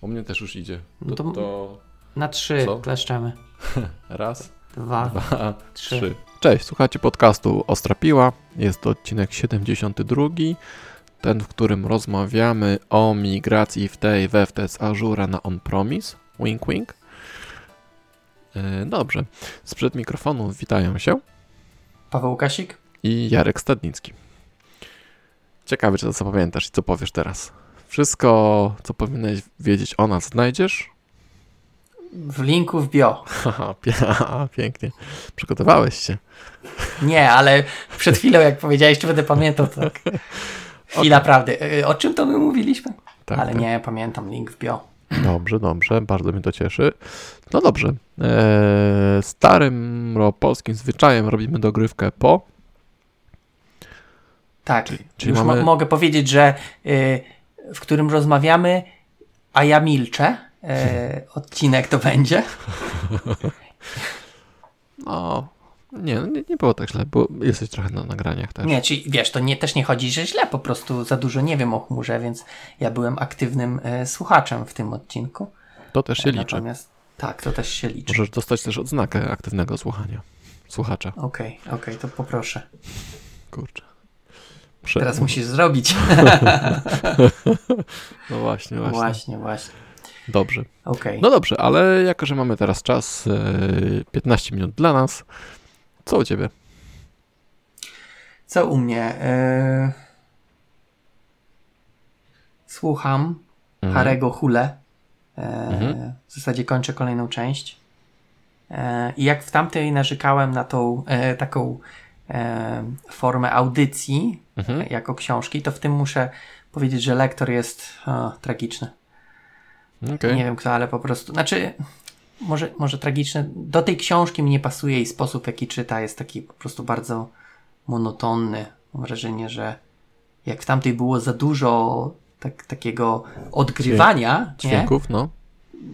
U mnie też już idzie. No To, to- to Na trzy Co? kleszczemy. raz, Dwa, dwa, trzy. trzy. Cześć, słuchajcie podcastu Ostra Piła. Jest to odcinek 72. Ten, w którym rozmawiamy o migracji w tej WFT z Azura na On-Promise. Wink, wink. E, Dobrze. Sprzed mikrofonu witają się Paweł Kasik? i Jarek Stadnicki. Ciekawe, czy to zapamiętasz i co powiesz teraz. Wszystko, co powinieneś wiedzieć o nas, znajdziesz? W linku w bio. Pia- pięknie. Przygotowałeś się. Nie, ale przed chwilą jak powiedziałeś, czy będę pamiętał, to tak. Chwila prawdy. Y, O czym to my mówiliśmy? Tak, ale tak. nie, pamiętam, link w bio. Dobrze, dobrze, bardzo mnie to cieszy. No dobrze. Eee, starym polskim zwyczajem robimy dogrywkę po. Tak, Czyli- czyli już mamy- mo- mogę powiedzieć, że y, w którym rozmawiamy, a ja milczę. Y, odcinek to będzie. No, nie, nie, nie było tak źle, bo jesteś trochę na nagraniach też. Nie, czyli wiesz, to nie, też nie chodzi, że źle, po prostu za dużo nie wiem o chmurze, więc ja byłem aktywnym y, słuchaczem w tym odcinku. To też się liczy. Natomiast tak, to też się liczy. Możesz dostać też odznakę aktywnego słuchania. Słuchacza. Okej, okej, to poproszę. Kurczę. Prze- Teraz musisz zrobić. No właśnie, właśnie. właśnie, właśnie. Dobrze. Okej. No dobrze, ale jako, że mamy teraz czas, e, 15 minut dla nas, co u ciebie? Co u mnie? E... Słucham Mhm. Harego Hule. E... Mhm. W zasadzie kończę kolejną część. E... I jak w tamtej narzekałem na tą e, taką e... formę audycji Mhm. jako książki, to w tym muszę powiedzieć, że lektor jest o, tragiczny. Okej. Nie wiem kto, ale po prostu. Znaczy, może, może tragiczne. Do tej książki mi nie pasuje i sposób, w jaki czyta, jest taki po prostu bardzo monotonny. Mam wrażenie, że jak w tamtej było za dużo tak, takiego odgrywania, nie? Dźwięków, no.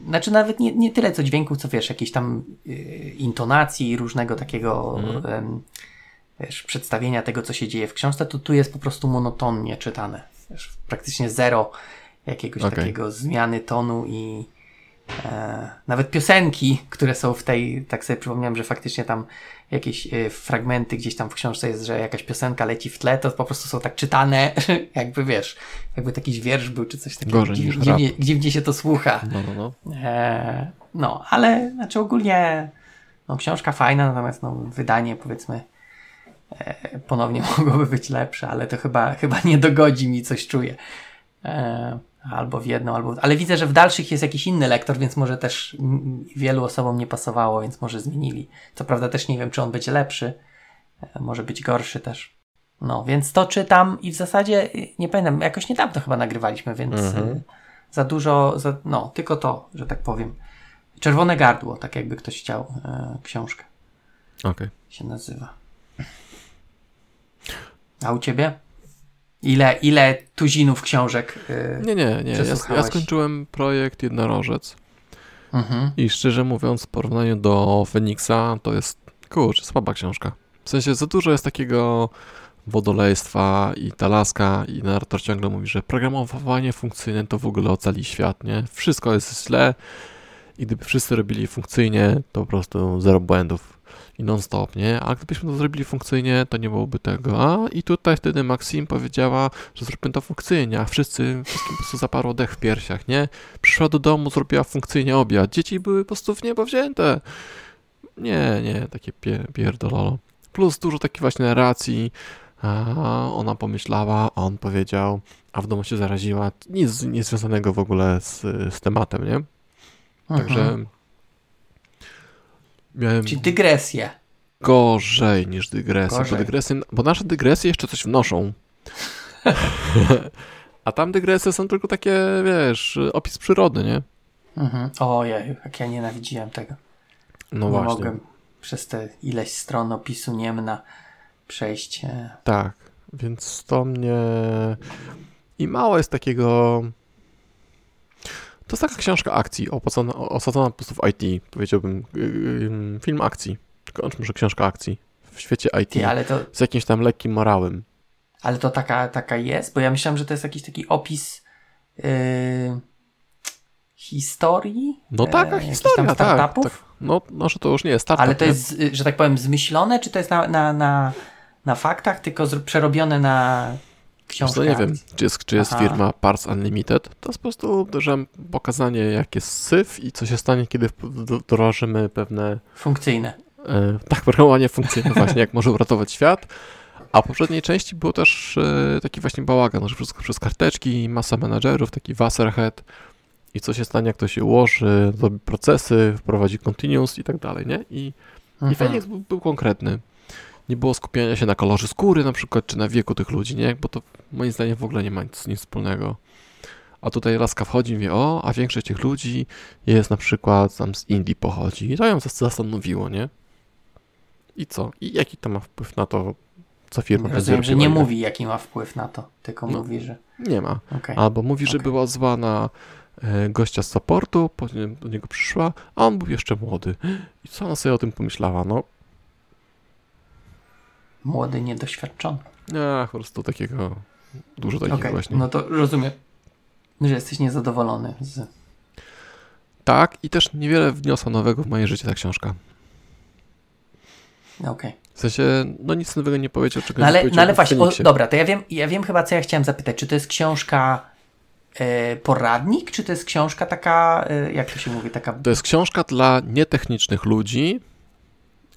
Znaczy nawet nie, nie tyle co dźwięków, co wiesz, jakiejś tam y, intonacji różnego takiego em, wiesz, przedstawienia tego, co się dzieje w książce, to tu jest po prostu monotonnie czytane. Wiesz, praktycznie zero jakiegoś Okej. takiego zmiany tonu i e, nawet piosenki, które są w tej, tak sobie przypomniałem, że faktycznie tam jakieś e, fragmenty gdzieś tam w książce jest, że jakaś piosenka leci w tle, to po prostu są tak czytane, jakby wiesz, jakby jakiś wiersz był, czy coś takiego. Gorzej Dziw, niż dziwnie, dziwnie się to słucha. No, no, no. E, no, ale znaczy ogólnie no, książka fajna, natomiast no, wydanie powiedzmy ponownie mogłoby być lepsze, ale to chyba, chyba nie dogodzi mi, coś czuję. E, albo w jedno, albo. Ale widzę, że w dalszych jest jakiś inny lektor, więc może też wielu osobom nie pasowało, więc może zmienili. Co prawda też nie wiem, czy on będzie lepszy, e, może być gorszy też. No, więc to czytam i w zasadzie nie pamiętam, jakoś niedawno chyba nagrywaliśmy, więc Mhm. za dużo, za, no, tylko to, że tak powiem. Czerwone gardło, tak jakby ktoś chciał e, książkę Okej. się nazywa. A u ciebie? Ile, ile tuzinów książek? y, Nie, nie, nie. Ja, ja skończyłem projekt Jednorożec mhm. i szczerze mówiąc, w porównaniu do Feniksa, to jest, kurczę, słaba książka. W sensie za dużo jest takiego wodolejstwa i ta laska i narrator ciągle mówi, że programowanie funkcyjne to w ogóle ocali świat, nie? Wszystko jest źle i gdyby wszyscy robili funkcyjnie, to po prostu zero błędów i non-stop, nie? A gdybyśmy to zrobili funkcyjnie, to nie byłoby tego. A i tutaj wtedy Maxim powiedziała, że zróbmy to funkcyjnie, a wszyscy, wszystkim po prostu zaparło dech w piersiach, nie? Przyszła do domu, zrobiła funkcyjnie obiad, dzieci były po prostu w niebo wzięte. Nie, nie, takie pie, pierdololo. Plus dużo takiej właśnie narracji, a ona pomyślała, a on powiedział, a w domu się zaraziła. Nic niezwiązanego w ogóle z, z tematem, nie? Także Mhm. Miałem Czyli dygresję. gorzej niż dygresje, Gorzej. bo dygresje, bo nasze dygresje jeszcze coś wnoszą. A tam dygresje są tylko takie, wiesz, opis przyrody, nie? Mhm. Ojej, jak ja nienawidziłem tego. No nie właśnie. mogłem przez te ileś stron opisu Niemna przejść. e, Tak, więc to mnie... I mało jest takiego... To jest taka książka akcji, opasana, osadzona po prostu w IT, powiedziałbym, yy, film akcji, tylko może książka akcji w świecie IT, Ty, to, z jakimś tam lekkim morałem. ale to taka, taka jest, bo ja myślałem, że to jest jakiś taki opis yy, historii? No taka e, historia, tak, tak. No, no, że to już nie jest startup. Ale to nie? jest, y, że tak powiem, zmyślone, czy to jest na, na, na, na faktach, tylko przerobione na Książkę? co, nie wiem, czy jest, czy jest Aha. firma Parts Unlimited. To jest po prostu że pokazanie, jak jest syf i co się stanie, kiedy wdrożymy pewne Funkcyjne. E, tak, programowanie funkcyjne właśnie, jak może uratować świat. A w poprzedniej części był też e, taki właśnie bałagan, że wszystko przez karteczki, masa menadżerów, taki wasserhead i co się stanie, jak to się ułoży, zrobi procesy, wprowadzi continuous i tak dalej, nie? I, i Mhm. Phoenix był, był konkretny. Nie było skupiania się na kolorze skóry na przykład, czy na wieku tych ludzi, nie? Bo to moim zdaniem w ogóle nie ma nic, nic wspólnego. A tutaj laska wchodzi i mówi, o, a większość tych ludzi jest na przykład tam z Indii pochodzi. I to ją zas- zastanowiło, nie? I co? I jaki to ma wpływ na to, co firma będzie Rozumiem, że nie mówi, jaki ma wpływ na to, tylko No. mówi, że... Nie ma. okej. Albo mówi, że Okej. była zła na e, gościa z supportu, potem do niego przyszła, a on był jeszcze młody. I co ona sobie o tym pomyślała? No, Młody, niedoświadczony. Ach, po prostu takiego dużo takich Okej, właśnie. no to rozumiem, że jesteś niezadowolony z... Tak, i też niewiele wniosła nowego w moje życie ta książka. Okej. W sensie, no nic nowego nie powiedział, czego No nie ale, powiedział no ale właśnie, o, dobra, to ja wiem, ja wiem chyba, co ja chciałem zapytać. Czy to jest książka e, poradnik, czy to jest książka taka, e, jak to się mówi, taka... To jest książka dla nietechnicznych ludzi,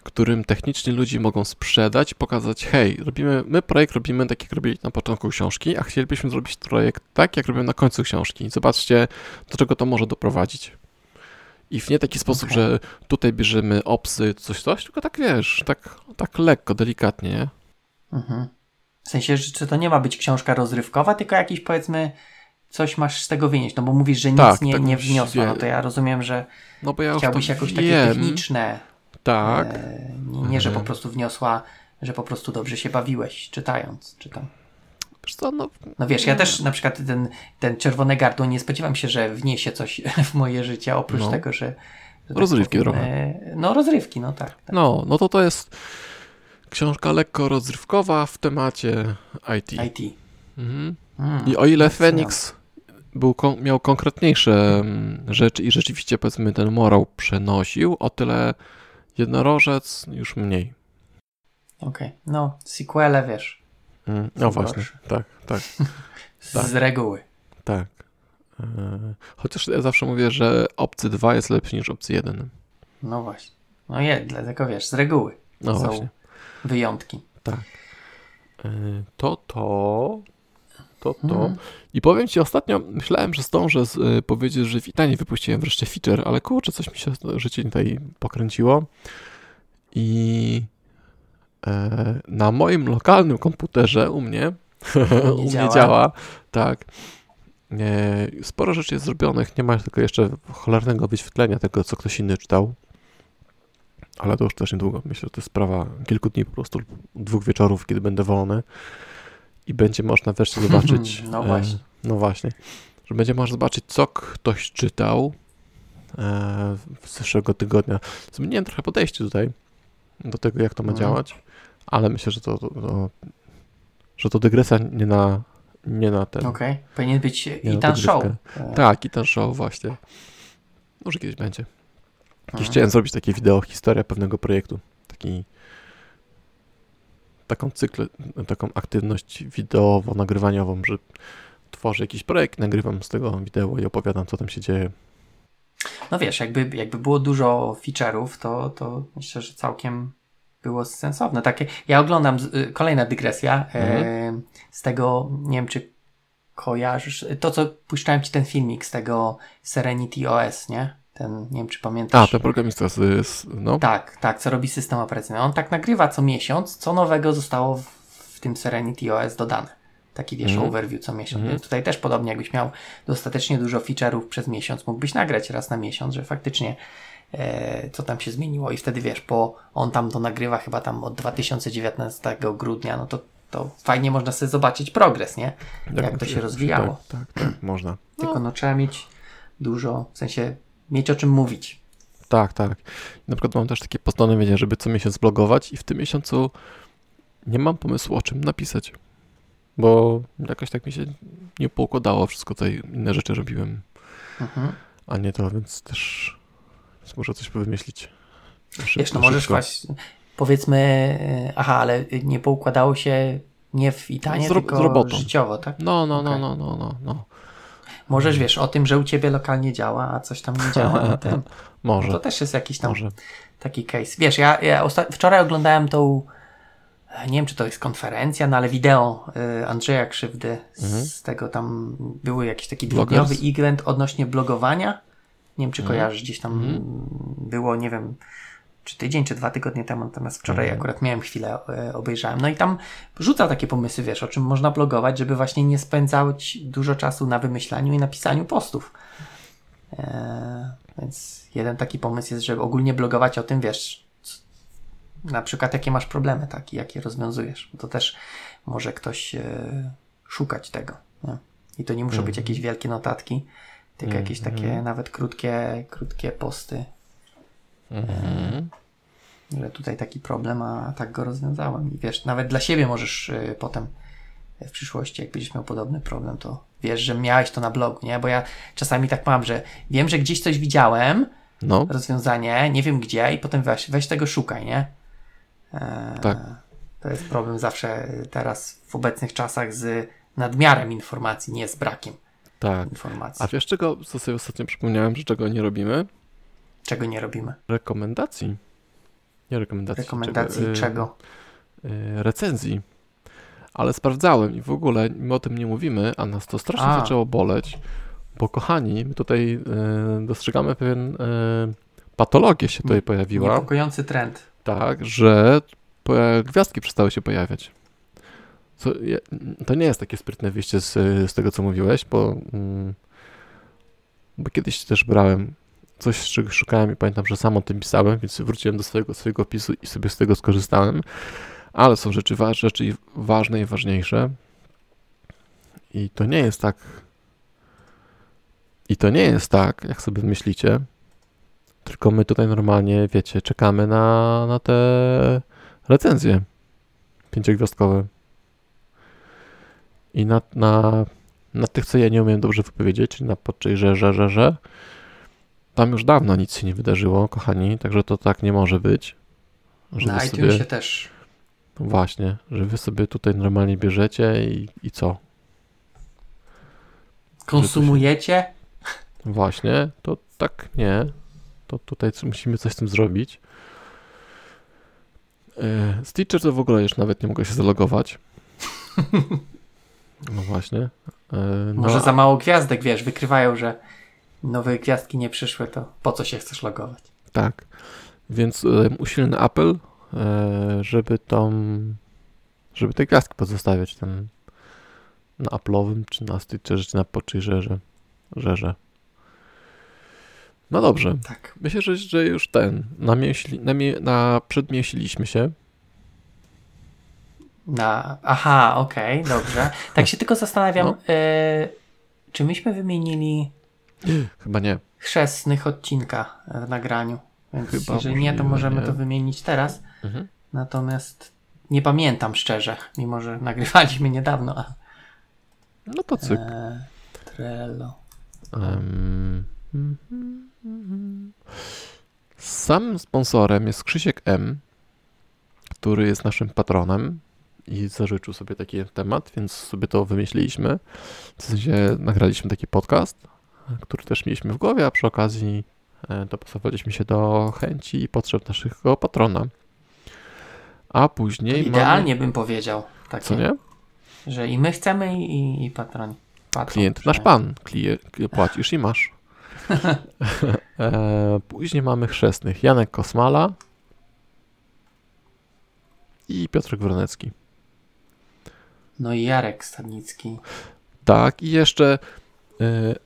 którym techniczni ludzie mogą sprzedać pokazać, hej, robimy, my projekt robimy tak, jak robili na początku książki, a chcielibyśmy zrobić projekt tak, jak robią na końcu książki. Zobaczcie, do czego to może doprowadzić. I w nie taki sposób, Okej. że tutaj bierzemy opsy, coś, coś, tylko tak wiesz, tak, tak lekko, delikatnie, nie? Mhm. W sensie, że czy to nie ma być książka rozrywkowa, tylko jakiś powiedzmy coś masz z tego wynieść, no bo mówisz, że nic Tak, nie, tak nie wniosła, no to ja rozumiem, że No bo ja chciałbyś jakoś takie wiem, techniczne, Tak, e, nie, nie, że po prostu wniosła, że po prostu dobrze się bawiłeś czytając, czy tam. co, no, No wiesz, ja też na przykład ten, ten czerwone gardło nie spodziewam się, że wniesie coś w moje życie, oprócz No. tego, że... że tak Rozrywki powiem, trochę. e, No rozrywki, no tak. tak. no, no to to jest książka lekko rozrywkowa w temacie IT. IT. Mhm. Mm. I o ile. Phoenix był, miał konkretniejsze mm, rzeczy i rzeczywiście powiedzmy ten morał przenosił, o tyle jednorożec już mniej. Okej, no sequele wiesz, Mm, No właśnie, tak, tak, z Tak. reguły. tak. E, Chociaż ja zawsze mówię, że opcy 2 jest lepszy niż opcji 1. No właśnie. No je, dlatego wiesz, z reguły No są właśnie. wyjątki. E, To to, to to. Mhm. I powiem Ci, ostatnio myślałem, że zdążę z, y, powiedzieć, że w Itanii wypuściłem wreszcie feature, ale kurczę, coś mi się życie tutaj pokręciło. I e, na moim lokalnym komputerze u mnie, u mnie działa. działa, tak. E, sporo rzeczy jest zrobionych, nie ma tylko jeszcze cholernego wyświetlenia tego, co ktoś inny czytał. Ale to już też niedługo. Myślę, że to jest sprawa kilku dni po prostu, dwóch wieczorów, kiedy będę wolny. I będzie można wreszcie zobaczyć. No e, właśnie. no właśnie. Że będzie można zobaczyć, co ktoś czytał e, z zeszłego tygodnia. Zmieniłem trochę podejście tutaj do tego, jak to ma Mhm. działać, ale myślę, że to, to, to, że to dygresja nie na, nie na ten. Okej, powinien być i ten show. Tak, i ten show właśnie. Może kiedyś będzie. Kiedyś mhm. chciałem zrobić takie wideo, historia pewnego projektu. Taki, taką cykl, taką aktywność wideowo-nagrywaniową, że tworzę jakiś projekt, nagrywam z tego wideo i opowiadam, co tam się dzieje. No wiesz, jakby, jakby było dużo feature'ów, to, to myślę, że całkiem było sensowne. Takie, ja oglądam, y, kolejna dygresja e, z tego, nie wiem czy kojarzysz, to co puszczałem ci ten filmik z tego Serenity OS, nie? Ten, nie wiem czy pamiętasz. A, ten programista z, z no, Tak, tak, co robi system operacyjny. On tak nagrywa co miesiąc, co nowego zostało w, w tym Serenity OS dodane. Taki wiesz, Mhm. overview co miesiąc. Mhm. Więc tutaj też podobnie, jakbyś miał dostatecznie dużo feature'ów przez miesiąc, mógłbyś nagrać raz na miesiąc, że faktycznie e, co tam się zmieniło i wtedy wiesz, po on tam to nagrywa chyba tam od 2019 grudnia, no to, to fajnie można sobie zobaczyć progres, nie? jak to się rozwijało. Tak, tak, tak, można. Tylko no trzeba mieć dużo, w sensie mieć o czym mówić. Tak, tak. Na przykład mam też takie postanowienie, żeby co miesiąc blogować i w tym miesiącu nie mam pomysłu o czym napisać, bo jakoś tak mi się nie poukładało wszystko tutaj, inne rzeczy robiłem. Mhm. a nie to, więc też więc muszę coś wymyślić. Szybko, Wiesz, no możesz właśnie, powiedzmy, e, aha, ale nie poukładało się nie w Itanie, z, tylko z robotą. życiowo, tak? No, no, okay. no, no, no, no, no. Możesz, wiesz, o tym, że u ciebie lokalnie działa, a coś tam nie działa tym. Może. To też jest jakiś tam Może. taki case. Wiesz, ja, ja wczoraj oglądałem tą nie wiem, czy to jest konferencja, no ale wideo y, Andrzeja Krzywdy mhm. z tego tam były jakiś taki dwudniowy event odnośnie blogowania. Nie wiem, czy mhm. kojarzysz, gdzieś tam mhm. było, nie wiem, czy tydzień, czy dwa tygodnie temu, natomiast wczoraj mhm. akurat miałem chwilę, y, obejrzałem. No i tam rzuca takie pomysły, wiesz, o czym można blogować, żeby właśnie nie spędzać dużo czasu na wymyślaniu i napisaniu postów. E, więc jeden taki pomysł jest, żeby ogólnie blogować o tym, wiesz, na przykład jakie masz problemy, tak, i jakie rozwiązujesz. To też może ktoś e, szukać tego. Nie? I to nie muszą być mhm. jakieś wielkie notatki, tylko mm jakieś takie mm nawet krótkie, krótkie posty. Że tutaj taki problem, a tak go rozwiązałem. I wiesz, nawet dla siebie możesz y, potem w przyszłości, jak będziesz miał podobny problem, to wiesz, że miałeś to na blogu, nie? Bo ja czasami tak mam, że wiem, że gdzieś coś widziałem, no. rozwiązanie, nie wiem gdzie, i potem weź, weź tego szukaj, nie? Eee, tak. To jest problem zawsze teraz w obecnych czasach z nadmiarem informacji, nie z brakiem tak. informacji. A wiesz czego, co sobie ostatnio przypomniałem, że czego nie robimy? Czego nie robimy? Rekomendacji. Nie rekomendacji. Rekomendacji czego? czego? Yy, recenzji. Ale sprawdzałem i w ogóle my o tym nie mówimy, a nas to strasznie a. zaczęło boleć, bo kochani, my tutaj yy, dostrzegamy pewien yy, patologię się tutaj pojawiła. Niepokojący trend. Tak, że gwiazdki przestały się pojawiać. Co, to nie jest takie sprytne wyjście z, z tego, co mówiłeś, bo, mm, bo kiedyś też brałem coś, z czego szukałem i pamiętam, że sam o tym pisałem, więc wróciłem do swojego, swojego opisu i sobie z tego skorzystałem. Ale są rzeczy, rzeczy ważne i ważniejsze. I to nie jest tak. I to nie jest tak, jak sobie myślicie. Tylko my tutaj normalnie, wiecie, czekamy na, na te recenzje pięciogwiazdkowe. I na, na, na tych, co ja nie umiem dobrze wypowiedzieć, na podczej że, że, że, że, tam już dawno nic się nie wydarzyło, kochani, także to tak nie może być. Że na iTunesie sobie, też. Właśnie, że wy sobie tutaj normalnie bierzecie i, i co? Konsumujecie? Właśnie, to tak nie. To tutaj musimy coś z tym zrobić. E, Stitcher to w ogóle już nawet nie mogę się zalogować. No właśnie. E, no, Może za mało gwiazdek, wiesz, wykrywają, że nowe gwiazdki nie przyszły, to po co się chcesz logować? Tak. Więc um, usilny apel, e, żeby tą, żeby te gwiazdki pozostawiać ten na Apple'owym, czy na Stitcherze, czy na Podchaserze, że, że. No dobrze. Tak. Myślę, że, że już ten, namie, na, przedmiesiliśmy się. Na, aha, okej, okay, dobrze. Tak się tylko zastanawiam, no. y, czy myśmy wymienili Chyba nie. chrzestnych odcinka w nagraniu. Więc Chyba jeżeli nie, to możemy nie. to wymienić teraz. Mhm. Natomiast nie pamiętam szczerze, mimo że nagrywaliśmy niedawno. A... No to cyk. E, Trello. Um, Samym sponsorem jest Krzysiek M, który jest naszym patronem i zażyczył sobie taki temat, więc sobie to wymyśliliśmy. W sensie nagraliśmy taki podcast, który też mieliśmy w głowie, a przy okazji e, dopasowaliśmy się do chęci i potrzeb naszego patrona. A później. Idealnie mamy... bym powiedział. Takie, Co nie? Że i my chcemy, i, i patron. patron Klient, nasz pan. Klient, płacisz i masz. E, później mamy chrzestnych Janek Kosmala i Piotrek Wronecki. No i Jarek Stadnicki. Tak, i jeszcze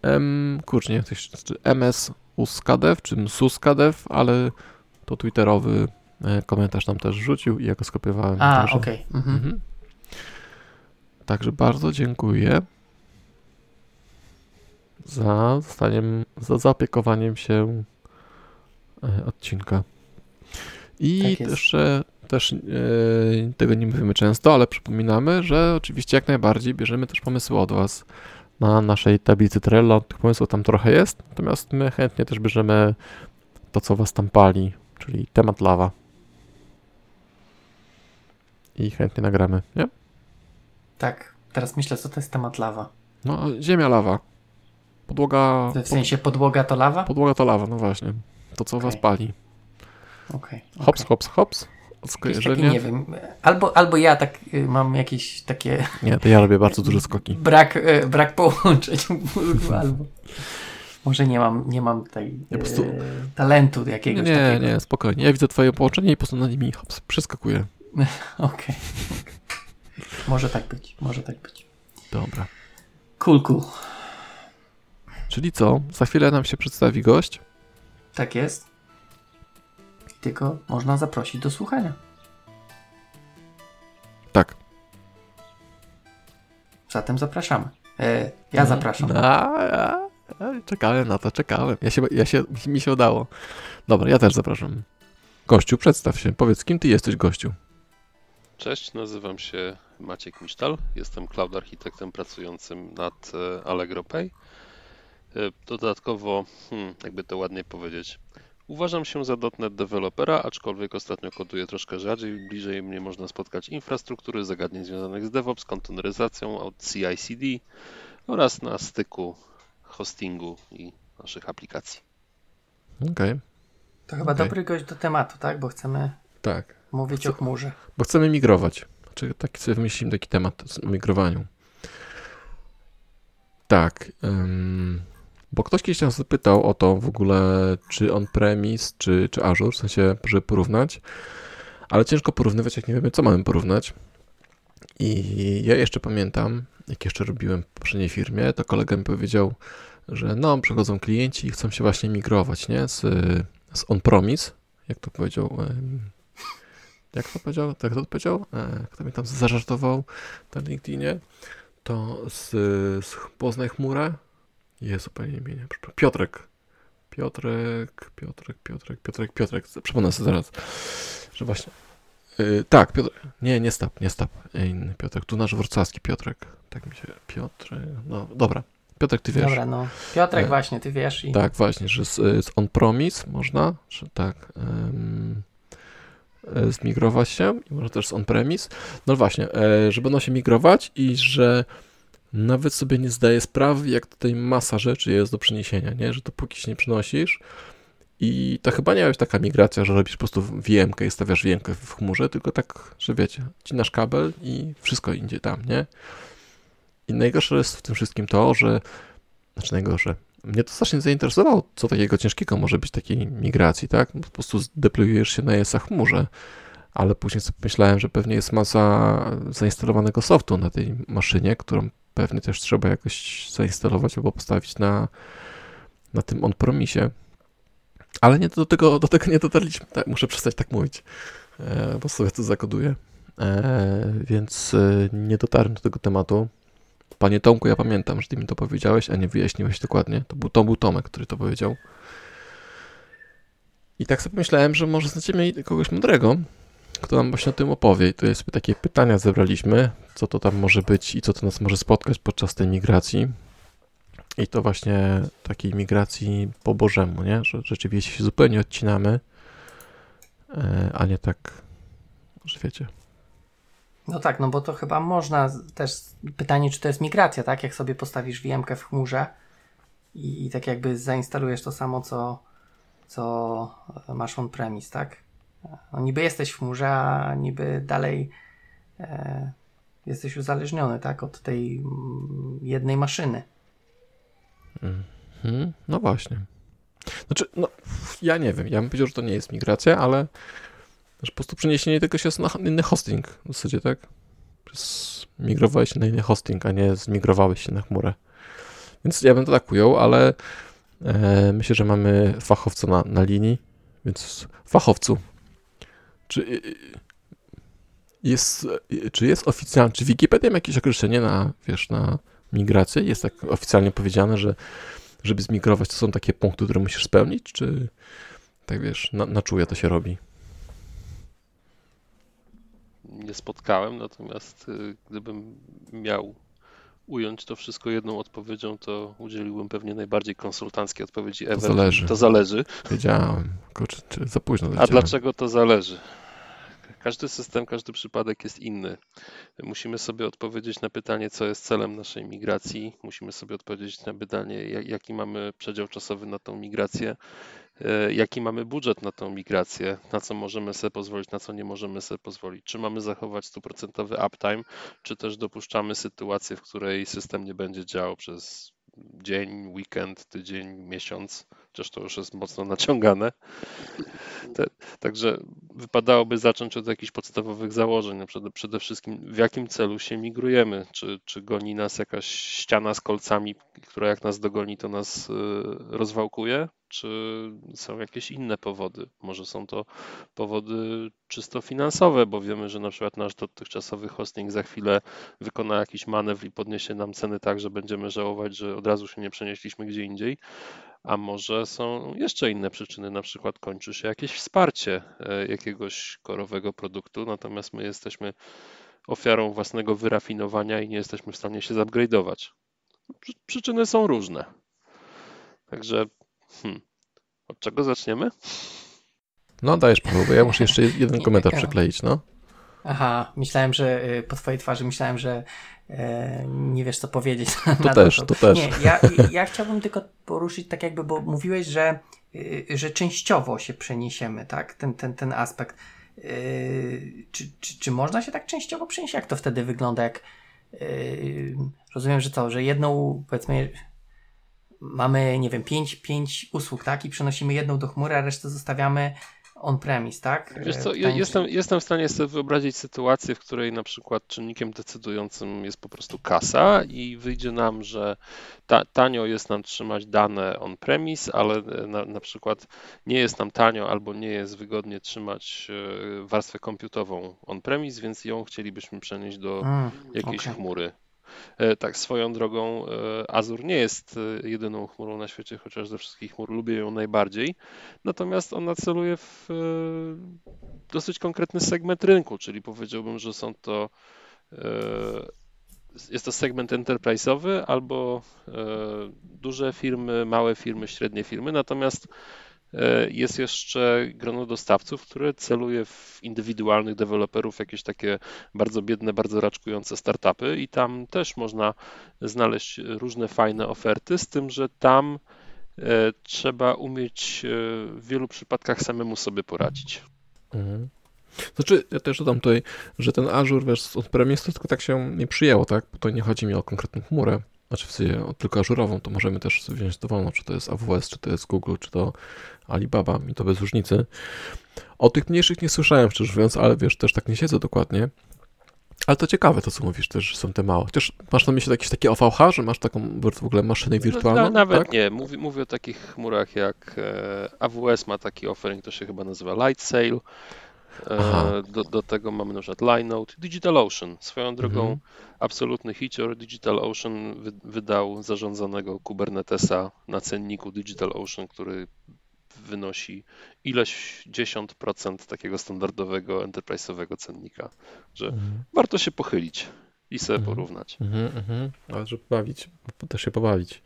M, kurczę, nie wiem, czy MS Uskadew, czy Suskadew, ale to twitterowy y, komentarz tam też rzucił i ja go skopiowałem. A, okej. Okay. Mhm. Mhm. Także bardzo dziękuję za zostaniem, za zaopiekowaniem się y, odcinka. I tak jeszcze też yy, tego nie mówimy często, ale przypominamy, że oczywiście jak najbardziej bierzemy też pomysły od Was na naszej tablicy Trello. Tych pomysłów tam trochę jest, natomiast my chętnie też bierzemy to, co was tam pali, czyli temat lawa. I chętnie nagramy, nie? Tak, teraz myślę, co to jest temat lawa. No, ziemia lawa. Podłoga. W sensie podłoga to lawa? Podłoga to lawa, no właśnie. To, co was Okej. pali. Okej. Hops, okej. hops, hops. Jakieś Skojarzenie. takie, nie wiem, albo, albo ja tak y, mam jakieś takie Nie, to ja robię bardzo duże skoki. brak, y, brak połączeń mózgu, albo może nie mam, nie mam tej Ja po prostu- y, talentu Nie, jakiegoś nie, takiego. nie, spokojnie. Ja widzę twoje połączenie i po prostu na nimi hops, przeskakuję. Okej. Może tak być, może tak być. Dobra. Cool, cool. Czyli co? Za chwilę nam się przedstawi gość. Tak jest. Tylko można zaprosić do słuchania. Tak. Zatem zapraszamy. E, ja zapraszam. A, a, a, czekałem na to, czekałem. Ja się, ja się, mi się udało. Dobra, ja też zapraszam. Gościu, przedstaw się. Powiedz, kim ty jesteś, gościu? Cześć, nazywam się Maciek Misztal. Jestem cloud architektem pracującym nad e, Allegro Pay. E, Dodatkowo, hmm, jakby to ładnie powiedzieć, uważam się za .NET dewelopera, aczkolwiek ostatnio koduję troszkę rzadziej. Bliżej mnie można spotkać infrastruktury, zagadnień związanych z DevOps, konteneryzacją od CI/CD oraz na styku hostingu i naszych aplikacji. Okej, To chyba Okej. dobry gość do tematu, tak? Bo chcemy tak. mówić o chmurze. Bo chcemy migrować. Znaczy, taki sobie wymyślimy taki temat o migrowaniu. Tak. ym, bo ktoś kiedyś nas zapytał o to w ogóle, czy on-premise, czy, czy Azure, w sensie, żeby porównać. Ale ciężko porównywać, jak nie wiemy, co mamy porównać. I ja jeszcze pamiętam, jak jeszcze robiłem w poprzedniej firmie, to kolega mi powiedział, że no, przychodzą klienci i chcą się właśnie migrować, nie? Z, z on-promise, jak to powiedział jak to powiedział? Tak to powiedział? E, Kto mi tam zażartował na LinkedInie? To z, z Poznaj chmurę. Jest zupełnie przepraszam. Piotrek. Piotrek, Piotrek, Piotrek, Piotrek, Piotrek. Przypomnę sobie zaraz, że właśnie. y, tak, Piotr. Nie, nie Stap, nie Stap. Inny Piotrek. Tu nasz wrocławski Piotrek. Tak mi się. Piotrek. No, dobra. Piotrek, ty wiesz. Dobra, no. Piotrek E, właśnie, ty wiesz i Tak, właśnie, że z, z on-promise można, że tak, e, zmigrować się i można też z on-premise. No właśnie, e, że będą się migrować i że nawet sobie nie zdaję sprawy, jak tutaj masa rzeczy jest do przeniesienia, nie? Że dopóki się nie przynosisz i to chyba nie jest taka migracja, że robisz po prostu VM-kę i stawiasz VM-kę w chmurze, tylko tak, że wiecie, cinasz kabel i wszystko idzie tam, nie? I najgorsze jest w tym wszystkim to, że znaczy najgorsze, mnie to strasznie zainteresowało, co takiego ciężkiego może być takiej migracji, tak? Po prostu zdeployujesz się na ESA chmurze, ale później sobie myślałem, że pewnie jest masa zainstalowanego softu na tej maszynie, którą pewnie też trzeba jakoś zainstalować albo postawić na, na tym on-promisie. Ale nie do tego, do tego nie dotarliśmy. Tak, muszę przestać tak mówić, e, bo sobie to zakoduję. E, więc e, nie dotarłem do tego tematu. Panie Tomku, ja pamiętam, że ty mi to powiedziałeś, a nie wyjaśniłeś dokładnie. To był, to był Tomek, który to powiedział. I tak sobie myślałem, że może znajdziemy kogoś mądrego, kto nam właśnie o tym opowie. I to jest takie pytania zebraliśmy, co to tam może być i co to nas może spotkać podczas tej migracji. I to właśnie takiej migracji po Bożemu, nie? Że rzeczywiście się zupełnie odcinamy, e, a nie tak, że wiecie. No tak, no bo to chyba można też pytanie, czy to jest migracja, tak? Jak sobie postawisz VM-kę w chmurze i, i tak jakby zainstalujesz to samo, co, co masz on-premise, tak? No niby jesteś w chmurze, a niby dalej e, jesteś uzależniony, tak? Od tej mm, jednej maszyny. Mhm, no właśnie. Znaczy, no, ja nie wiem, ja bym powiedział, że to nie jest migracja, ale że po prostu przeniesienie tego się na inny hosting w zasadzie, tak? Przez- Migrowałeś się na inny hosting, a nie zmigrowałeś się na chmurę. Więc ja bym to tak ujął, ale e, myślę, że mamy fachowca na, na linii, więc fachowcu, czy y, y, jest, y, czy jest oficjalnie, czy Wikipedia ma jakieś określenie na, wiesz, na migrację? Jest tak oficjalnie powiedziane, że żeby zmigrować, to są takie punkty, które musisz spełnić, czy tak wiesz, na, na czuje to się robi? Nie spotkałem, natomiast gdybym miał ująć to wszystko jedną odpowiedzią, to udzieliłbym pewnie najbardziej konsultanckiej odpowiedzi To ever. zależy. To zależy. Wiedziałem. Kurczę, za późno A wiedziałem. dlaczego to zależy? Każdy system, każdy przypadek jest inny. Musimy sobie odpowiedzieć na pytanie, co jest celem naszej migracji. Musimy sobie odpowiedzieć na pytanie, jak- jaki mamy przedział czasowy na tą migrację, jaki mamy budżet na tą migrację, na co możemy sobie pozwolić, na co nie możemy sobie pozwolić. Czy mamy zachować stuprocentowy uptime, czy też dopuszczamy sytuację, w której system nie będzie działał przez dzień, weekend, tydzień, miesiąc, chociaż to już jest mocno naciągane. Te, także wypadałoby zacząć od jakichś podstawowych założeń. Na przykład przede wszystkim, w jakim celu się migrujemy? Czy, czy goni nas jakaś ściana z kolcami, która jak nas dogoni, to nas y, rozwałkuje? Czy są jakieś inne powody? Może są to powody czysto finansowe, bo wiemy, że na przykład nasz dotychczasowy hosting za chwilę wykona jakiś manewr i podniesie nam ceny tak, że będziemy żałować, że od razu się nie przenieśliśmy gdzie indziej. A może są jeszcze inne przyczyny, na przykład kończy się jakieś wsparcie e, jakiegoś korowego produktu, natomiast my jesteśmy ofiarą własnego wyrafinowania i nie jesteśmy w stanie się zupgrade'ować. Przy- Przyczyny są różne. Także hmm, od czego zaczniemy? No dajesz Paweł, bo ja muszę jeszcze jeden komentarz przykleić, no. Aha, myślałem, że y, po twojej twarzy myślałem, że e, nie wiesz co powiedzieć. To na też, to. to też. Nie, ja, ja chciałbym tylko poruszyć tak jakby, bo mówiłeś, że, y, że częściowo się przeniesiemy, tak? Ten, ten, ten aspekt. Y, czy, czy, czy można się tak częściowo przenieść? Jak to wtedy wygląda? Jak y, rozumiem, że co, że jedną powiedzmy mamy, nie wiem, pięć, pięć usług, tak? I przenosimy jedną do chmury, a resztę zostawiamy on-premise, tak? Wiesz co, E, ja pytanie, jestem, jestem w stanie sobie wyobrazić sytuację, w której na przykład czynnikiem decydującym jest po prostu kasa i wyjdzie nam, że ta, tanio jest nam trzymać dane on-premise, ale e, na, na przykład nie jest nam tanio albo nie jest wygodnie trzymać e, warstwę komputową on-premise, więc ją chcielibyśmy przenieść do Mm, jakiejś okej. chmury. E, Tak, swoją drogą e, Azure nie jest e, jedyną chmurą na świecie, chociaż ze wszystkich chmur lubię ją najbardziej. Natomiast ona celuje w dosyć konkretny segment rynku, czyli powiedziałbym, że są to jest to segment enterprise'owy albo duże firmy, małe firmy, średnie firmy. Natomiast jest jeszcze grono dostawców, które celuje w indywidualnych deweloperów, jakieś takie bardzo biedne, bardzo raczkujące startupy i tam też można znaleźć różne fajne oferty, z tym, że tam e, trzeba umieć e, w wielu przypadkach samemu sobie poradzić. Mhm. Znaczy, ja też dodam tutaj, że ten Azure wiesz, od premise to tylko tak się nie przyjęło, tak? Bo to nie chodzi mi o konkretną chmurę, znaczy w sensie tylko ażurową, to możemy też wziąć dowolną, czy to jest AWS, czy to jest Google, czy to Alibaba, mi to bez różnicy. O tych mniejszych nie słyszałem, szczerze mówiąc, ale wiesz, też tak nie siedzę dokładnie. Ale to ciekawe to, co mówisz też, że są te małe. Chociaż masz na myśli jakieś takie OVH, że masz taką w ogóle maszynę wirtualną, No, na, nawet tak? nie. Mówię, mówię o takich chmurach jak e, AWS ma taki offering, to się chyba nazywa Lightsail. Aha. E, do, do tego mamy na przykład Linode, DigitalOcean. Swoją drogą Mhm. absolutny hicior. DigitalOcean wy, wydał zarządzanego Kubernetesa na cenniku DigitalOcean, który wynosi ileś dziesiąt procent takiego standardowego enterprise'owego cennika. Że Mhm. warto się pochylić i sobie Mhm. porównać. Mhm, mhm. Ale żeby bawić, też się pobawić,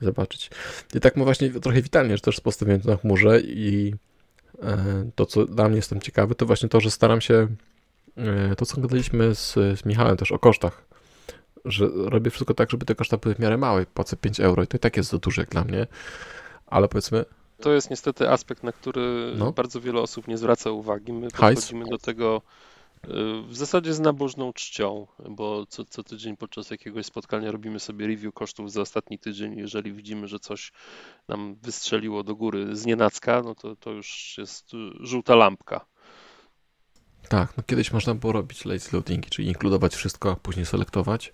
zobaczyć. I tak mu właśnie trochę witalnie, że też z postawieniem na chmurze i to, co dla mnie jestem ciekawy, to właśnie to, że staram się, e, to co gadaliśmy z, z Michałem też o kosztach, że robię wszystko tak, żeby te koszta były w miarę małe, płacę 5 euro i to i tak jest za dużo jak dla mnie, ale powiedzmy, To jest niestety aspekt, na który No. bardzo wiele osób nie zwraca uwagi. My Hajs. podchodzimy do tego w zasadzie z nabożną czcią, bo co, co tydzień podczas jakiegoś spotkania robimy sobie review kosztów za ostatni tydzień. Jeżeli widzimy, że coś nam wystrzeliło do góry z nienacka, no to, to już jest y, żółta lampka. tak, no kiedyś można było robić lazy loadingi, czyli inkludować wszystko, a później selektować,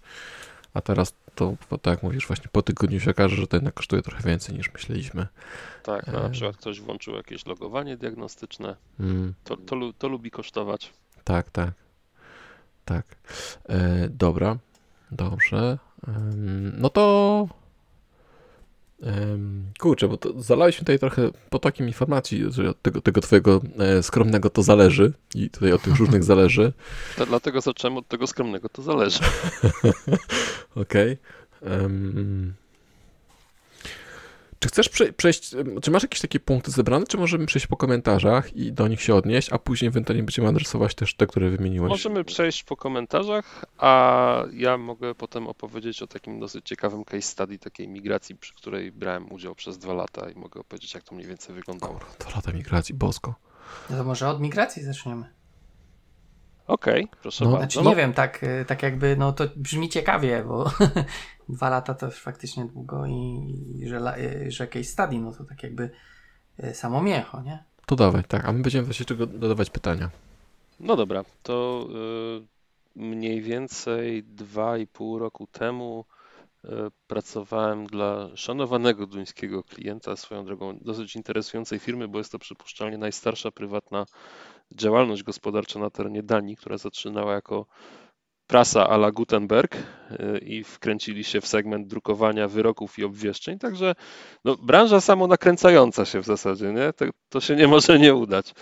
a teraz to, to tak jak mówisz, właśnie po tygodniu się okaże, że to jednak kosztuje trochę więcej niż myśleliśmy. Tak, no, na E. przykład ktoś włączył jakieś logowanie diagnostyczne, Mm. to, to, to lubi kosztować. Tak, tak. Tak. E, dobra. Dobrze. No to Kurczę, bo to zalałeś mi tutaj trochę potokiem informacji, że od tego, tego twojego e, skromnego to zależy i tutaj od tych różnych zależy. To dlatego zacząłem od tego skromnego, to zależy. Okej. Em, Czy chcesz prze, przejść, czy masz jakieś takie punkty zebrane, czy możemy przejść po komentarzach i do nich się odnieść, a później ewentualnie będziemy adresować też te, które wymieniłeś? Możemy przejść po komentarzach, a ja mogę potem opowiedzieć o takim dosyć ciekawym case study takiej migracji, przy której brałem udział przez dwa lata i mogę opowiedzieć, jak to mniej więcej wyglądało. To lata migracji, bosko. No to może od migracji zaczniemy. Okej, proszę No. bardzo. Znaczy No, nie wiem, tak, y, tak jakby, no to brzmi ciekawie, bo dwa lata to już faktycznie długo i, i że, y, że case study, no to tak jakby y, samo miecho, nie? To dawaj, tak, a my będziemy właśnie czego dodawać pytania. no dobra, to y, mniej więcej dwa i pół roku temu y, pracowałem dla szanowanego duńskiego klienta, swoją drogą dosyć interesującej firmy, bo jest to przypuszczalnie najstarsza prywatna działalność gospodarcza na terenie Danii, która zaczynała jako prasa a la Gutenberg y, i wkręcili się w segment drukowania wyroków i obwieszczeń, także no, branża samonakręcająca się w zasadzie, nie? To, to się nie może nie udać.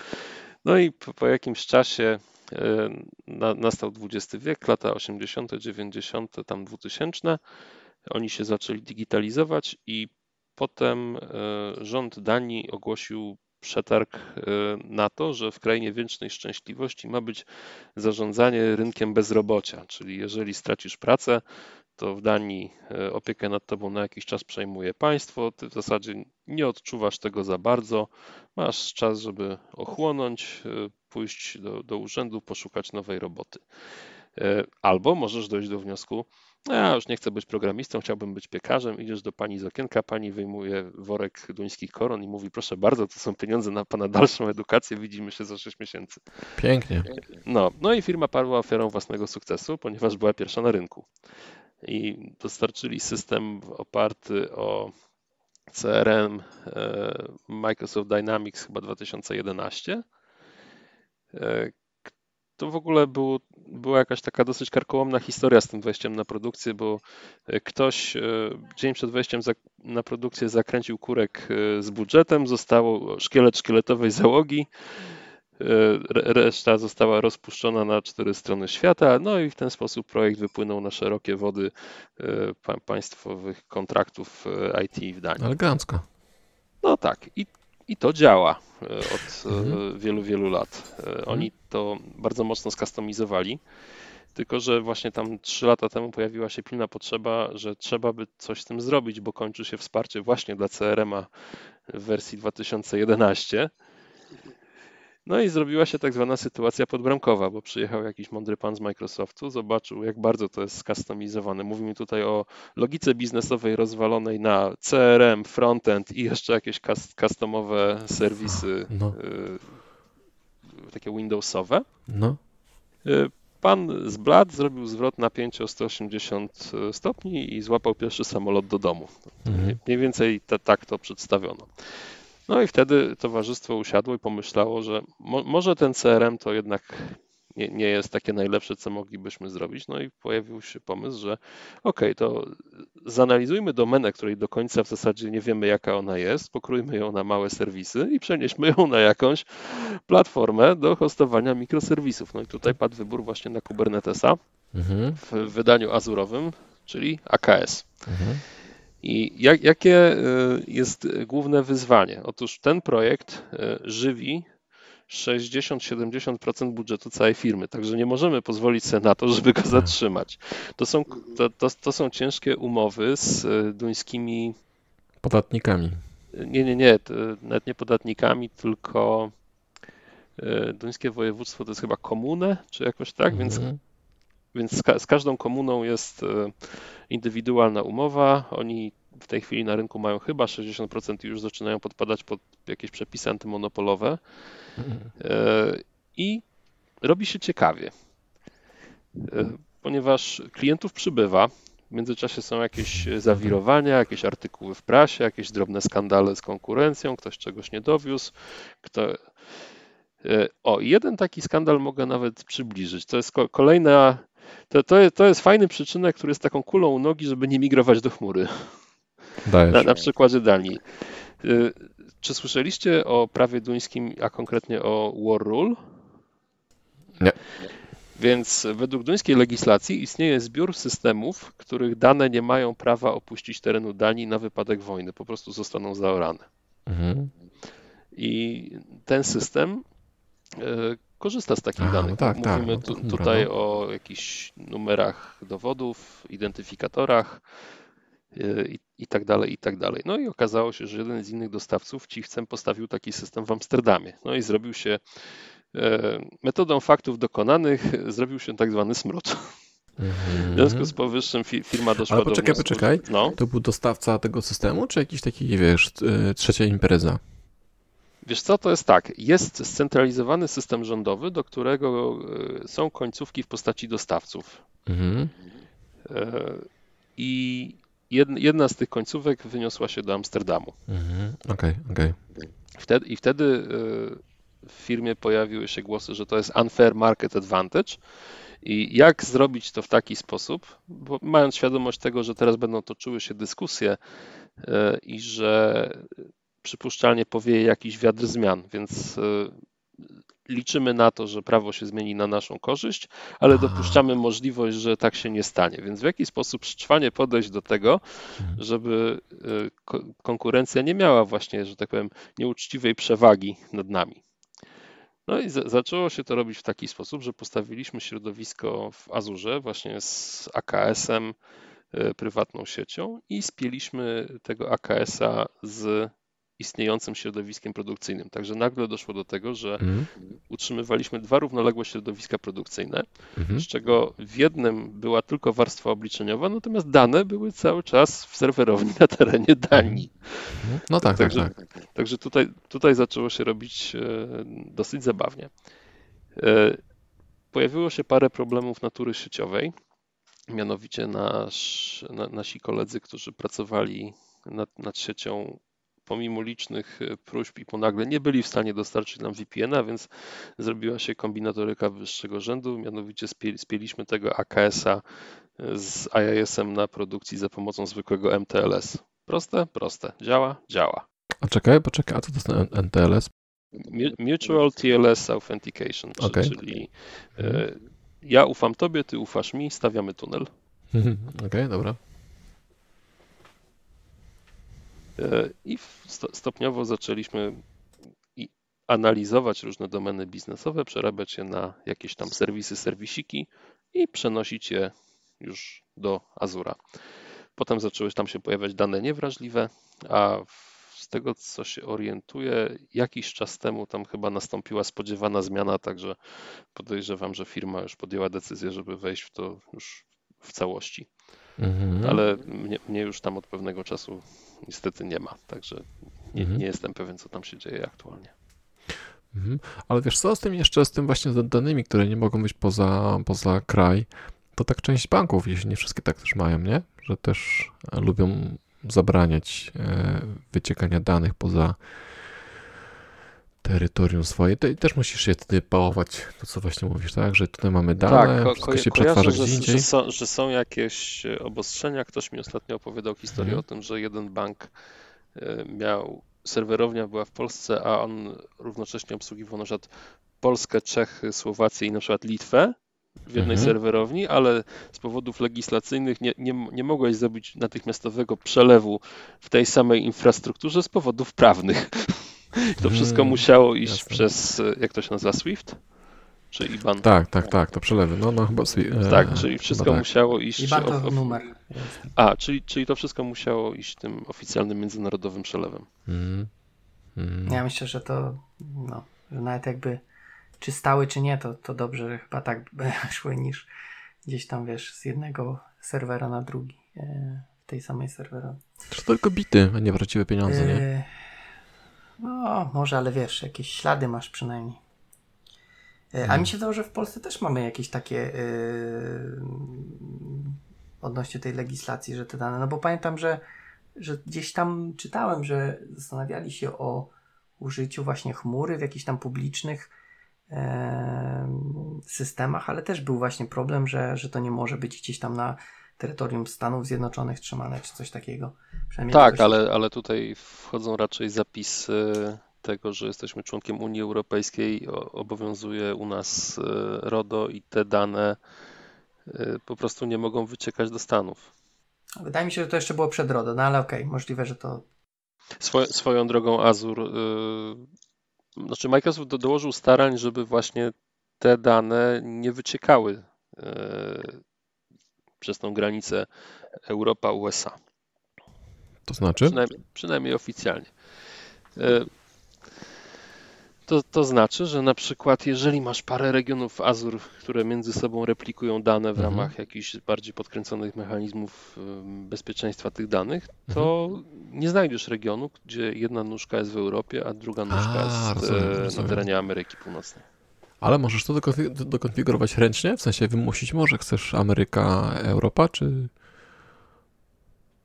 No i po, po jakimś czasie y, na, nastał XX wiek, lata 80., 90., tam 2000. Oni się zaczęli digitalizować i potem y, rząd Danii ogłosił przetarg y, na to, że w krainie wiecznej szczęśliwości ma być zarządzanie rynkiem bezrobocia, czyli jeżeli stracisz pracę, to w Danii e, opiekę nad tobą na jakiś czas przejmuje państwo. Ty w zasadzie nie odczuwasz tego za bardzo. Masz czas, żeby ochłonąć, e, pójść do, do urzędu, poszukać nowej roboty. Albo możesz dojść do wniosku, "No, ja już nie chcę być programistą, chciałbym być piekarzem. Idziesz do pani z okienka, pani wyjmuje worek duńskich koron i mówi: Proszę bardzo, to są pieniądze na pana dalszą edukację, widzimy się za 6 miesięcy. Pięknie. No, no i firma padła ofiarą własnego sukcesu, ponieważ była pierwsza na rynku. I dostarczyli system oparty o CRM e, Microsoft Dynamics chyba 2011. To w ogóle był, była jakaś taka dosyć karkołomna historia z tym wejściem na produkcję, bo e, ktoś e, dzień przed wejściem za, na produkcję zakręcił kurek e, z budżetem, zostało szkielet szkieletowej załogi, re- reszta została rozpuszczona na cztery strony świata, no i w ten sposób projekt wypłynął na szerokie wody pa- państwowych kontraktów IT w Danii. Elegancko. No tak, i, i to działa e, od e, Mhm. wielu, wielu lat. E, Oni to bardzo mocno skustomizowali, tylko że właśnie tam trzy lata temu pojawiła się pilna potrzeba, że trzeba by coś z tym zrobić, bo kończy się wsparcie właśnie dla CRM-a w wersji 2011. No i zrobiła się tak zwana sytuacja podbramkowa, bo przyjechał jakiś mądry pan z Microsoftu, zobaczył jak bardzo to jest skustomizowane. Mówimy tutaj o logice biznesowej rozwalonej na CRM, frontend i jeszcze jakieś customowe serwisy No, y, takie Windowsowe. no. Y, Pan z Blad zrobił zwrot napięcia o 180 stopni i złapał pierwszy samolot do domu. Mhm. Mniej więcej te, tak to przedstawiono. No i wtedy towarzystwo usiadło i pomyślało, że mo, może ten CRM to jednak nie, nie jest takie najlepsze, co moglibyśmy zrobić. No i pojawił się pomysł, że okej, to zanalizujmy domenę, której do końca w zasadzie nie wiemy, jaka ona jest, pokrójmy ją na małe serwisy i przenieśmy ją na jakąś platformę do hostowania mikroserwisów. No i tutaj padł wybór właśnie na Kubernetesa Mhm. w wydaniu azurowym, czyli AKS. Mhm. I jak, jakie y, jest główne wyzwanie? Otóż ten projekt y, żywi 60-70% budżetu całej firmy, także nie możemy pozwolić sobie na to, żeby go zatrzymać. To są, to, to, to są ciężkie umowy z y, duńskimi, Podatnikami. nie, nie, nie, nawet nie podatnikami, tylko duńskie województwo to jest chyba komunę, czy jakoś tak, Mhm. Więc z, ka- z każdą komuną jest e, indywidualna umowa. Oni w tej chwili na rynku mają chyba 60% i już zaczynają podpadać pod jakieś przepisy antymonopolowe. Mhm. E, I robi się ciekawie, E, ponieważ klientów przybywa. W międzyczasie są jakieś zawirowania, jakieś artykuły w prasie, jakieś drobne skandale z konkurencją, ktoś czegoś nie dowiózł. Kto... O, jeden taki skandal mogę nawet przybliżyć. To jest ko- kolejna. To, to, jest, to jest fajny przyczynek, który jest taką kulą u nogi, żeby nie migrować do chmury. Dajesz. Na, na przykładzie Danii. Y, Czy słyszeliście o prawie duńskim, a konkretnie o War Rule? Nie. Więc według duńskiej legislacji istnieje zbiór systemów, których dane nie mają prawa opuścić terenu Danii na wypadek wojny, po prostu zostaną zaorane. Mhm. I ten system e, korzysta z takich A, danych. no tak, tak, Mówimy no tu, dobra, tutaj no. o jakichś numerach dowodów, identyfikatorach e, i, i tak dalej, i tak dalej. No i okazało się, że jeden z innych dostawców cichcem postawił taki system w Amsterdamie. No i zrobił się e, metodą faktów dokonanych, zrobił się tak zwany smród. W związku z powyższym fi- firma doszła Ale do poczekaj, wniosku, poczekaj. No. To był dostawca tego systemu, czy jakiś taki, wiesz, y, trzecia impreza? Wiesz co, to jest tak, jest scentralizowany system rządowy, do którego e, są końcówki w postaci dostawców. Mhm. E, I jed- jedna z tych końcówek wyniosła się do Amsterdamu. Mhm. Okej, okej. Wtedy, I wtedy e, w firmie pojawiły się głosy, że to jest unfair market advantage. I jak zrobić to w taki sposób, bo mając świadomość tego, że teraz będą toczyły się dyskusje i że przypuszczalnie powieje jakiś wiatr zmian, więc e, liczymy na to, że prawo się zmieni na naszą korzyść, ale dopuszczamy możliwość, że tak się nie stanie. Więc w jaki sposób szczwanie podejść do tego, żeby e, ko- konkurencja nie miała właśnie, że tak powiem, nieuczciwej przewagi nad nami. No i za- zaczęło się to robić w taki sposób, że postawiliśmy środowisko w Azurze właśnie z AKS-em, e, prywatną siecią i spieliśmy tego AKS-a z istniejącym środowiskiem produkcyjnym. Także nagle doszło do tego, że Mhm. utrzymywaliśmy dwa równoległe środowiska produkcyjne, Mhm. z czego w jednym była tylko warstwa obliczeniowa, natomiast dane były cały czas w serwerowni na terenie Danii. Mhm. No tak, tak, Także, tak. także tutaj, tutaj zaczęło się robić e, dosyć zabawnie. E, Pojawiło się parę problemów natury sieciowej. Mianowicie nasz, na, nasi koledzy, którzy pracowali nad, nad siecią, pomimo licznych e, próśb i ponagle nie byli w stanie dostarczyć nam VPN-a, więc zrobiła się kombinatoryka wyższego rzędu. Mianowicie spie, spieliśmy tego AKS-a e, z IIS-em na produkcji za pomocą zwykłego MTLS. Proste? Proste. Działa? Działa. A czekaj, poczekaj, a co to jest? Mu- Mutual TLS Authentication, Okej. czyli e, ja ufam tobie, ty ufasz mi, stawiamy tunel. Mhm. Okej, dobra. E, I w- sto- stopniowo zaczęliśmy i analizować różne domeny biznesowe, przerabiać je na jakieś tam serwisy, serwisiki i przenosić je już do Azura. Potem zaczęły tam się pojawiać dane niewrażliwe, a z tego co się orientuję, jakiś czas temu tam chyba nastąpiła spodziewana zmiana, także podejrzewam, że firma już podjęła decyzję, żeby wejść w to już w całości. Mhm. Ale mnie, mnie już tam od pewnego czasu niestety nie ma, także nie, Mhm. nie jestem pewien, co tam się dzieje aktualnie. Mhm. Ale wiesz co, z tym jeszcze, z tym właśnie z danymi, które nie mogą być poza, poza kraj, to tak część banków, jeśli nie wszystkie tak też mają, nie? Że też lubią zabraniać e, wyciekania danych poza terytorium swoje. To i też musisz się wtedy pałować, to co właśnie mówisz, tak? Że tutaj mamy dane, ko- wszystko ko- się przetwarza że, gdzie że, indziej. są, że są jakieś e, obostrzenia. Ktoś mi ostatnio opowiadał historię Mhm. o tym, że jeden bank e, miał, serwerownia była w Polsce, a on równocześnie obsługiwał na przykład Polskę, Czechy, Słowację i na przykład Litwę w jednej Mhm. serwerowni, ale z powodów legislacyjnych nie, nie, nie mogłeś zrobić natychmiastowego przelewu w tej samej infrastrukturze z powodów prawnych. To wszystko Mm, musiało iść jasne. przez, e, jak to się nazywa, SWIFT? Czy IBAN? Tak, tak, tak, to przelewy. No, no chyba... swi- e, Tak, czyli wszystko tak. musiało iść. I ban o- to o- numer. A, czyli, czyli to wszystko musiało iść tym oficjalnym międzynarodowym przelewem. Mhm. Mhm. Ja myślę, że to, no, że nawet jakby czy stały, czy nie, to, to dobrze, że chyba tak by szły niż gdzieś tam, wiesz, z jednego serwera na drugi e, w tej samej serwerowni. To tylko bity, a nie prawdziwe pieniądze, nie? No, może, ale wiesz, jakieś ślady masz przynajmniej. E, A mi się wydało, że w Polsce też mamy jakieś takie e, odnośnie tej legislacji, że te dane, no bo pamiętam, że, że gdzieś tam czytałem, że zastanawiali się o użyciu właśnie chmury w jakichś tam publicznych e, systemach, ale też był właśnie problem, że, że to nie może być gdzieś tam na terytorium Stanów Zjednoczonych trzymane, czy coś takiego. Tak, ktoś- ale, ale tutaj wchodzą raczej zapisy tego, że jesteśmy członkiem Unii Europejskiej, obowiązuje u nas e, RODO i te dane e, po prostu nie mogą wyciekać do Stanów. Wydaje mi się, że to jeszcze było przed RODO, no ale okej, możliwe, że to Swo, swoją drogą Azure, y, znaczy Microsoft do, dołożył starań, żeby właśnie te dane nie wyciekały y, przez tą granicę Europa-USA. To znaczy? Przynajmniej, przynajmniej oficjalnie. E, To, to znaczy, że na przykład jeżeli masz parę regionów Azure, które między sobą replikują dane w Mhm. ramach jakichś bardziej podkręconych mechanizmów bezpieczeństwa tych danych, to nie znajdziesz regionu, gdzie jedna nóżka jest w Europie, a druga nóżka A, jest rozumiem, e, na rozumiem. terenie Ameryki Północnej. Ale możesz to dokonfi- do- dokonfigurować ręcznie? W sensie wymusić może? Chcesz Ameryka, Europa, czy...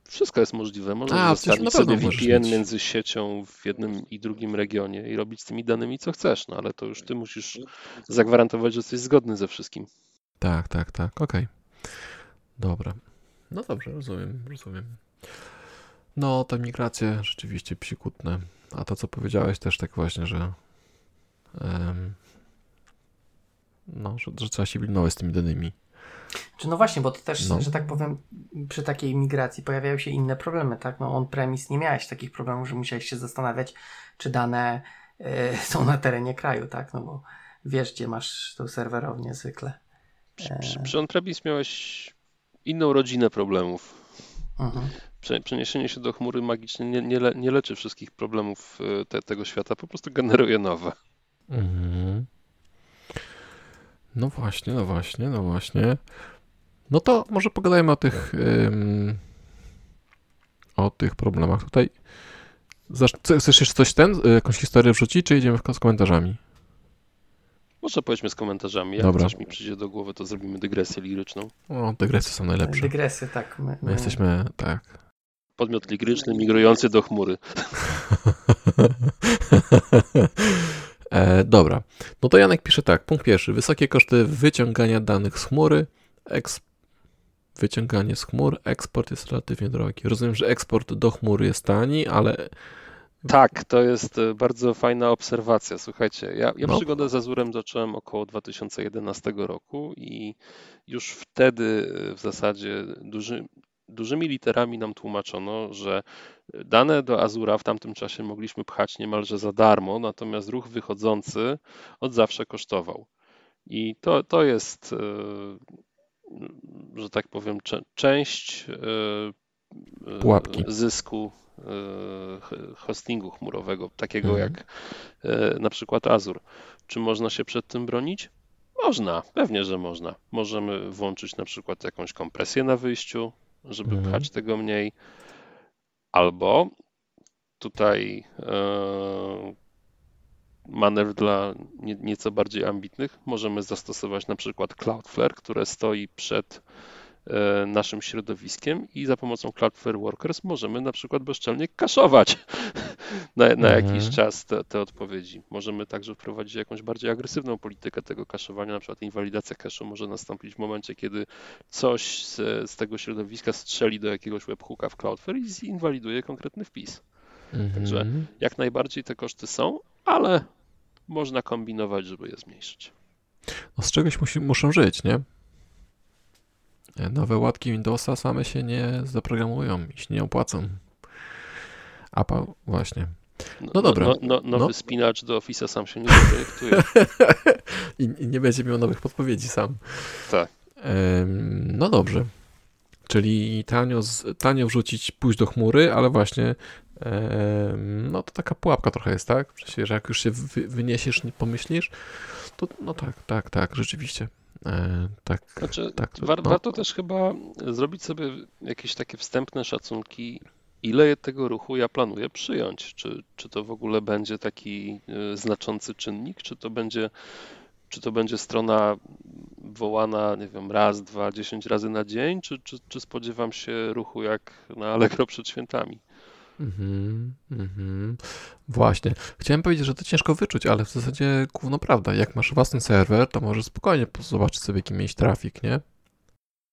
Wszystko jest możliwe. Możesz A, zostawić sobie VPN mieć. między siecią w jednym i drugim regionie i robić z tymi danymi co chcesz, no ale to już ty musisz zagwarantować, że jesteś zgodny ze wszystkim. Tak, tak, tak, okej. Dobra. No dobrze, rozumiem, rozumiem. No, te migracje rzeczywiście psikutne. A to, co powiedziałeś też tak właśnie, że em, no, że, że trzeba się pilnować z tymi danymi. Czy no właśnie, bo to też, No. że tak powiem, przy takiej migracji pojawiają się inne problemy, tak? No on-premise nie miałeś takich problemów, że musiałeś się zastanawiać, czy dane e, są na terenie kraju, tak? No bo wiesz, gdzie masz tą serwerownię zwykle. Przy, Eee. przy, przy on-premise miałeś inną rodzinę problemów. Mhm. Prze- Przeniesienie się do chmury magicznie nie, nie, le, nie leczy wszystkich problemów e, te, tego świata, po prostu generuje nowe. Mhm. No właśnie, no właśnie, no właśnie. No to może pogadajmy o tych ym, o tych problemach tutaj. Zacz- co, Chcesz jeszcze coś ten, y, jakąś historię wrzucić, czy idziemy w- z komentarzami? Może powiedzmy z komentarzami, jak Dobra. coś mi przyjdzie do głowy, to zrobimy dygresję liryczną. O, dygresje są najlepsze. Dygresy, tak. My, My jesteśmy, tak. Podmiot liryczny migrujący do chmury. e, dobra. No to Janek pisze tak. Punkt pierwszy. Wysokie koszty wyciągania danych z chmury. Eks... Wyciąganie z chmur. Eksport jest relatywnie drogi. Rozumiem, że eksport do chmury jest tani, ale Tak, to jest e, bardzo fajna obserwacja. Słuchajcie, ja, ja No. przygodę z Azurem zacząłem około 2011 roku i już wtedy e, w zasadzie duży, dużymi literami nam tłumaczono, że dane do Azura w tamtym czasie mogliśmy pchać niemalże za darmo, natomiast ruch wychodzący od zawsze kosztował. I to, to jest, e, że tak powiem, część e, e, Pułapki. zysku e, hostingu chmurowego, takiego Mhm. jak e, na przykład Azure. Czy można się przed tym bronić? Można, pewnie, że można. Możemy włączyć na przykład jakąś kompresję na wyjściu, żeby Mhm. pchać tego mniej, albo tutaj e, manewr dla nie, nieco bardziej ambitnych. Możemy zastosować na przykład Cloudflare, które stoi przed e, naszym środowiskiem i za pomocą Cloudflare Workers możemy na przykład bezczelnie kaszować na, na Mhm. jakiś czas te, te odpowiedzi. Możemy także wprowadzić jakąś bardziej agresywną politykę tego kaszowania, na przykład inwalidacja cache'u może nastąpić w momencie, kiedy coś z, z tego środowiska strzeli do jakiegoś webhooka w Cloudflare i zinwaliduje konkretny wpis. Także- Mhm. Jak najbardziej te koszty są, ale można kombinować, żeby je zmniejszyć. No z czegoś musi, muszą żyć, nie? E, Nowe łatki Windowsa same się nie zaprogramują i się nie opłacą. A pa, właśnie. No dobra. No, no, nowy No. spinacz do Office'a sam się nie zaprojektuje. I, I nie będzie miał nowych podpowiedzi sam. Tak. Em, no dobrze. Czyli tanio, z, tanio wrzucić, pójść do chmury, ale właśnie em, no to taka pułapka trochę jest, tak? W sensie, że jak już się wy, wyniesiesz, nie pomyślisz, to no tak, tak, tak, rzeczywiście. E, tak, Znaczy, tak. war, no. warto też chyba zrobić sobie jakieś takie wstępne szacunki, ile tego ruchu ja planuję przyjąć. Czy, czy to w ogóle będzie taki y, znaczący czynnik, czy to będzie, czy to będzie strona wołana, nie wiem, raz, dwa, dziesięć razy na dzień, czy, czy, czy spodziewam się ruchu jak na Allegro przed świętami? Mhm, mhm. Właśnie. Chciałem powiedzieć, że to ciężko wyczuć, ale w zasadzie gówno prawda. Jak masz własny serwer, to możesz spokojnie zobaczyć sobie, jaki mieć trafik, nie?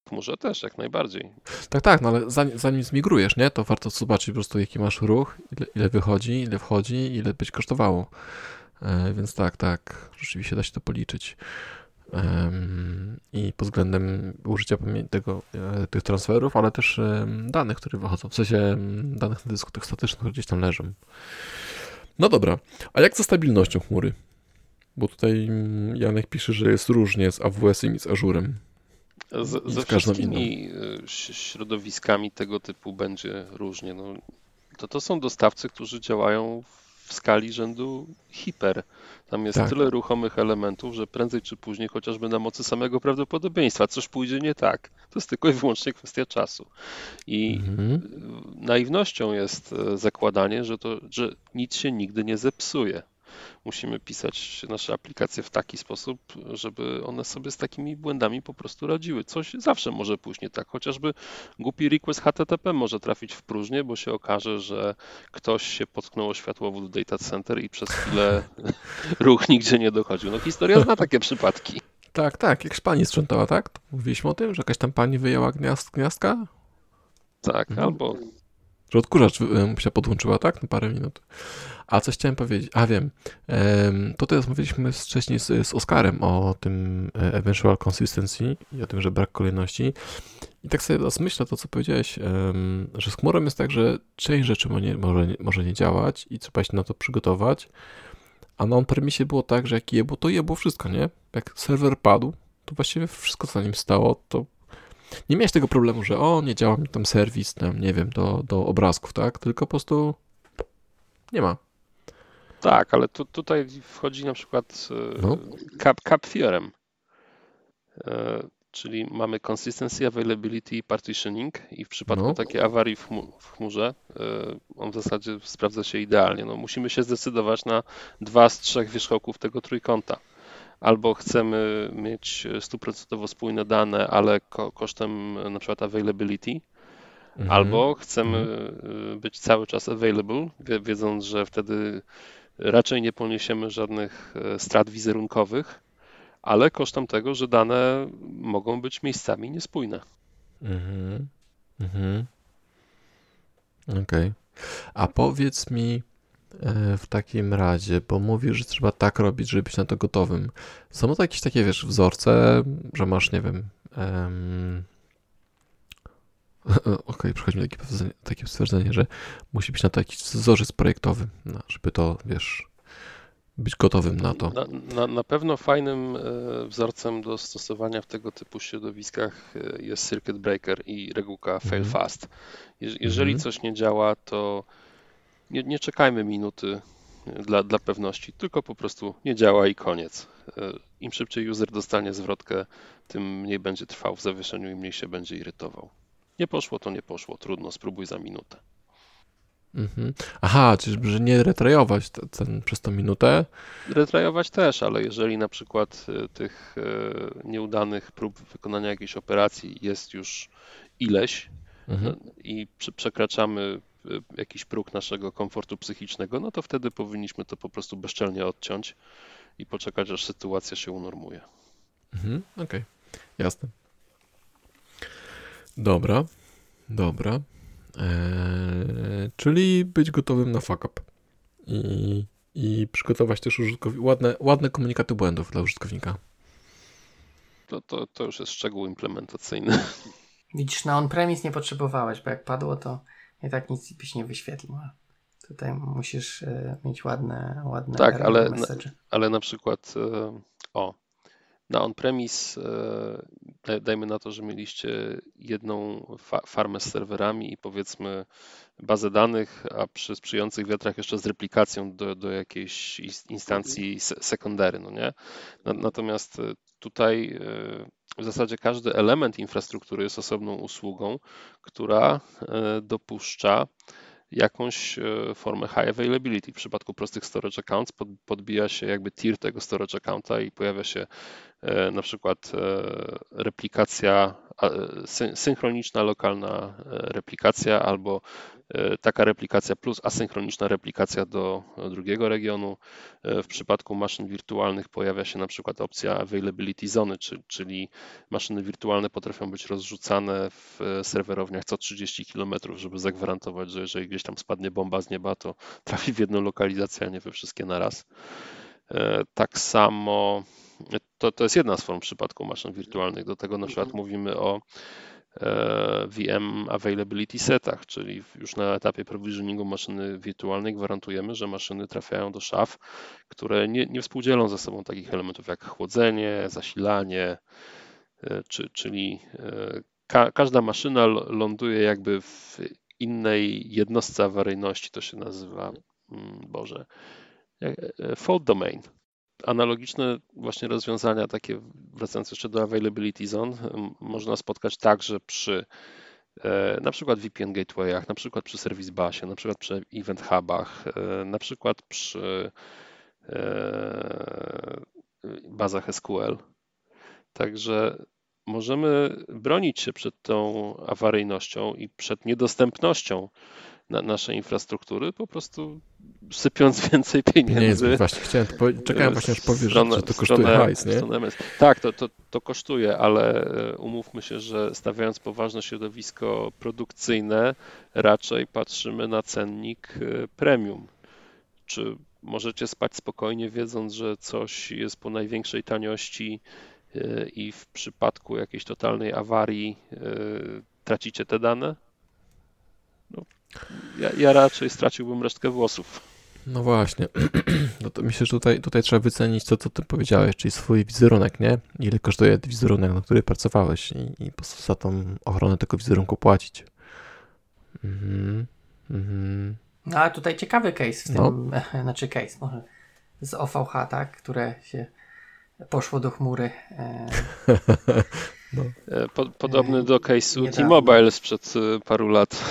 Chmurze też, jak najbardziej. Tak, tak, no ale zanim, zanim zmigrujesz, nie, to warto zobaczyć po prostu, jaki masz ruch, ile, ile wychodzi, ile wchodzi, ile być kosztowało. E, więc tak, tak, rzeczywiście da się to policzyć. I pod względem użycia tego, e, tych transferów, ale też danych, które wychodzą, w sensie danych na dysku tych statycznych, które gdzieś tam leżą. No dobra, a jak ze stabilnością chmury? Bo tutaj mm, Janek pisze, że jest różnie z AWS-em i z Azurem. Z, ze wszystkimi y, ś- środowiskami tego typu będzie różnie. No, to, to są dostawcy, którzy działają w skali rzędu hiper. Tam jest Tak. tyle ruchomych elementów, że prędzej czy później, chociażby na mocy samego prawdopodobieństwa, coś pójdzie nie tak. To jest tylko i wyłącznie kwestia czasu. I Mhm. y, naiwnością jest e, zakładanie, że, to, że nic się nigdy nie zepsuje. Musimy pisać nasze aplikacje w taki sposób, żeby one sobie z takimi błędami po prostu radziły. Coś zawsze może pójść nie tak. Chociażby głupi request HTTP może trafić w próżnię, bo się okaże, że ktoś się potknął o światłowód data center i przez chwilę ruch nigdzie nie dochodził. No historia zna takie przypadki. Tak, tak, jak pani sprzątała, tak? Mówiliśmy o tym, że jakaś tam pani wyjęła gniazd, gniazdka? Tak, Mhm. albo Że odkurzacz y, się podłączyła, tak? Na parę minut. A coś chciałem powiedzieć. A wiem. Em, Tutaj rozmawialiśmy z- wcześniej z, z Oskarem o tym e, eventual consistency i o tym, że brak kolejności. I tak sobie teraz myślę to, co powiedziałeś, że z chmurą jest tak, że część rzeczy mo- nie, może, może nie działać i trzeba się na to przygotować. A na on-premisie było tak, że jak jebło, to jebło wszystko, nie? Jak serwer padł, to właściwie wszystko, co na nim stało, to nie miałeś tego problemu, że o, nie działa mi tam serwis, tam, nie wiem, do, do obrazków, tak? Tylko po prostu nie ma. Tak, ale tu, tutaj wchodzi na przykład e, No. cap, cap theorem, E, czyli mamy consistency, availability i partitioning i w przypadku No. takiej awarii w, chmu, w chmurze e, on w zasadzie sprawdza się idealnie. No, musimy się zdecydować na dwa z trzech wierzchołków tego trójkąta. Albo chcemy mieć stuprocentowo spójne dane, ale ko kosztem na przykład availability, Mhm. Albo chcemy y, być cały czas available, wie- wiedząc, że wtedy raczej nie poniesiemy żadnych e, strat wizerunkowych, ale kosztem tego, że dane mogą być miejscami niespójne. Mhm. Mhm. Okej. A powiedz mi w takim razie, bo mówisz, że trzeba tak robić, żeby być na to gotowym. Są to jakieś takie, wiesz, wzorce, że masz, nie wiem. em, Okej, przychodzi mi takie, takie stwierdzenie, że musi być na to jakiś wzorzec projektowy, no, żeby to, wiesz, być gotowym na to. Na, na, na pewno fajnym e, wzorcem do stosowania w tego typu środowiskach e, jest Circuit Breaker i regułka Fail Mhm. Fast. Jeż- Jeżeli Mhm. coś nie działa, to nie, nie czekajmy minuty e, dla, dla pewności, tylko po prostu nie działa i koniec. E, Im szybciej user dostanie zwrotkę, tym mniej będzie trwał w zawieszeniu i mniej się będzie irytował. Nie poszło, to nie poszło. Trudno, spróbuj za minutę. Mhm. Aha, czyli że nie retrajować te- ten, przez tą minutę. Retrajować też, ale jeżeli na przykład e, tych nieudanych prób wykonania jakiejś operacji jest już ileś Mhm. no, i prze- przekraczamy jakiś próg naszego komfortu psychicznego, no to wtedy powinniśmy to po prostu bezczelnie odciąć i poczekać, aż sytuacja się unormuje. Mhm, okej, jasne. Dobra, dobra. Eee, czyli być gotowym na fuck up. I, i przygotować też użytkownika, ładne, ładne komunikaty błędów dla użytkownika. To, to, to już jest szczegół implementacyjny. Widzisz, na on-premise nie potrzebowałeś, bo jak padło, to i tak nic byś nie wyświetlił. Tutaj musisz e, mieć ładne, ładne Tak, ale- message. Ale na przykład, e, o, na on-premise e, daj- dajmy na to, że mieliście jedną fa farmę z serwerami i powiedzmy bazę danych, a przy sprzyjających wiatrach jeszcze z replikacją do, do jakiejś instancji se- secondary, no nie? Na- Natomiast tutaj w zasadzie każdy element infrastruktury jest osobną usługą, która e, dopuszcza jakąś e, formę high availability. W przypadku prostych storage accounts pod, podbija się jakby tier tego storage accounta i pojawia się e, na przykład replikacja, synchroniczna lokalna replikacja albo taka replikacja plus asynchroniczna replikacja do drugiego regionu. E, w przypadku maszyn wirtualnych pojawia się na przykład opcja availability zony, czyli maszyny wirtualne potrafią być rozrzucane w serwerowniach co 30 km, żeby zagwarantować, że jeżeli gdzieś tam spadnie bomba z nieba, to trafi w jedną lokalizację, a nie we wszystkie naraz. E, tak samo to, to jest jedna z form w przypadku maszyn wirtualnych. Do tego na przykład mówimy o E, VM Availability Setach, czyli już na etapie provisioningu maszyny wirtualnej gwarantujemy, że maszyny trafiają do szaf, które nie, nie współdzielą ze sobą takich elementów jak chłodzenie, zasilanie, e, czy, czyli e, ka, każda maszyna ląduje jakby w innej jednostce awaryjności, to się nazywa, mm, Boże, fault domain analogiczne właśnie rozwiązania, takie wracając jeszcze do availability zone, można spotkać także przy e, na przykład VPN gatewayach, na przykład przy service busie, na przykład przy event hubach, e, na przykład przy e, bazach SQL. Także możemy bronić się przed tą awaryjnością i przed niedostępnością na naszej infrastruktury, po prostu sypiąc więcej pieniędzy. Nie, właśnie chciałem, czekałem właśnie aż powiesz, stronę, że to kosztuje stronę, hajs, nie? Tak, to, to, to kosztuje, ale e, umówmy się, że stawiając poważne środowisko produkcyjne, raczej patrzymy na cennik e, premium. Czy możecie spać spokojnie, wiedząc, że coś jest po największej taniości e, i w przypadku jakiejś totalnej awarii tracicie te dane? Ja, ja raczej straciłbym resztkę włosów. No właśnie. No to myślę, że tutaj, tutaj trzeba wycenić to, co ty powiedziałeś, czyli swój wizerunek, nie? Ile kosztuje wizerunek, na który pracowałeś i, i po prostu za tą ochronę tego wizerunku płacić. Mhm. Mhm. No ale tutaj ciekawy case w tym, no. znaczy case, może z OVH, tak, które się poszło do chmury. E... no. E, podobny do case'u T-Mobile sprzed e, paru lat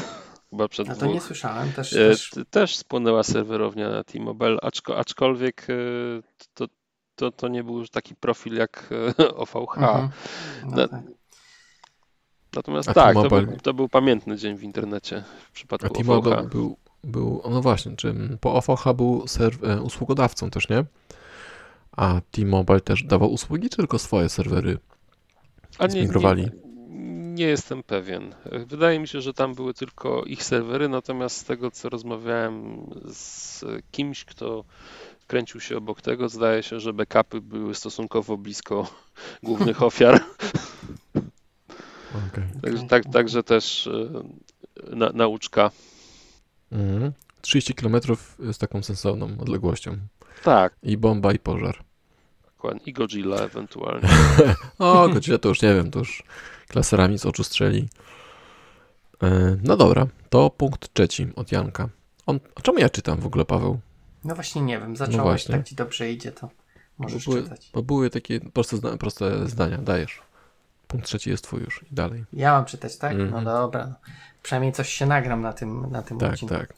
chyba przed A to dwóch. nie słyszałem. Też, e, też... też spłynęła serwerownia na T-Mobile, aczko, aczkolwiek e, to, to, to nie był taki profil jak e, OVH. Mhm. No tak. Natomiast A tak, to był, to był, pamiętny dzień w internecie w przypadku A T-Mobile OVH. Był, był, no właśnie, czy po OVH był serw, usługodawcą też, nie? A T-Mobile też dawał usługi, czy tylko swoje serwery A nie, zmigrowali? Nie, nie jestem pewien. Wydaje mi się, że tam były tylko ich serwery, natomiast z tego, co rozmawiałem z kimś, kto kręcił się obok tego, zdaje się, że backupy były stosunkowo blisko głównych ofiar. Okay. Także, tak, także też e, na, nauczka. Mhm. 30 km z taką sensowną odległością. Tak. I bomba, i pożar. Dokładnie. I Godzilla ewentualnie. o, Godzilla to już nie wiem, to już klaserami z oczu strzeli. E, no dobra, to punkt trzeci od Janka. On, a czemu ja czytam w ogóle, Paweł? No właśnie nie wiem, zacząłeś, no właśnie. tak ci dobrze idzie, to możesz bo były, czytać. Bo były takie proste, proste zdania, dajesz. Punkt trzeci jest twój już i dalej. Ja mam czytać, tak? Mm -hmm. No mhm. dobra. Przynajmniej coś się nagram na tym, na tym tak, odcinku. Tak, tak.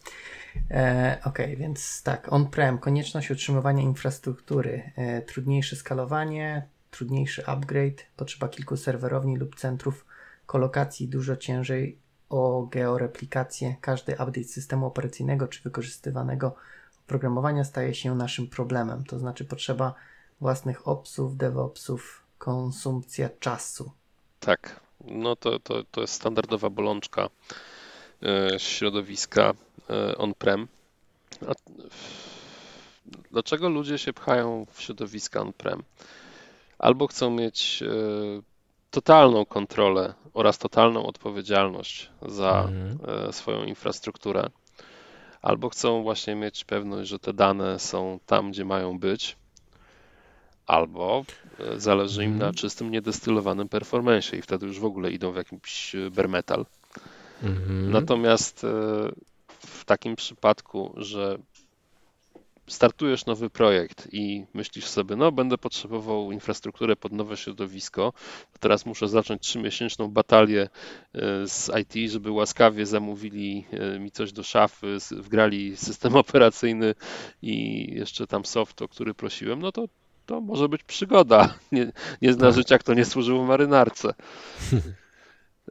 E, ok, więc tak, on-prem, konieczność utrzymywania infrastruktury, e, trudniejsze skalowanie, trudniejszy upgrade, potrzeba kilku serwerowni lub centrów kolokacji, dużo ciężej o georeplikację. Każdy update systemu operacyjnego czy wykorzystywanego oprogramowania staje się naszym problemem, to znaczy potrzeba własnych opsów, DevOpsów, konsumpcja czasu. Tak, no to, to, to jest standardowa bolączka e, środowiska e, on-prem. Dlaczego ludzie się pchają w środowiska on-prem? Albo chcą mieć e, totalną kontrolę oraz totalną odpowiedzialność za mhm. E, swoją infrastrukturę, albo chcą właśnie mieć pewność, że te dane są tam, gdzie mają być, albo e, zależy im mhm. na czystym, niedestylowanym performance i wtedy już w ogóle idą w jakimś bare metal. Mhm. Natomiast w takim przypadku, że startujesz nowy projekt i myślisz sobie, no będę potrzebował infrastrukturę pod nowe środowisko, teraz muszę zacząć trzymiesięczną batalię e, z IT, żeby łaskawie zamówili e, mi coś do szafy, wgrali system operacyjny i jeszcze tam soft, o który prosiłem, no to to może być przygoda. Nie, nie zna tak. życia, kto nie służył w marynarce.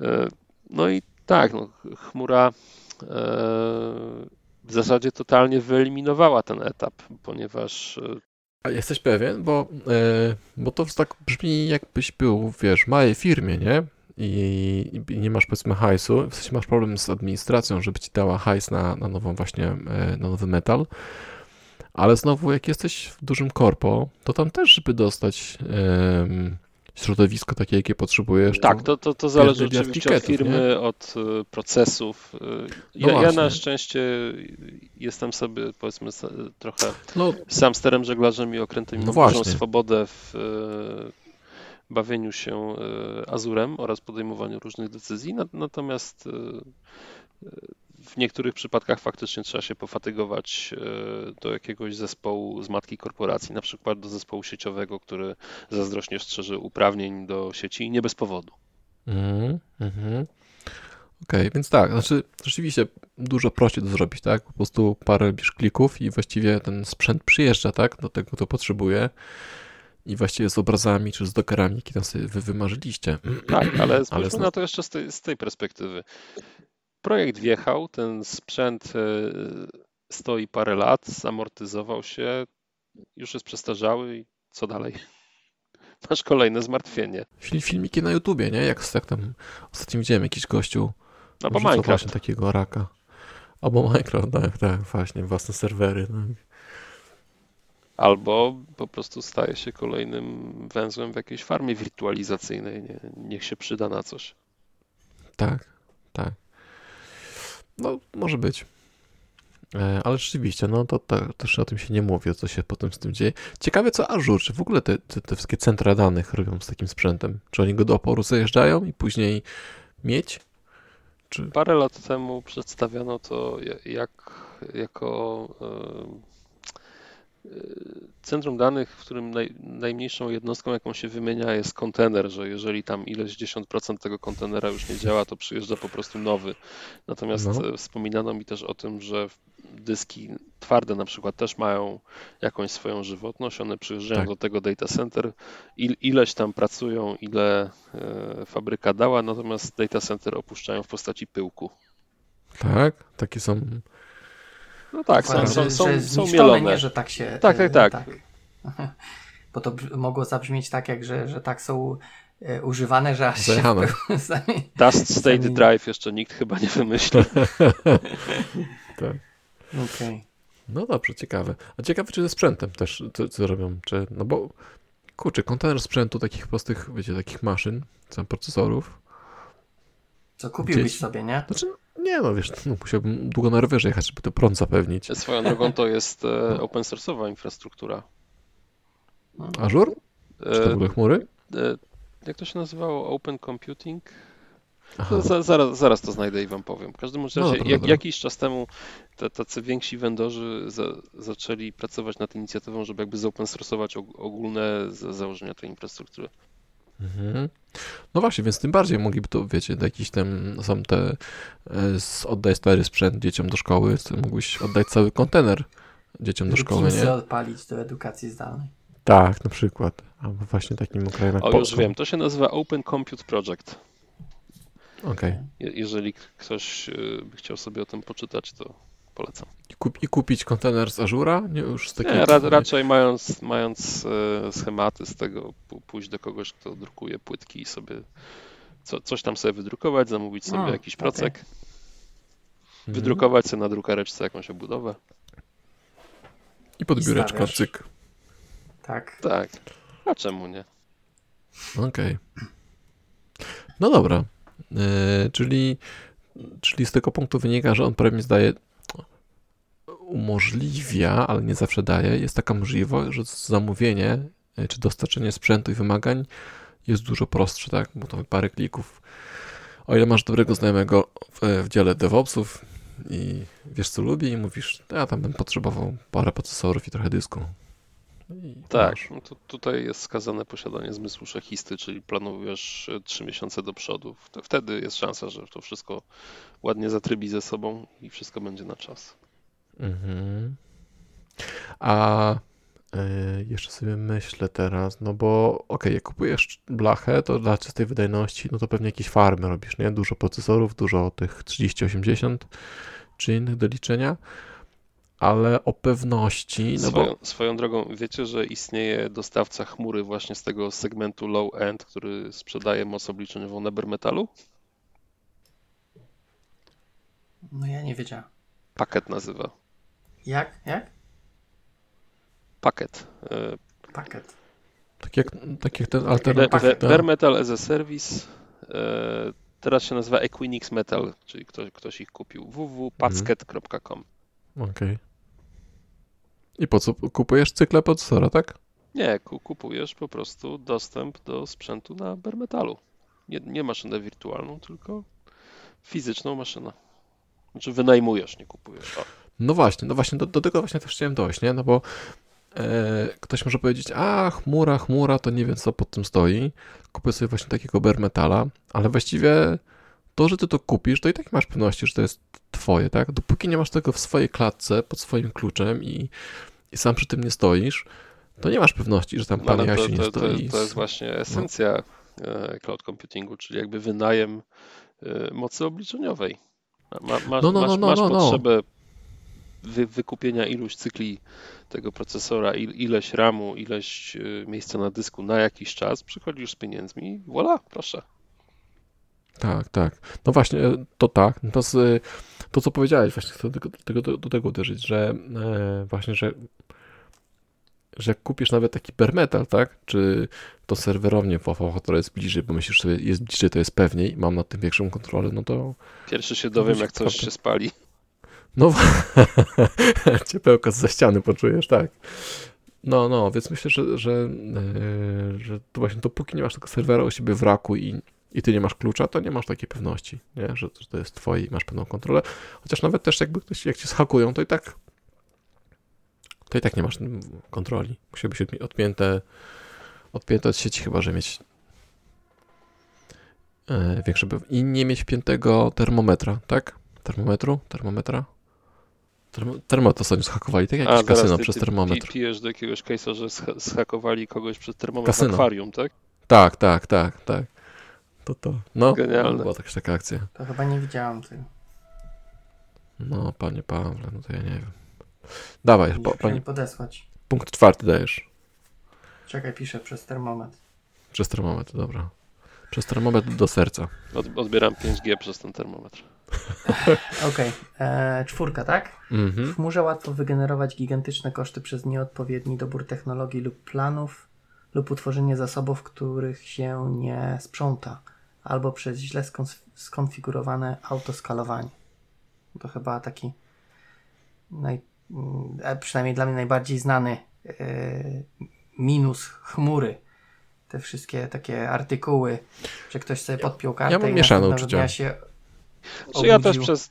E, no i tak, no, chmura w zasadzie totalnie wyeliminowała ten etap, ponieważ. A jesteś pewien? Bo, bo to tak brzmi, jakbyś był, wiesz, w małej firmie, nie? I, i, nie masz powiedzmy hajsu, w sensie masz problem z administracją, żeby ci dała hajs na, na nową właśnie, na nowy metal, ale znowu jak jesteś w dużym korpo, to tam też, żeby dostać środowisko takie, jakie potrzebujesz. Tak, to, to, to zależy oczywiście od firmy, nie? od e, procesów. E, no ja, ja, na szczęście jestem sobie, powiedzmy, trochę no, sam sterem żeglarzem i okrętem no dużą swobodę w e, bawieniu się Azurem oraz podejmowaniu różnych decyzji. Natomiast w niektórych przypadkach faktycznie trzeba się pofatygować e, do jakiegoś zespołu z matki korporacji, na przykład do zespołu sieciowego, który zazdrośnie strzeże uprawnień do sieci i nie bez powodu. Mhm. Mm Okej, okay, więc tak, znaczy rzeczywiście dużo prościej to zrobić, tak? Po prostu parę klików i właściwie ten sprzęt przyjeżdża, tak? Do tego, kto potrzebuje i właściwie z obrazami czy z dockerami, jakie tam sobie wy wymarzyliście. Tak, ale spójrzmy ale na to jeszcze z tej, z tej perspektywy projekt wjechał, ten sprzęt e, stoi parę lat, zamortyzował się, już jest przestarzały i co dalej? Masz kolejne zmartwienie. Filmiki na YouTubie, nie? Jak, jak tam ostatnio widziałem jakiś gościu Albo Minecraft. właśnie takiego raka. Albo Minecraft, tak, tak, właśnie, własne serwery. No. Albo po prostu staje się kolejnym węzłem w jakiejś farmie wirtualizacyjnej. Nie? Niech się przyda na coś. Tak, tak. No, może być. E, ale rzeczywiście, no to, to, też o tym się nie mówi, co się potem z tym dzieje. Ciekawe co Azure, czy w ogóle te, te, te wszystkie centra danych robią z takim sprzętem? Czy oni go do oporu zajeżdżają i później mieć? Czy... Parę lat temu przedstawiano to jak, jako centrum danych, w którym naj, najmniejszą jednostką, jaką się wymienia, jest kontener, że jeżeli tam ileś 10% tego kontenera już nie działa, to przyjeżdża po prostu nowy. Natomiast no. E, wspominano mi też o tym, że dyski twarde na przykład też mają jakąś swoją żywotność, one przyjeżdżają tak. do tego data center, il, ileś tam pracują, ile e, fabryka dała, natomiast data center opuszczają w postaci pyłku. Tak, takie są no tak, są, są, są, są mielone. Nie, że tak się... Tak, tak, tak. tak. Bo to mogło zabrzmieć tak, jak że, że tak są e, używane, że aż Zajechane. się sami, Dust State sami... Drive jeszcze nikt chyba nie wymyślił. tak. Okay. No dobrze, ciekawe. A ciekawe, czy ze sprzętem też co, co robią, czy, no bo kurczę, kontener sprzętu takich prostych, wiecie, takich maszyn, procesorów. Co kupiłbyś Gdzieś... sobie, nie? Znaczy, nie no, wiesz, no, musiałbym długo na rowerze jechać, żeby to prąd zapewnić. Swoją drogą to jest e, open source'owa infrastruktura. Azure? Czy to ogóle chmury? E, jak to się nazywało? Open Computing? Za, zaraz, zaraz to znajdę i wam powiem. W każdym razie, no, dobra, jak, dobra. jakiś czas temu te, tacy więksi vendorzy za, zaczęli pracować nad inicjatywą, żeby jakby zopen source'ować ogólne założenia tej infrastruktury. Mhm. No właśnie, więc tym bardziej mogliby to, wiecie, jakiś tam są te e, oddaj stary sprzęt dzieciom do szkoły, mógłbyś oddać cały kontener dzieciom do szkoły, nie? odpalić do edukacji zdalnej. Tak, na przykład. Albo właśnie takim krajem O, już wiem, to się nazywa Open Compute Project. Okej. Okay. Je jeżeli ktoś e, by chciał sobie o tym poczytać, to polecam. I, kup, i kupić kontener z Azura? Nie, już z. Nie, ra, raczej mając, mając e, schematy z tego, pójść do kogoś, kto drukuje płytki i sobie co, coś tam sobie wydrukować, zamówić sobie A, jakiś procek, okay. Mhm. wydrukować sobie na drukareczce jakąś obudowę. I pod biureczko, cyk. Tak. Tak. A czemu nie? Okej. Okay. No dobra. Yy, czyli, czyli z tego punktu wynika, że on prawie zdaje umożliwia, ale nie zawsze daje, jest taka możliwość, że zamówienie e, czy dostarczenie sprzętu i wymagań jest dużo prostsze, tak? Bo to parę klików. O ile masz dobrego znajomego w, w dziale DevOpsów i wiesz co lubi i mówisz, ja tam bym potrzebował parę procesorów i trochę dysku. I tak, no to tutaj jest skazane posiadanie zmysłu szachisty, czyli planujesz 3 miesiące do przodu. Wtedy jest szansa, że to wszystko ładnie zatrybi ze sobą i wszystko będzie na czas. Mhm. A Yy, jeszcze sobie myślę teraz, no bo okej, jak kupujesz blachę, to dla czystej wydajności, no to pewnie jakieś farmy robisz, nie? Dużo procesorów, dużo tych 3080 czy innych do liczenia, ale o pewności, no Swoją, bo swoją drogą, wiecie, że istnieje dostawca chmury właśnie z tego segmentu low-end, który sprzedaje moc obliczeniową na metalu? No ja nie wiedziałem. Pakiet nazywa. Jak? Jak? Pakiet. E, Pakiet. tak jak, tak jak ten alternatyw, Bare Metal as a Service. e, Teraz się nazywa Equinix Metal, czyli ktoś, ktoś ich kupił. www.packet.com. Okej. I po co kupujesz cykle procesora, tak? Nie, ku- kupujesz po prostu dostęp do sprzętu na bare metalu. Nie, nie maszynę wirtualną, tylko fizyczną maszynę. Znaczy wynajmujesz, nie kupujesz. O. No właśnie, no właśnie, do, do tego właśnie też chciałem dojść, nie? No bo e, ktoś może powiedzieć, a chmura, chmura, to nie wiem co pod tym stoi. Kupię sobie właśnie takiego bare metala, ale właściwie to, że ty to kupisz, to i tak masz pewności, że to jest twoje, tak? Dopóki nie masz tego w swojej klatce, pod swoim kluczem i, i sam przy tym nie stoisz, to nie masz pewności, że tam No, pan ale Jasiu to, nie to, to, stoi. jest, to jest właśnie esencja e, cloud computingu, czyli jakby wynajem e, mocy obliczeniowej. Ma, masz No, no, no, masz, no, masz no, no. potrzebę wy, wykupienia iluś cykli tego procesora, il, ileś RAMu, ileś e, miejsca na dysku na jakiś czas, przychodzisz z pieniędzmi i voilà, proszę. Tak, tak. No właśnie, e, to tak. To, z, to co powiedziałeś, właśnie chcę do tego, do, do tego uderzyć, że e, właśnie, że, że jak kupisz nawet taki bare metal, tak? Czy to serwerownię WFH, która jest bliżej, bo myślisz sobie, jest bliżej, to jest pewniej, mam nad tym większą kontrolę, no to Pierwszy się dowiem, jak coś się spali. No ciepełka z ściany poczujesz, tak. No, no, więc myślę, że, że, e, że to właśnie dopóki nie masz tego serwera u siebie w raku i, i ty nie masz klucza, to nie masz takiej pewności, nie? Że, że to jest twoje i masz pewną kontrolę. Chociaż nawet też jakby ktoś, jak cię zhakują, to i tak to i tak nie masz kontroli. Musi być odmi- odpięte, odpięte od sieci chyba, że mieć e, większe... I nie mieć wpiętego termometra, tak? Termometru? Termometra? Termo, termometr ostatnio zhakowali, tak? Jakieś kasyno ty, przez ty termometr. pi- pijesz do jakiegoś case'a, że zhakowali kogoś przez termometr Kasyno. akwarium, tak? Tak, tak, tak, tak. To to. No, Genialne. była jakaś taka akcja. To chyba nie widziałam tego. No, panie Pawle, no to ja nie wiem. Dawaj, po, pani podesłać. punkt czwarty dajesz. Czekaj, piszę przez termometr. Przez termometr, dobra. Przez termometr do serca. Od, odbieram 5G przez ten termometr. Okej, e, czwórka, tak? W Mhm. chmurze łatwo wygenerować gigantyczne koszty przez nieodpowiedni dobór technologii lub planów, lub utworzenie zasobów, których się nie sprząta, albo przez źle skonfigurowane autoskalowanie. To chyba taki, naj, mm, e, przynajmniej dla mnie najbardziej znany e, minus chmury. Te wszystkie takie artykuły, że ktoś sobie podpiął kartę mam i mieszane uczucia. dnia się Znaczy ja też przez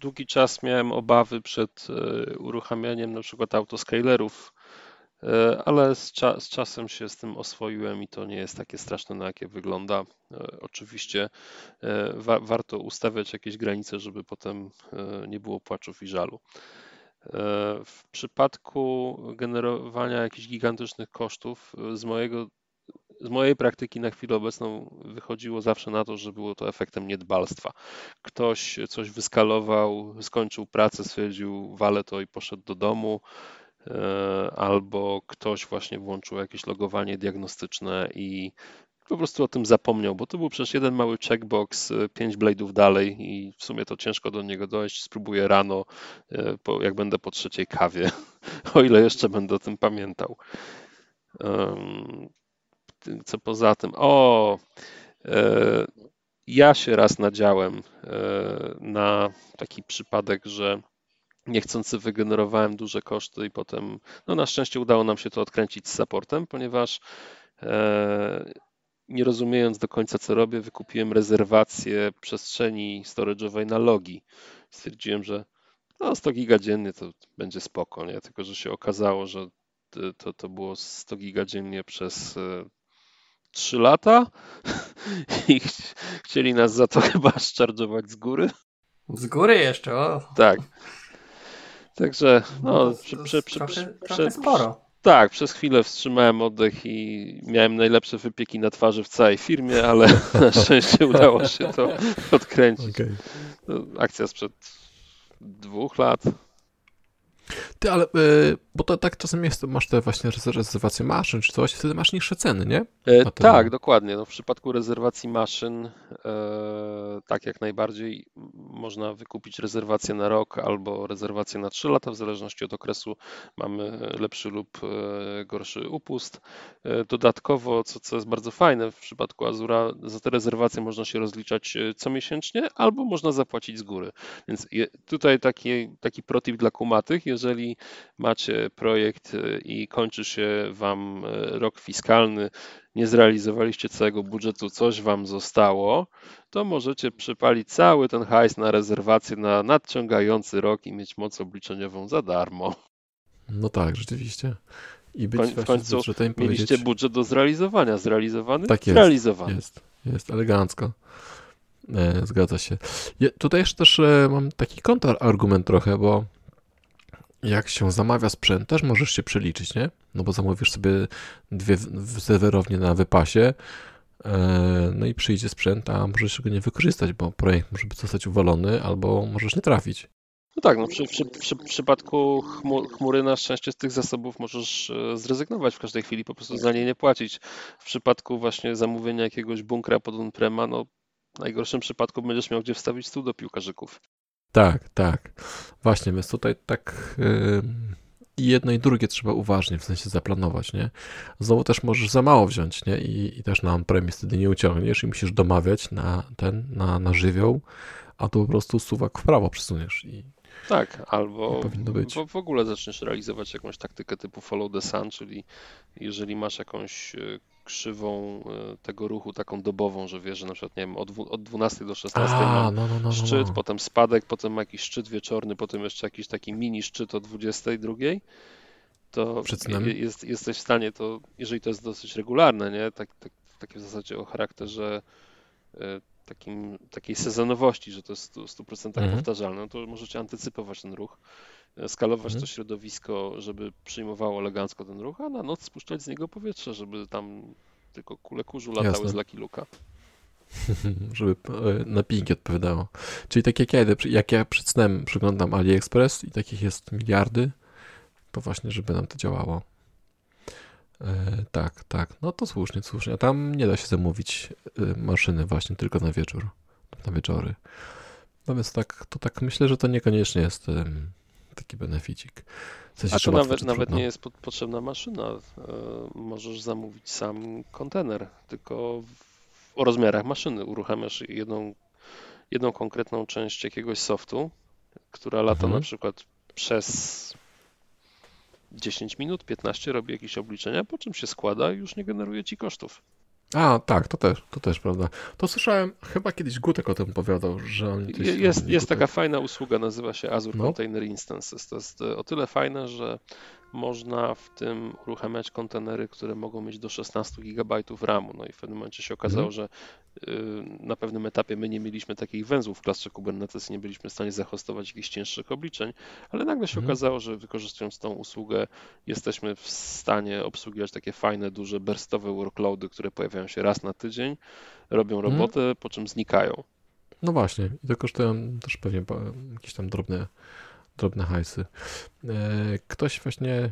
długi czas miałem obawy przed e, uruchamianiem na przykład autoscalerów, e, ale z, cza- z czasem się z tym oswoiłem i to nie jest takie straszne, na jakie wygląda. E, Oczywiście wa- warto ustawiać jakieś granice, żeby potem nie było płaczów i żalu. W przypadku generowania jakichś gigantycznych kosztów, z mojego z mojej praktyki na chwilę obecną wychodziło zawsze na to, że było to efektem niedbalstwa. Ktoś coś wyskalował, skończył pracę, stwierdził, walę to i poszedł do domu, e, albo ktoś właśnie włączył jakieś logowanie diagnostyczne i po prostu o tym zapomniał, bo to był przecież jeden mały checkbox, e, pięć blade'ów dalej i w sumie to ciężko do niego dojść. Spróbuję rano, e, jak będę po trzeciej kawie, o ile jeszcze będę o tym pamiętał. Co poza tym? O, e, ja się raz nadziałem e, na taki przypadek, że niechcący wygenerowałem duże koszty i potem, no na szczęście udało nam się to odkręcić z supportem, ponieważ e, nie rozumiejąc do końca co robię, wykupiłem rezerwację przestrzeni storage'owej na logi. Stwierdziłem, że no 100 giga dziennie to będzie spoko, nie? Tylko, że się okazało, że to, to było 100 giga dziennie przez 3 lata i ch- chcieli nas za to chyba szczarżować z góry. Z góry jeszcze, o. Tak. Także, no, to, przy, przy, przy, trochę, przy, trochę sporo. Tak, przez chwilę wstrzymałem oddech i miałem najlepsze wypieki na twarzy w całej firmie, ale na szczęście udało się to odkręcić. To Akcja sprzed dwóch lat. Ty, ale, y, bo to tak czasem jest, masz te właśnie rez- rezerwacje maszyn czy coś, wtedy masz niższe ceny, nie? To- tak, dokładnie. No, w przypadku rezerwacji maszyn, e, tak jak najbardziej można wykupić rezerwację na rok albo rezerwację na 3 lata, w zależności od okresu mamy lepszy lub gorszy upust. Dodatkowo, co, co jest bardzo fajne, w przypadku Azura, za te rezerwacje można się rozliczać comiesięcznie albo można zapłacić z góry. Więc je, tutaj taki, taki protip dla kumatych, jeżeli macie projekt e, i kończy się Wam e, rok fiskalny, nie zrealizowaliście całego budżetu, coś Wam zostało, to możecie przepalić cały ten hajs na rezerwację na nadciągający rok i mieć moc obliczeniową za darmo. No tak, rzeczywiście. I być w końcu budżetem Mieliście powiedzieć, budżet do zrealizowania, zrealizowany, Tak jest, zrealizowany. jest, jest elegancko. E, zgadza się. Je, tutaj jeszcze też e, mam taki kontrargument trochę, bo jak się zamawia sprzęt, też możesz się przeliczyć, nie? No bo zamówisz sobie dwie serwerownie na wypasie, e, no i przyjdzie sprzęt, a możesz go nie wykorzystać, bo projekt może być zostać uwalony, albo możesz nie trafić. No tak, no przy, przy, przy, w przypadku chmu- chmury na szczęście z tych zasobów możesz e, zrezygnować w każdej chwili, po prostu za nie nie płacić. W przypadku właśnie zamówienia jakiegoś bunkra pod on-prema, no w najgorszym przypadku będziesz miał gdzie wstawić stół do piłkarzyków. Tak, tak. Właśnie, więc tutaj tak i jedno i drugie trzeba uważnie, w sensie zaplanować, nie? Znowu też możesz za mało wziąć, nie? I, i też na on-premise wtedy nie uciągniesz i musisz domawiać na ten, na, na żywioł, a tu po prostu suwak w prawo przesuniesz i Tak, albo. W, ogóle zaczniesz realizować jakąś taktykę typu follow the sun, czyli jeżeli masz jakąś e, krzywą e, tego ruchu taką dobową, że wiesz, że na przykład nie wiem, od, od 12 do 16 A, no, no, no, no, szczyt, no. potem spadek, potem jakiś szczyt wieczorny, potem jeszcze jakiś taki mini szczyt o 22, to jest, jesteś w stanie to, jeżeli to jest dosyć regularne, nie? Tak, tak, takie w zasadzie o charakterze e, takim, takiej sezonowości, że to jest w 100% Mhm. powtarzalne, no to możecie antycypować ten ruch, skalować Mhm. to środowisko, żeby przyjmowało elegancko ten ruch, a na noc spuszczać z niego powietrze, żeby tam tylko kule kurzu latały Jasne. z Lucky Luka. żeby e, na pinki odpowiadało. Czyli tak jak ja, idę, jak ja przed snem przeglądam AliExpress i takich jest miliardy, to właśnie, żeby nam to działało. E, tak, tak. No to słusznie, słusznie. A tam nie da się zamówić e, maszyny właśnie tylko na wieczór, na wieczory. No więc tak, to tak myślę, że to niekoniecznie jest taki beneficik. W sensie, A to nawet, nawet trudno. nie jest pot- potrzebna maszyna. E, Możesz zamówić sam kontener, tylko w, o rozmiarach maszyny. Uruchamiasz jedną, jedną konkretną część jakiegoś softu, która lata Mhm. na przykład przez 10 minut, 15, robi jakieś obliczenia, po czym się składa i już nie generuje ci kosztów. A, tak, to też, to też, prawda. To słyszałem, chyba kiedyś Gutek o tym opowiadał, że on gdzieś Jest, jest Gutek. taka fajna usługa, nazywa się Azure No. Container Instances. To jest e, o tyle fajne, że można w tym uruchamiać kontenery, które mogą mieć do 16 GB RAMu. No i w pewnym momencie się okazało, Mhm. że y, na pewnym etapie my nie mieliśmy takich węzłów w klastrze Kubernetes i nie byliśmy w stanie zahostować jakichś cięższych obliczeń, ale nagle się Mhm. okazało, że wykorzystując tą usługę jesteśmy w stanie obsługiwać takie fajne, duże, burstowe workloady, które pojawiają się raz na tydzień, robią Mhm. robotę, po czym znikają. No właśnie, i to kosztują też pewnie jakieś tam drobne, drobne hajsy. E, Ktoś właśnie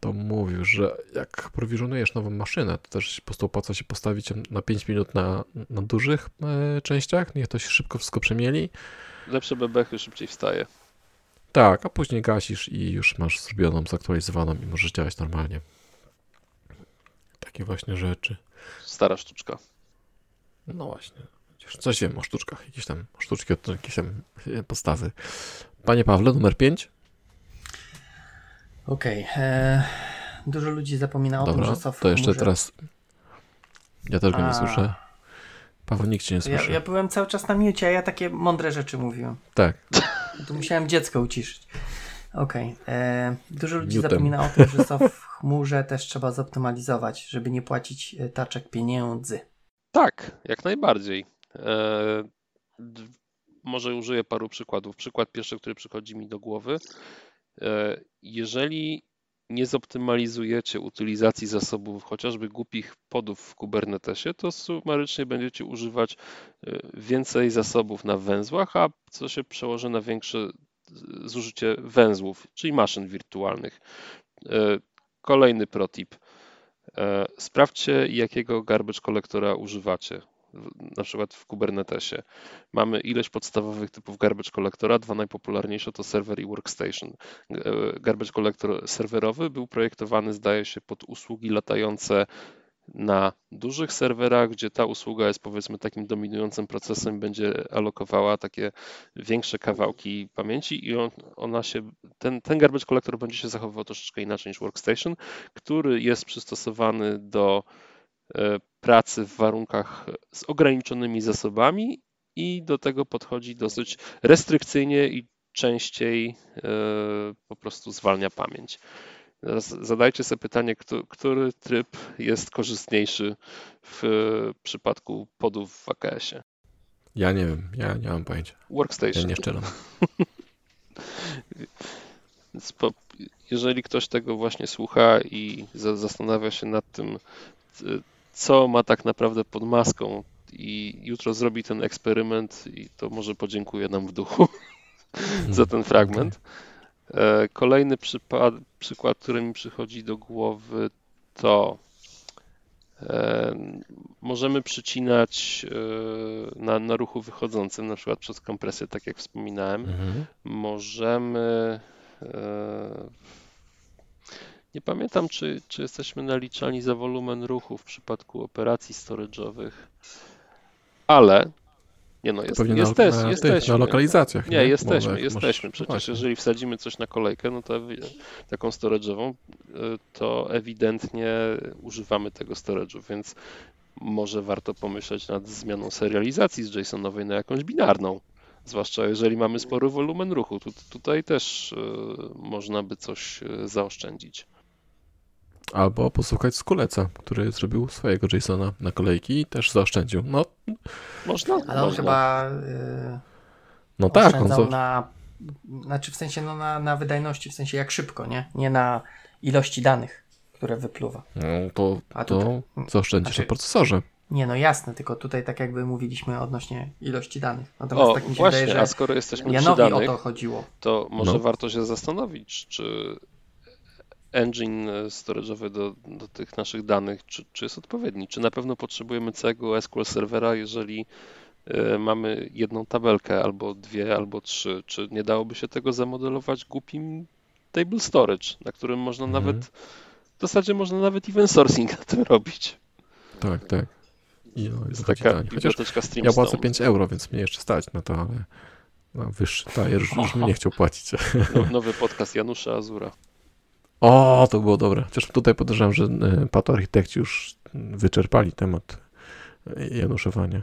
to mówił, że jak prowizjonujesz nową maszynę, to też po prostu opłaca się postawić na 5 minut na, na dużych e, częściach, niech to się szybko wszystko przemieli. Lepsze bebechy szybciej wstaje. Tak, a później gasisz i już masz zrobioną, zaktualizowaną i możesz działać normalnie. Takie właśnie rzeczy. Stara sztuczka. No właśnie. Coś wiem o sztuczkach, jakieś tam sztuczki, od jakieś tam postawy. Panie Pawle, numer 5. Okej. e, Dużo ludzi zapomina o tym, Dobra, że soft to jeszcze chmurze- teraz. Ja też go nie A. słyszę. Paweł, nikt cię nie Ja, słyszy. ja byłem cały czas na miucie, a ja takie mądre rzeczy mówiłem. Tak. Tu musiałem dziecko uciszyć. Okej. e, Dużo ludzi Mutem. zapomina o tym, że soft w chmurze też trzeba zoptymalizować, żeby nie płacić e, taczek pieniędzy. Tak, jak najbardziej. E, może użyję paru przykładów. Przykład pierwszy, który przychodzi mi do głowy. E, jeżeli nie zoptymalizujecie utylizacji zasobów chociażby głupich podów w Kubernetesie, to sumarycznie będziecie używać y, więcej zasobów na węzłach, a co się przełoży na większe zużycie węzłów, czyli maszyn wirtualnych. Y, kolejny protip. Sprawdźcie, jakiego garbage kolektora używacie na przykład w Kubernetesie. Mamy ileś podstawowych typów garbage kolektora, dwa najpopularniejsze to server i workstation. E, garbage kolektor serwerowy był projektowany, zdaje się, pod usługi latające na dużych serwerach, gdzie ta usługa jest powiedzmy takim dominującym procesem, będzie alokowała takie większe kawałki pamięci i on, ona się, ten, ten garbage collector będzie się zachowywał troszeczkę inaczej niż workstation, który jest przystosowany do pracy w warunkach z ograniczonymi zasobami i do tego podchodzi dosyć restrykcyjnie i częściej e, po prostu zwalnia pamięć. Zadajcie sobie pytanie, który tryb jest korzystniejszy w przypadku podów w AKS-ie. Ja nie wiem, ja nie mam pojęcia. Workstation. Ja nie szczelam. jeżeli ktoś tego właśnie słucha i zastanawia się nad tym, co ma tak naprawdę pod maską i jutro zrobi ten eksperyment i to może podziękuję nam w duchu za ten fragment. E, kolejny przypad, przykład, który mi przychodzi do głowy to e, możemy przycinać e, na, na ruchu wychodzącym, na przykład przez kompresję, tak jak wspominałem. Mhm. Możemy nie pamiętam, czy, czy jesteśmy naliczani za wolumen ruchu w przypadku operacji storage'owych, ale nie no, jest, Pewnie jesteś, na, jesteśmy. na lokalizacjach. Nie, nie jesteśmy, jesteśmy. Przecież właśnie. jeżeli wsadzimy coś na kolejkę, no to taką storage'ową, y, to ewidentnie używamy tego storage'u, więc może warto pomyśleć nad zmianą serializacji z JSONowej na jakąś binarną. Zwłaszcza jeżeli mamy spory wolumen ruchu. Tu, tutaj też y, można by coś y, zaoszczędzić. Albo posłuchać Skuleca, który zrobił swojego Jasona na kolejki i też zaoszczędził. No, można. Ale on można. chyba yy, no tak, on za... na, znaczy w sensie no, na, na wydajności, w sensie jak szybko, nie? Nie na ilości danych, które wypluwa. No to, A to zaoszczędzisz znaczy, na procesorze. Nie, no jasne, tylko tutaj tak jakby mówiliśmy odnośnie ilości danych. Natomiast o, tak mi się właśnie, wydaje, że a skoro jesteśmy Janowi przy danych, o to chodziło. To może no. warto się zastanowić, czy engine storage'owy do, do tych naszych danych, czy, czy jest odpowiedni? Czy na pewno potrzebujemy całego SQL serwera, jeżeli y, mamy jedną tabelkę, albo dwie, albo trzy? Czy nie dałoby się tego zamodelować głupim table storage, na którym można mhm. nawet, w zasadzie można nawet event sourcing na tym robić? Tak, tak. I no, jest taka biblioteczka Ja płacę 5 euro, więc mnie jeszcze stać na to, ale no, wyższy tajer już, już mnie nie chciał płacić. No, nowy podcast Janusza Azura. O, to było dobre. Chociaż tutaj podejrzewam, że e, patoarchitekci już wyczerpali temat e, januszowania.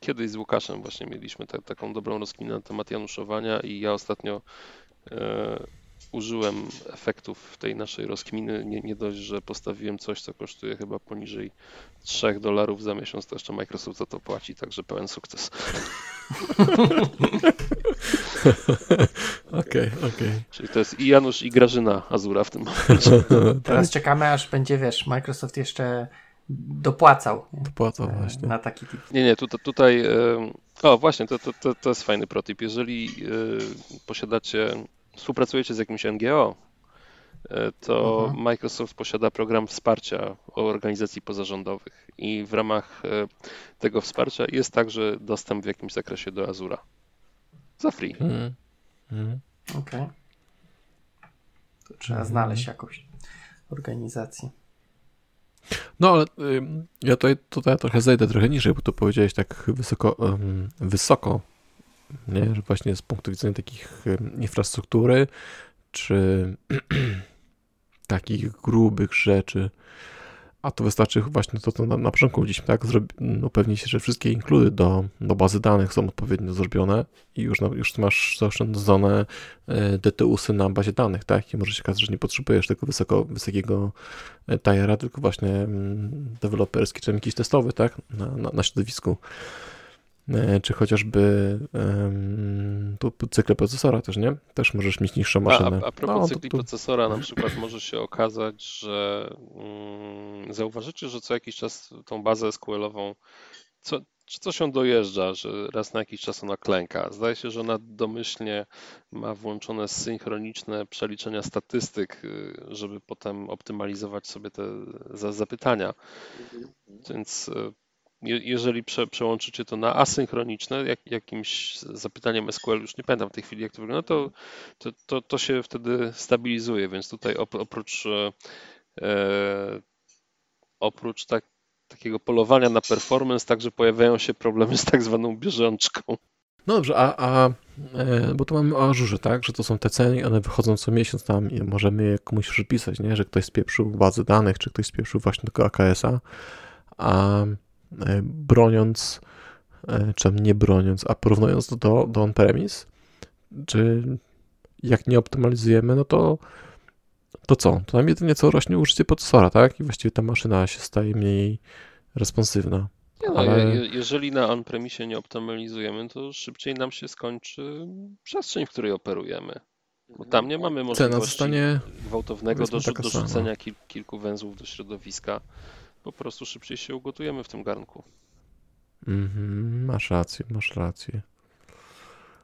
Kiedyś z Łukaszem właśnie mieliśmy ta, taką dobrą rozkminę na temat januszowania i ja ostatnio e, użyłem efektów tej naszej rozkminy. Nie, nie dość, że postawiłem coś, co kosztuje chyba poniżej 3 dolarów za miesiąc, to jeszcze Microsoft za to płaci, także pełen sukces. Okej, okej. Okay, Czyli to jest i Janusz, i Grażyna Azura w tym momencie. Teraz czekamy, aż będzie, wiesz, Microsoft jeszcze dopłacał. Nie? Dopłacał e, właśnie. Na taki tip. Nie, nie, tutaj, tutaj o właśnie, to, to, to jest fajny protip. Jeżeli e, posiadacie, współpracujecie z jakimś NGO, e, to mhm. Microsoft posiada program wsparcia organizacji pozarządowych i w ramach tego wsparcia jest także dostęp w jakimś zakresie do Azura. Za free. Mhm. Mhm. Okej. Okay. To trzeba mhm. znaleźć jakąś organizację. No ale ja tutaj, tutaj trochę zejdę trochę niżej, bo tu powiedziałeś tak wysoko, wysoko, nie? że właśnie z punktu widzenia takich infrastruktury, czy takich grubych rzeczy, a to wystarczy właśnie to, co na, na początku mówiliśmy, tak? Zrobi, upewnić się, że wszystkie inkludy do, do bazy danych są odpowiednio zrobione i już, na, już masz zaoszczędzone e, DTU-sy na bazie danych, tak? I może się okazać, że nie potrzebujesz tego wysoko, wysokiego e, tajera, tylko właśnie mm, deweloperski czy jakiś testowy, tak? Na, na, na środowisku. E, czy chociażby um, tu cykle procesora też, nie? Też możesz mieć niższą maszynę. A, a, a propos no, cykli to, to... procesora, na przykład może się okazać, że um, zauważycie, że co jakiś czas tą bazę SQL-ową co, czy coś dojeżdża, że raz na jakiś czas ona klęka. Zdaje się, że ona domyślnie ma włączone synchroniczne przeliczenia statystyk, y, żeby potem optymalizować sobie te zapytania. Więc y, jeżeli prze, przełączycie to na asynchroniczne, jak, jakimś zapytaniem SQL, już nie pamiętam w tej chwili jak to wygląda, to, to, to, to się wtedy stabilizuje, więc tutaj oprócz e, oprócz tak, takiego polowania na performance także pojawiają się problemy z tak zwaną bieżączką. No dobrze, a, a e, bo tu mamy o Ażurze, tak, że to są te ceny, one wychodzą co miesiąc tam i możemy je komuś przypisać, nie, że ktoś spieprzył bazę danych, czy ktoś spieprzył właśnie tego AKS-a, a broniąc, e, czy nie broniąc, a porównując to do, do on-premise, czy jak nie optymalizujemy, no to to co? To nam jedynie co rośnie użycie procesora, tak? I właściwie ta maszyna się staje mniej responsywna. No, ale... jeżeli na on-premisie nie optymalizujemy, to szybciej nam się skończy przestrzeń, w której operujemy. Bo tam nie mamy możliwości zostanie, gwałtownego do, dorzucenia kil, kilku węzłów do środowiska. Po prostu szybciej się ugotujemy w tym garnku. Mhm, masz rację, masz rację.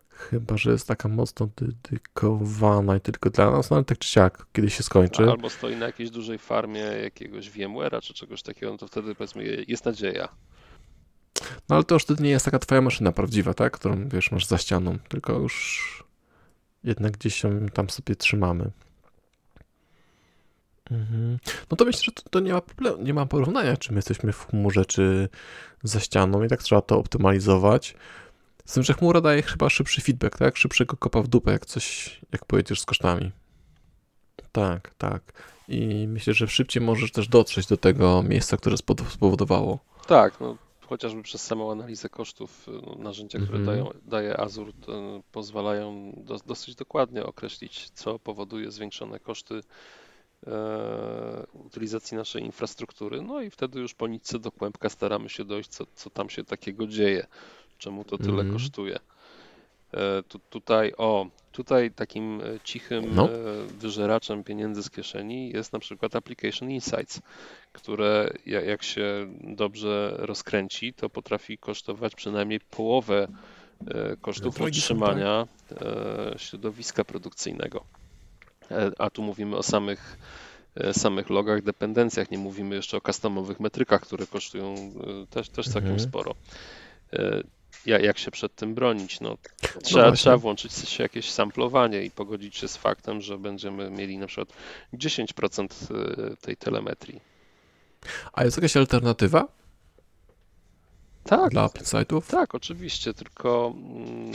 Chyba, że jest taka mocno dedykowana i tylko dla nas, no ale tak czy siak, kiedy się skończy. Albo stoi na jakiejś dużej farmie jakiegoś VMware'a czy czegoś takiego, no to wtedy powiedzmy jest nadzieja. No ale to już wtedy nie jest taka twoja maszyna prawdziwa, tak? Którą wiesz, masz za ścianą, tylko już jednak gdzieś ją tam sobie trzymamy. Mhm. No to myślę, że to, to, nie, ma nie ma porównania, czy my jesteśmy w chmurze, czy za ścianą i tak trzeba to optymalizować. Z tym, że chmura daje chyba szybszy feedback, tak? Szybszego kopa w dupę, jak coś, jak pojedziesz z kosztami. Tak, tak. I myślę, że szybciej możesz też dotrzeć do tego miejsca, które spowodowało. Tak, no, chociażby przez samą analizę kosztów no, narzędzia, które mm -hmm. dają, daje Azure, pozwalają do, dosyć dokładnie określić, co powoduje zwiększone koszty utylizacji naszej infrastruktury. No i wtedy już po nitce do kłębka staramy się dojść, co, co tam się takiego dzieje czemu to tyle mm. kosztuje. E, tu, tutaj, o, tutaj takim e, cichym no. E, wyżeraczem pieniędzy z kieszeni jest na przykład Application Insights, które jak się dobrze rozkręci, to potrafi kosztować przynajmniej połowę kosztów utrzymania środowiska produkcyjnego. A tu mówimy o samych samych logach, dependencjach, nie mówimy jeszcze o customowych metrykach, które kosztują też, też całkiem mhm. sporo jak się przed tym bronić. No, trzeba, no trzeba włączyć się jakieś samplowanie i pogodzić się z faktem, że będziemy mieli na przykład 10% y, tej telemetrii. A jest jakaś alternatywa? Tak. Dla site'ów? Tak, oczywiście, tylko mm,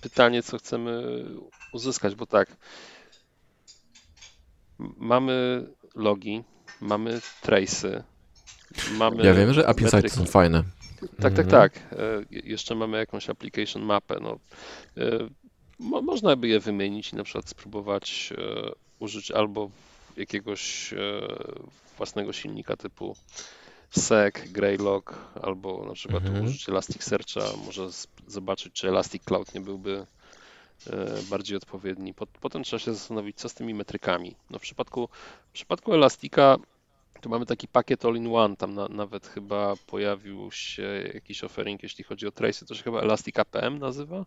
pytanie, co chcemy uzyskać, bo tak, mamy logi, mamy trace'y, mamy Ja wiem, że API site są fajne. Tak, tak, mhm. tak. E, jeszcze mamy jakąś application mapę. No, e, mo można by je wymienić i na przykład spróbować e, użyć albo jakiegoś własnego silnika typu sec, Greylog, albo na przykład mhm. użyć Elasticsearcha, może zobaczyć, czy Elastic Cloud nie byłby bardziej odpowiedni. Potem trzeba się zastanowić, co z tymi metrykami. No w przypadku, w przypadku Elastika tu mamy taki pakiet all-in-one, tam na, nawet chyba pojawił się jakiś offering, jeśli chodzi o trace, to się chyba Elastic APM nazywa,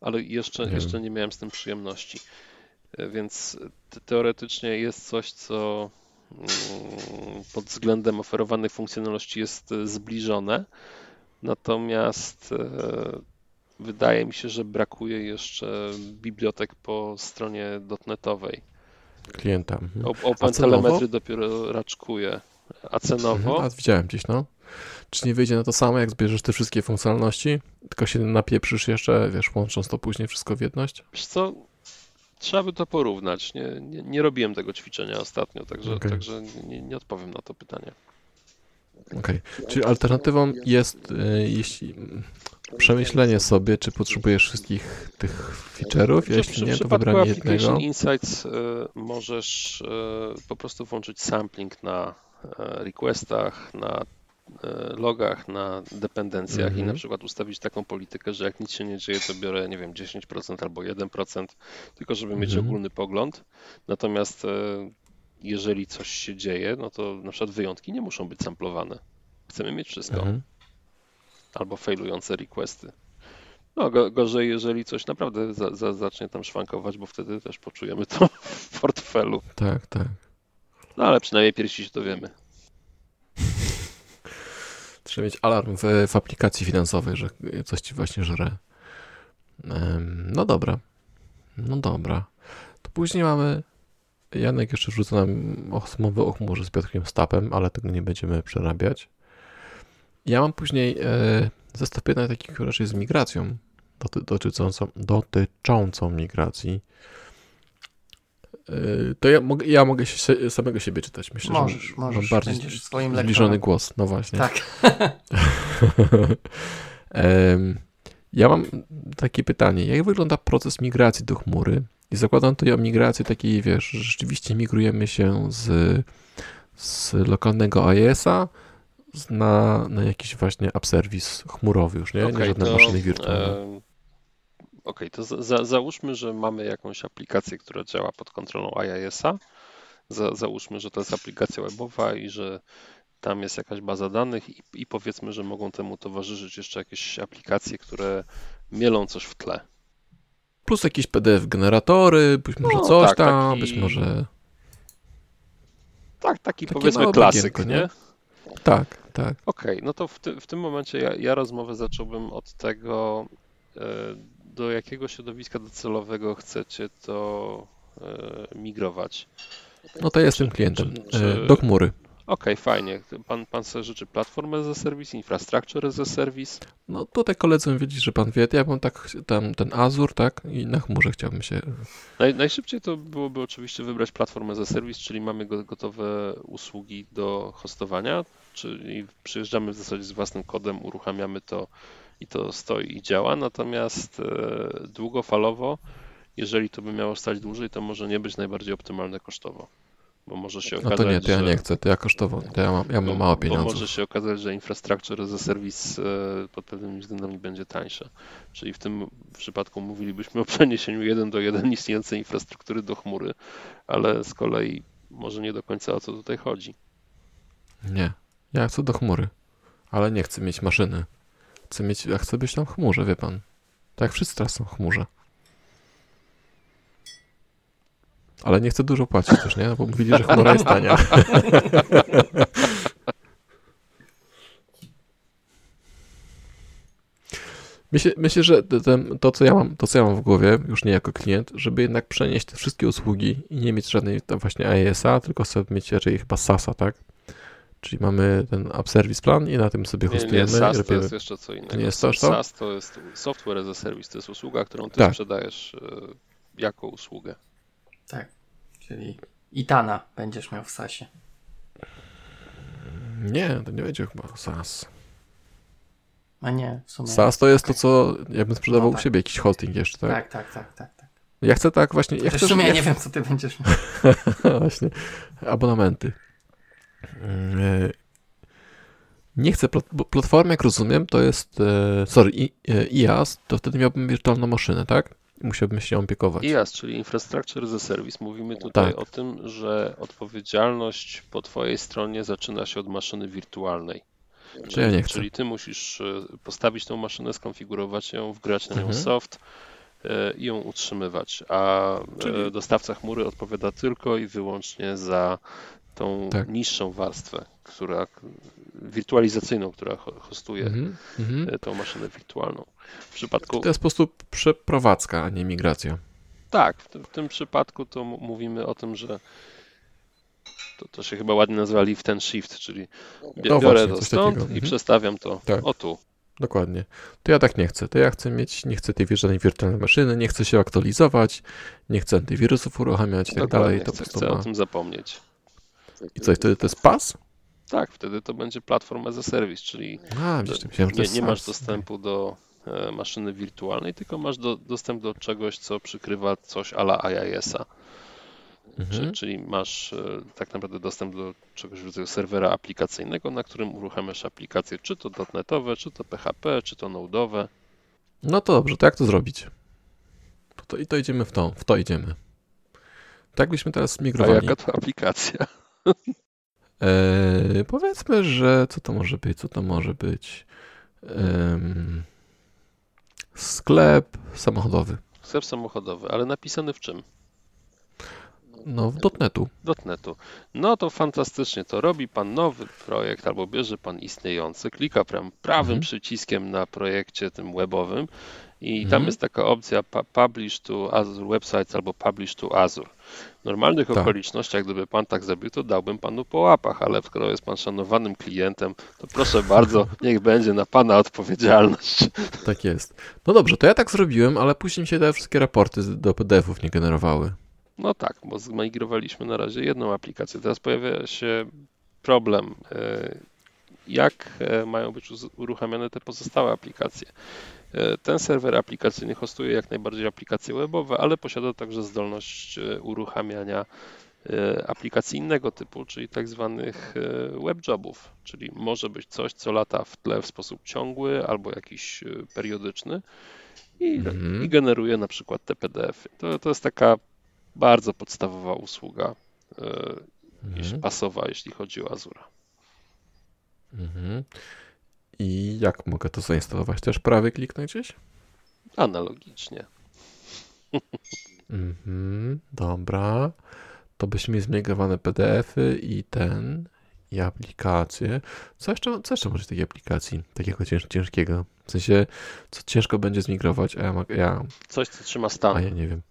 ale jeszcze nie, jeszcze nie miałem z tym przyjemności. E, więc teoretycznie jest coś, co mm, pod względem oferowanej funkcjonalności jest e, zbliżone, natomiast e, wydaje mi się, że brakuje jeszcze bibliotek po stronie dotnetowej klienta. Mhm. OpenTelemetry dopiero raczkuje. A cenowo? Mhm, a widziałem gdzieś, no. Czy nie wyjdzie na to samo, jak zbierzesz te wszystkie funkcjonalności, tylko się napieprzysz jeszcze, wiesz, łącząc to później wszystko w jedność? Wiesz co, trzeba by to porównać. Nie, nie, nie robiłem tego ćwiczenia ostatnio, także, okay. także nie, nie odpowiem na to pytanie. Okej, okay. czyli alternatywą jest, e, jeśli przemyślenie sobie, czy potrzebujesz wszystkich tych feature'ów, jeśli nie, to wybranie jednego. Insights y, możesz y, po prostu włączyć sampling na y, requestach, na e, logach, na dependencjach i Mhm. na przykład ustawić taką politykę, że jak nic się nie dzieje, to biorę, nie wiem, 10% albo 1%, tylko żeby mieć Mhm. ogólny pogląd. Natomiast e, jeżeli coś się dzieje, no to na przykład wyjątki nie muszą być samplowane. Chcemy mieć wszystko. Mhm. Albo failujące requesty. No, go, gorzej, jeżeli coś naprawdę za, za, zacznie tam szwankować, bo wtedy też poczujemy to w portfelu. Tak, tak. No ale przynajmniej piersi się dowiemy. Trzeba mieć alarm w, w aplikacji finansowej, że coś ci właśnie żre. No dobra. No dobra. To później mamy. Janek jeszcze rzuca nam mowę o chmurze z Piotrkiem Stapem, ale tego nie będziemy przerabiać. Ja mam później e, zestaw pytań takich raczej z migracją, doty, dotyczącą, dotyczącą migracji. E, to ja mogę, ja mogę się, samego siebie czytać. Myślę, Możesz, że możesz. mam bardziej Będziesz swoim zbliżony lektorem. głos. No właśnie. Tak. Ja mam takie pytanie. Jak wygląda proces migracji do chmury? I zakładam tu ja migrację takiej, wiesz, że rzeczywiście migrujemy się z, z lokalnego z- na, na jakiś właśnie upserwis chmurowy już, nie? nie Okej, żadne to, maszyny wirtualne. e, Okej, to za, za, załóżmy, że mamy jakąś aplikację, która działa pod kontrolą IIS-a. Za, załóżmy, że to jest aplikacja webowa i że tam jest jakaś baza danych i, i powiedzmy, że mogą temu towarzyszyć jeszcze jakieś aplikacje, które mielą coś w tle. Plus jakieś PDF generatory, być może No, coś tak, tam, taki- być może... Tak, taki Takie powiedzmy klasyk, nie? nie? Tak, tak. Okej, no to w, ty, w tym momencie ja, ja rozmowę zacząłbym od tego, e, do jakiego środowiska docelowego chcecie to e, migrować. No to jestem klientem. czy- E, Do chmury. Okej, fajnie. Pan, pan sobie życzy platformę as a service, infrastructure as a service. No tutaj koledzy mówili, że pan wie, ja bym tak tam ten Azure, tak? I na chmurze chciałbym się... Naj, najszybciej to byłoby oczywiście wybrać platformę as a service, czyli mamy go, gotowe usługi do hostowania, czyli przyjeżdżamy w zasadzie z własnym kodem, uruchamiamy to i to stoi i działa. Natomiast e, długofalowo, jeżeli to by miało stać dłużej, to może nie być najbardziej optymalne kosztowo. Bo może się No okazać, to nie, to ja nie chcę, to ja kosztowo, to ja mam, ja Bo, mam mało bo pieniędzy. może się okazać, że infrastructure as a service e, pod pewnymi względami będzie tańsza. Czyli w tym przypadku mówilibyśmy o przeniesieniu jeden do jeden istniejącej infrastruktury do chmury, ale z kolei może nie do końca o co tutaj chodzi. Nie, ja chcę do chmury, ale nie chcę mieć maszyny. Chcę mieć, ja chcę być tam w chmurze, wie pan. Tak wszyscy teraz są w chmurze. Ale nie chcę dużo płacić też, nie? Bo mówili, że chmura jest tania. Myślę, myślę, że to- co ja mam, to, co ja mam w głowie, już nie jako klient, żeby jednak przenieść te wszystkie usługi i nie mieć żadnej właśnie AES-a, tylko sobie mieć raczej chyba SaaS-a, tak? Czyli mamy ten App Service Plan i na tym sobie Nie, nie, hostujemy. i SaaS to jest jeszcze co innego. nie jest to, co? SaaS to jest software as a service, to jest usługa, którą ty Tak. sprzedajesz e, jako usługę. Tak. Czyli Itana będziesz miał w SASie. Nie, to nie będzie chyba SaaS. A nie, w sumie. SaaS to jest to, Okej. co jakbym sprzedawał No u tak. siebie jakiś hosting jeszcze, tak? Tak, tak, tak, tak. tak. Ja chcę tak właśnie, ja chcę, w sumie ja ja nie wiem, co ty będziesz miał. właśnie, abonamenty. E, Nie chcę, plat- bo platforma, jak rozumiem, to jest, e, sorry, I- e, IaaS, to wtedy miałbym wirtualną maszynę, tak? Musiałbym się nią opiekować. IaaS, czyli Infrastructure as a Service. Mówimy tutaj Tak. o tym, że odpowiedzialność po twojej stronie zaczyna się od maszyny wirtualnej. Czy ja nie chcę? Czyli ty musisz postawić tą maszynę, skonfigurować ją, wgrać na nią Mhm. soft i ją utrzymywać, a Czyli- dostawca chmury odpowiada tylko i wyłącznie za tą Tak. niższą warstwę, która wirtualizacyjną, która ho- hostuje mhm. e, tą maszynę wirtualną. W przypadku To jest po prostu przeprowadzka, a nie migracja. Tak, w tym, w tym przypadku to mówimy o tym, że to, to się chyba ładnie nazywa lift and shift, czyli No biorę właśnie, to stąd takiego. i Mhm. przestawiam to Tak. o tu. Dokładnie. To ja tak nie chcę. To ja chcę mieć, nie chcę tej żadnej wirtualnej maszyny, nie chcę się aktualizować, nie chcę antywirusów uruchamiać i tak dalej. To chcę, chcę ma... o tym zapomnieć. I co, wtedy to jest pas? Tak, wtedy to będzie platform as a service, czyli A, myślałem, nie, nie masz dostępu do e, maszyny wirtualnej, tylko masz do, dostęp do czegoś, co przykrywa coś ala IIS-a. Mhm. czyli masz e, tak naprawdę dostęp do czegoś w rodzaju serwera aplikacyjnego, na którym uruchamiasz aplikacje, czy to .NETowe, czy to PHP, czy to Node'owe. No to dobrze, to jak to zrobić? To, to, I to idziemy w to, w to idziemy. Tak byśmy teraz migrowali. A jaka to aplikacja? Eee, powiedzmy, że co to może być? Co to może być? sklep samochodowy. Sklep samochodowy, ale napisany w czym? No, w dotnetu. Dotnetu. No to fantastycznie. To robi pan nowy projekt albo bierze pan istniejący, klika prawym mhm. przyciskiem na projekcie tym webowym i mhm. tam jest taka opcja Publish to Azure Websites albo Publish to Azure. W normalnych tak. okolicznościach, gdyby pan tak zrobił, to dałbym panu po łapach, ale skoro jest pan szanowanym klientem, to proszę bardzo, niech będzie na pana odpowiedzialność. Tak jest. No dobrze, to ja tak zrobiłem, ale później się te wszystkie raporty do PDF-ów nie generowały. No tak, bo zmigrowaliśmy na razie jedną aplikację. Teraz pojawia się problem, e, jak e, mają być uruchamiane te pozostałe aplikacje. E, ten serwer aplikacyjny hostuje jak najbardziej aplikacje webowe, ale posiada także zdolność uruchamiania aplikacji innego typu, czyli tak zwanych web jobów, czyli może być coś, co lata w tle w sposób ciągły albo jakiś periodyczny i, mhm. i generuje na przykład te PDF. To, to jest taka bardzo podstawowa usługa e, mhm. pasowa, jeśli chodzi o Azura. Mhm. I jak mogę to zainstalować? Też prawy kliknąć gdzieś? Analogicznie. Mhm, dobra. To byśmy mieli zmigrowane PDF-y i ten, i aplikacje. Co jeszcze, co jeszcze może takiej aplikacji, takiego cięż, ciężkiego? W sensie, co ciężko będzie zmigrować, a ja, ja... Coś, co trzyma stan. A ja nie wiem.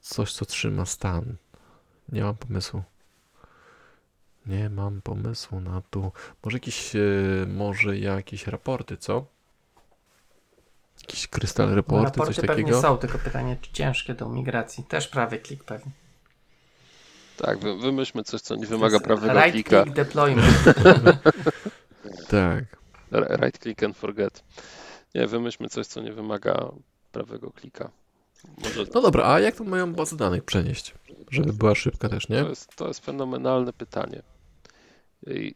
Coś, co trzyma stan. Nie mam pomysłu. Nie mam pomysłu na to. Może jakieś, e, może jakieś raporty, co? Jakiś krystal raporty, no, raporty coś pewnie takiego? są, tylko pytanie, czy ciężkie do migracji. Też prawy klik pewnie. Tak, wymyślmy coś, co nie wymaga prawego right klika. Right click deployment. tak. Right click and forget. Nie, wymyślmy coś, co nie wymaga prawego klika. Może... No dobra, a jak to mają bazę danych przenieść? Żeby była szybka też, nie? To jest, to jest fenomenalne pytanie. I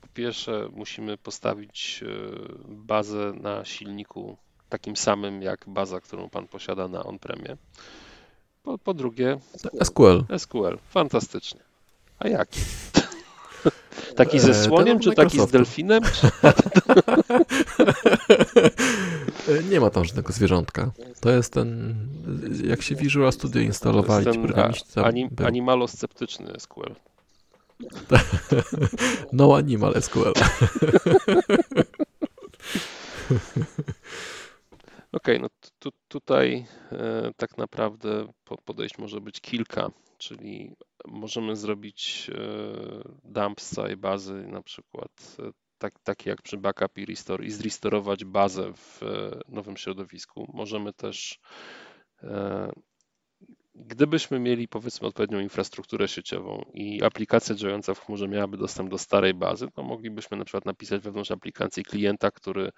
po pierwsze, musimy postawić e, bazę na silniku takim samym jak baza, którą pan posiada na on-premie. Po, po drugie, SQL. SQL, fantastycznie. A jaki? Taki ze e, słoniem, czy taki z delfinem? E, nie ma tam żadnego zwierzątka. To jest ten, jak się Visual Studio instalowali, ten programiści anim, animalosceptyczny SQL. no animal SQL. Okej, okay, no tu, tutaj e, tak naprawdę podejść może być kilka, czyli możemy zrobić e, dump z całej bazy, na przykład e, tak, jak przy backup i restore, i zrestorować bazę w e, nowym środowisku. Możemy też Gdybyśmy mieli powiedzmy odpowiednią infrastrukturę sieciową i aplikacja działająca w chmurze miałaby dostęp do starej bazy, to moglibyśmy na przykład napisać wewnątrz aplikacji klienta, który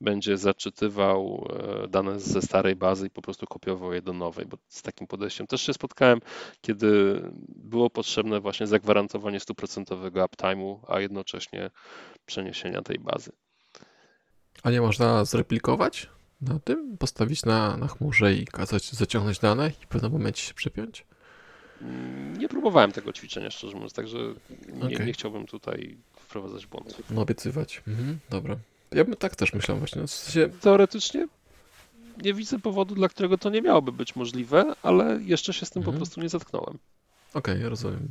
będzie zaczytywał e, dane ze starej bazy i po prostu kopiował je do nowej, bo z takim podejściem też się spotkałem, kiedy było potrzebne właśnie zagwarantowanie stuprocentowego uptime'u, a jednocześnie przeniesienia tej bazy. A nie można zreplikować? Na tym? Postawić na, na chmurze i kazać zaciągnąć dane i w pewnym momencie się przypiąć? Mm, nie próbowałem tego ćwiczenia, szczerze mówiąc, także nie, okay. nie chciałbym tutaj wprowadzać błędów. No obiecywać. Mhm, dobra. Ja bym tak też myślał właśnie. No, w sensie... Teoretycznie nie widzę powodu, dla którego to nie miałoby być możliwe, ale jeszcze się z tym mhm. po prostu nie zetknąłem. Okej, okay, rozumiem.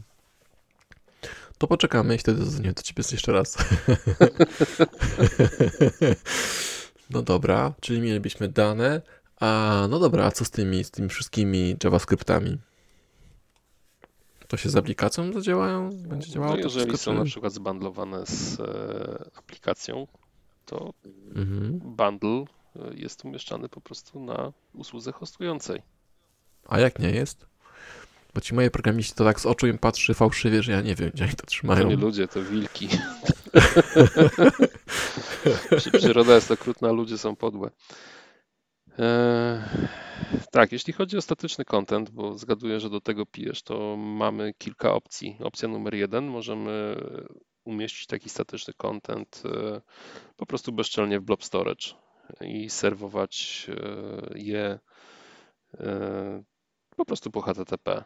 To poczekamy i wtedy zadzwonię do ciebie jeszcze raz. No dobra, czyli mielibyśmy dane, a no dobra, a co z tymi, z tymi wszystkimi JavaScriptami? To się z aplikacją zadziałają? Będzie działało no, jeżeli to są czy... na przykład zbandlowane z e, aplikacją, to mhm. bundle e, jest umieszczany po prostu na usłudze hostującej. A jak nie jest? Bo ci moje programiści to tak z oczu im patrzy fałszywie, że ja nie wiem, gdzie oni to trzymają. To nie ludzie, to wilki. Przyroda jest okrutna, ludzie są podłe. Eee, tak, jeśli chodzi o statyczny content, bo zgaduję, że do tego pijesz, to mamy kilka opcji. Opcja numer jeden, możemy umieścić taki statyczny content e, po prostu bezczelnie w blob storage i serwować e, je e, po prostu po HTTP.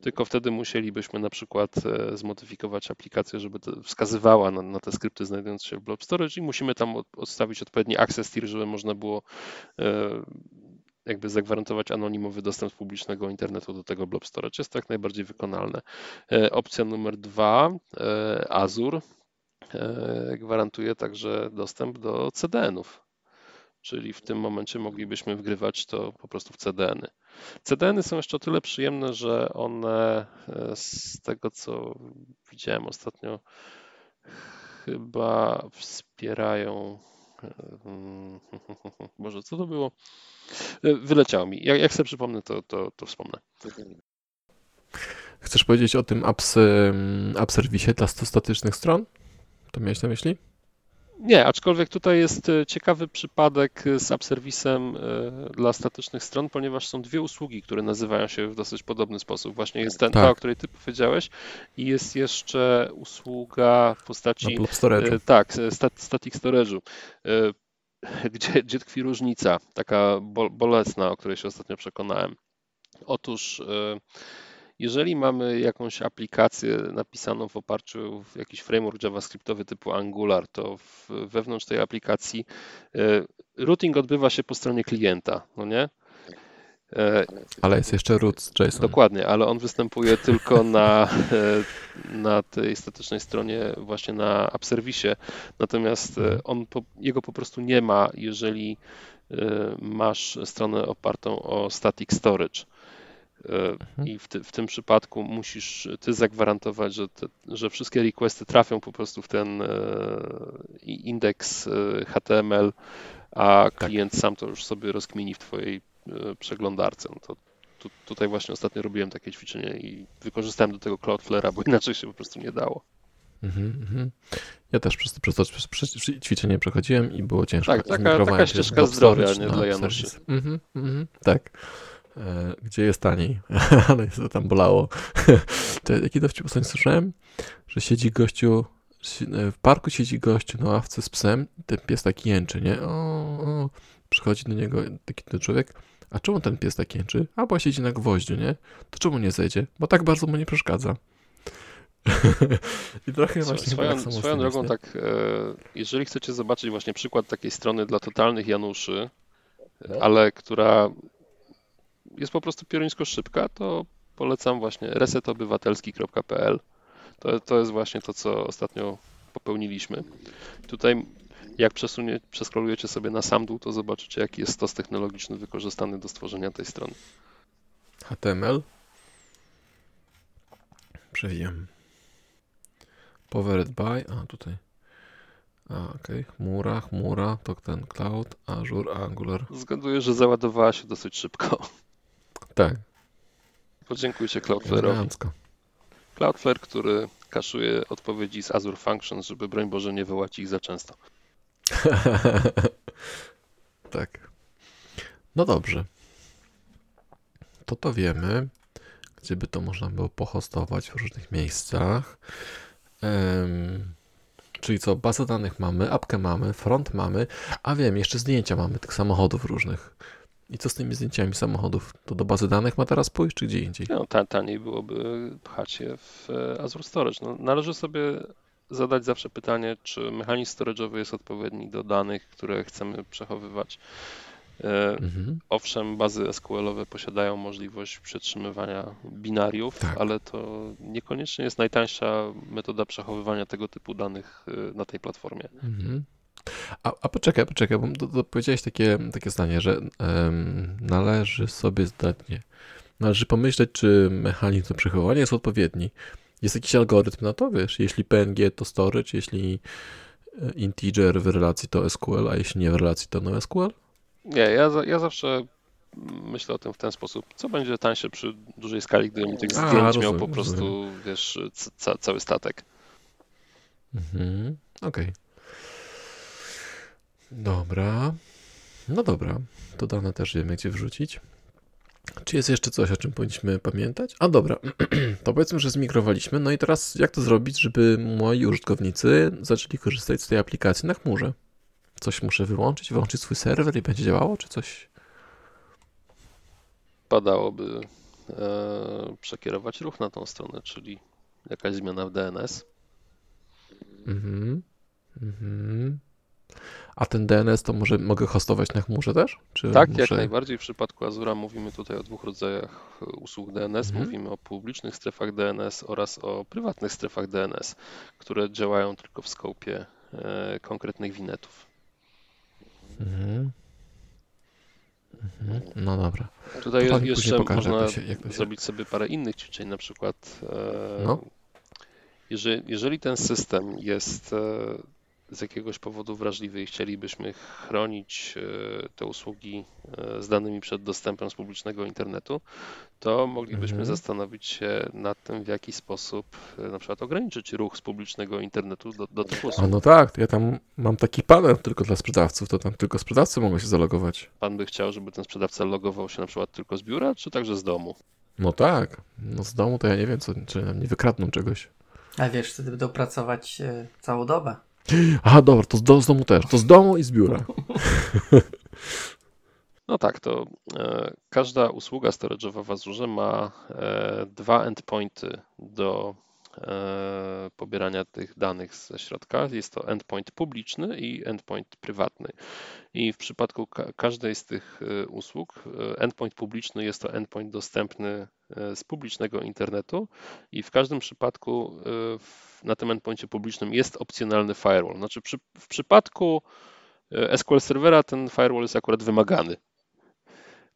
Tylko wtedy musielibyśmy na przykład zmodyfikować aplikację, żeby wskazywała na, na, te skrypty znajdujące się w blob storage i musimy tam odstawić odpowiedni access tier, żeby można było jakby zagwarantować anonimowy dostęp publicznego internetu do tego blob storage. Jest to jak najbardziej wykonalne. E, opcja numer dwa, e, Azure e, gwarantuje także dostęp do CDN-ów. Czyli w tym momencie moglibyśmy wgrywać to po prostu w CDN-y. CDN-y są jeszcze o tyle przyjemne, że one z tego co widziałem ostatnio chyba wspierają. Boże, co to było? E, wyleciało mi. Jak, jak sobie przypomnę, to, to, to wspomnę. Chcesz powiedzieć o tym apps, app serwisie dla statycznych stron? To miałeś na myśli? Nie, aczkolwiek tutaj jest e, ciekawy przypadek z app serwisem e, dla statycznych stron, ponieważ są dwie usługi, które nazywają się w dosyć podobny sposób. Właśnie jest ten, tak. ta, o której ty powiedziałeś i jest jeszcze usługa w postaci... Tak, static storage'u gdzie, gdzie tkwi różnica, taka bolesna, o której się ostatnio przekonałem. Otóż e, jeżeli mamy jakąś aplikację napisaną w oparciu o jakiś framework JavaScriptowy typu Angular, to wewnątrz tej aplikacji e, routing odbywa się po stronie klienta, no nie? E, ale jest jeszcze root JSON. Dokładnie, ale on występuje tylko na, e, na tej statycznej stronie, właśnie na app serwisie. Natomiast on, jego po prostu nie ma, jeżeli masz stronę opartą o static storage. Mhm. I w, ty, w, tym przypadku musisz ty zagwarantować, że, te, że wszystkie requesty trafią po prostu w ten indeks HTML, a tak. klient tak. sam to już sobie rozkmini w twojej E, przeglądarce. No to tu, tutaj właśnie ostatnio robiłem takie ćwiczenie i wykorzystałem do tego Cloudflare'a, bo inaczej się po prostu nie dało. Mm -hmm. Ja też przez, przez to przez ćwiczenie przechodziłem i było ciężko. Tak, taka, taka ścieżka zdrowia, nie dla Januszy. Mm -hmm, mm -hmm, tak. E, gdzie jest taniej, ale to tam bolało. to, jaki dowcip ostatnio słyszałem? Że siedzi gościu, w parku siedzi gościu na ławce z psem, ten pies taki jęczy, nie? O, o. Przychodzi do niego taki ten człowiek, a czemu ten pies tak jęczy? A bo siedzi na gwoździu, nie? To czemu nie zejdzie? Bo tak bardzo mu nie przeszkadza. I trochę właśnie swoją, tak swoją drogą, tak, e, jeżeli chcecie zobaczyć właśnie przykład takiej strony dla totalnych Januszy, no. ale która jest po prostu pioruńsko szybka, to polecam właśnie resetobywatelski.pl. To, to jest właśnie to, co ostatnio popełniliśmy. Tutaj jak przesunie, przeskrolujecie sobie na sam dół, to zobaczycie, jaki jest stos technologiczny wykorzystany do stworzenia tej strony. HTML. Przewijam. Powered by, a tutaj. A, okej, okay. chmura, chmura, to ten cloud, Azure, Angular. Zgaduję, że załadowała się dosyć szybko. Tak. Podziękujcie Cloudflare'owi. Cloudflare, który kaszuje odpowiedzi z Azure Functions, żeby broń Boże nie wołać ich za często. tak. No dobrze. To to wiemy. Gdzie by to można było pohostować w różnych miejscach. Um, czyli co, bazę danych mamy, apkę mamy, front mamy, a wiem, jeszcze zdjęcia mamy tych samochodów różnych. I co z tymi zdjęciami samochodów? To do bazy danych ma teraz pójść, czy gdzie indziej? No, taniej byłoby pchać je w e, Azure Storage. No, należy sobie zadać zawsze pytanie, czy mechanizm storage'owy jest odpowiedni do danych, które chcemy przechowywać. E, mhm. Owszem, bazy SQL-owe posiadają możliwość przetrzymywania binariów, tak. ale to niekoniecznie jest najtańsza metoda przechowywania tego typu danych e, na tej platformie. Mhm. A, a poczekaj, poczekaj, bo to, to powiedziałeś takie, takie zdanie, że um, należy sobie zdać, nie, należy pomyśleć, czy mechanizm do przechowywania jest odpowiedni. Jest jakiś algorytm na to, wiesz? Jeśli PNG to storage, jeśli e, integer w relacji to SQL, a jeśli nie w relacji to NoSQL? Nie, ja, ja zawsze myślę o tym w ten sposób. Co będzie tańsze przy dużej skali, gdybym tych zdjęć a, rozumiem, miał po prostu, rozumiem. wiesz, ca cały statek. Mhm, okej. Okay. Dobra. No dobra, to dane też wiemy, gdzie wrzucić. Czy jest jeszcze coś, o czym powinniśmy pamiętać? A dobra, to powiedzmy, że zmigrowaliśmy. No i teraz jak to zrobić, żeby moi użytkownicy zaczęli korzystać z tej aplikacji na chmurze? Coś muszę wyłączyć, wyłączyć swój serwer i będzie działało, czy coś? Padałoby e, przekierować ruch na tą stronę, czyli jakaś zmiana w DNS. Mhm. Mhm. A ten DNS to może mogę hostować na chmurze też? Czy Tak, muszę... jak najbardziej. W przypadku Azura mówimy tutaj o dwóch rodzajach usług DNS. Mhm. Mówimy o publicznych strefach DNS oraz o prywatnych strefach DNS, które działają tylko w skopie e, konkretnych winetów. Mhm. Mhm. No dobra. Tutaj To mi jeszcze pokaże, można jak się- jak się- zrobić sobie parę innych ćwiczeń, na przykład e, No. jeżeli, jeżeli ten system jest e, z jakiegoś powodu wrażliwy i chcielibyśmy chronić e, te usługi e, z danymi przed dostępem z publicznego internetu, to moglibyśmy Mhm. zastanowić się nad tym, w jaki sposób e, na przykład ograniczyć ruch z publicznego internetu do, do tych A usług. no tak, ja tam mam taki panel tylko dla sprzedawców, to tam tylko sprzedawcy mogą się zalogować. Pan by chciał, żeby ten sprzedawca logował się na przykład tylko z biura, czy także z domu? No tak, no z domu to ja nie wiem, co, czy nam nie wykradną czegoś. A wiesz, wtedy będą pracować całą dobę. Aha, dobra, to z, do, z domu też, to z domu i z biura. No tak, to e, każda usługa storage'owa w Azurze ma e, dwa endpointy do pobierania tych danych ze środka. Jest to endpoint publiczny i endpoint prywatny. I w przypadku ka każdej z tych e, usług, e, endpoint publiczny jest to endpoint dostępny e, z publicznego internetu i w każdym przypadku e, w, na tym endpoincie publicznym jest opcjonalny firewall. Znaczy przy, w przypadku e, SQL Servera ten firewall jest akurat wymagany.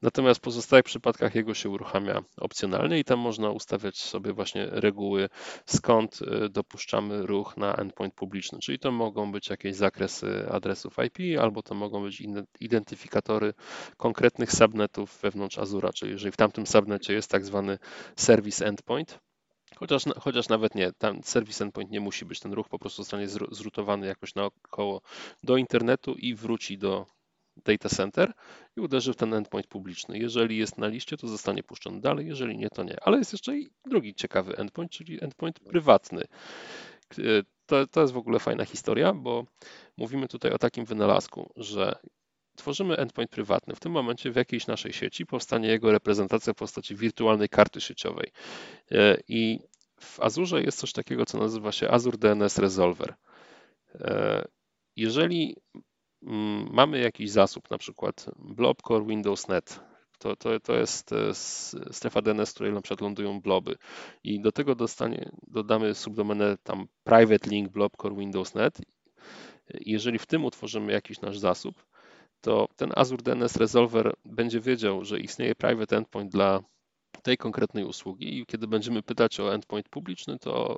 Natomiast w pozostałych przypadkach jego się uruchamia opcjonalnie i tam można ustawiać sobie właśnie reguły, skąd y, dopuszczamy ruch na endpoint publiczny. Czyli to mogą być jakieś zakresy adresów IP, albo to mogą być identyfikatory konkretnych subnetów wewnątrz Azura. Czyli jeżeli w tamtym subnecie jest tak zwany service endpoint, Chociaż, chociaż nawet nie, tam service endpoint nie musi być, ten ruch po prostu zostanie zru- zrutowany jakoś naokoło do internetu i wróci do data center i uderzy w ten endpoint publiczny. Jeżeli jest na liście, to zostanie puszczony dalej, jeżeli nie, to nie. Ale jest jeszcze i drugi ciekawy endpoint, czyli endpoint prywatny. To, to jest w ogóle fajna historia, bo mówimy tutaj o takim wynalazku, że tworzymy endpoint prywatny. W tym momencie w jakiejś naszej sieci powstanie jego reprezentacja w postaci wirtualnej karty sieciowej. E, I w Azurze jest coś takiego, co nazywa się Azure DNS Resolver. E, Jeżeli mamy jakiś zasób, na przykład blob core Windows Net, to, to, to jest e, strefa DNS, w której na przykład lądują bloby i do tego dostanie, dodamy subdomenę tam private link blob core Windows Net. Jeżeli w tym utworzymy jakiś nasz zasób, to ten Azure DNS Resolver będzie wiedział, że istnieje private endpoint dla tej konkretnej usługi i kiedy będziemy pytać o endpoint publiczny, to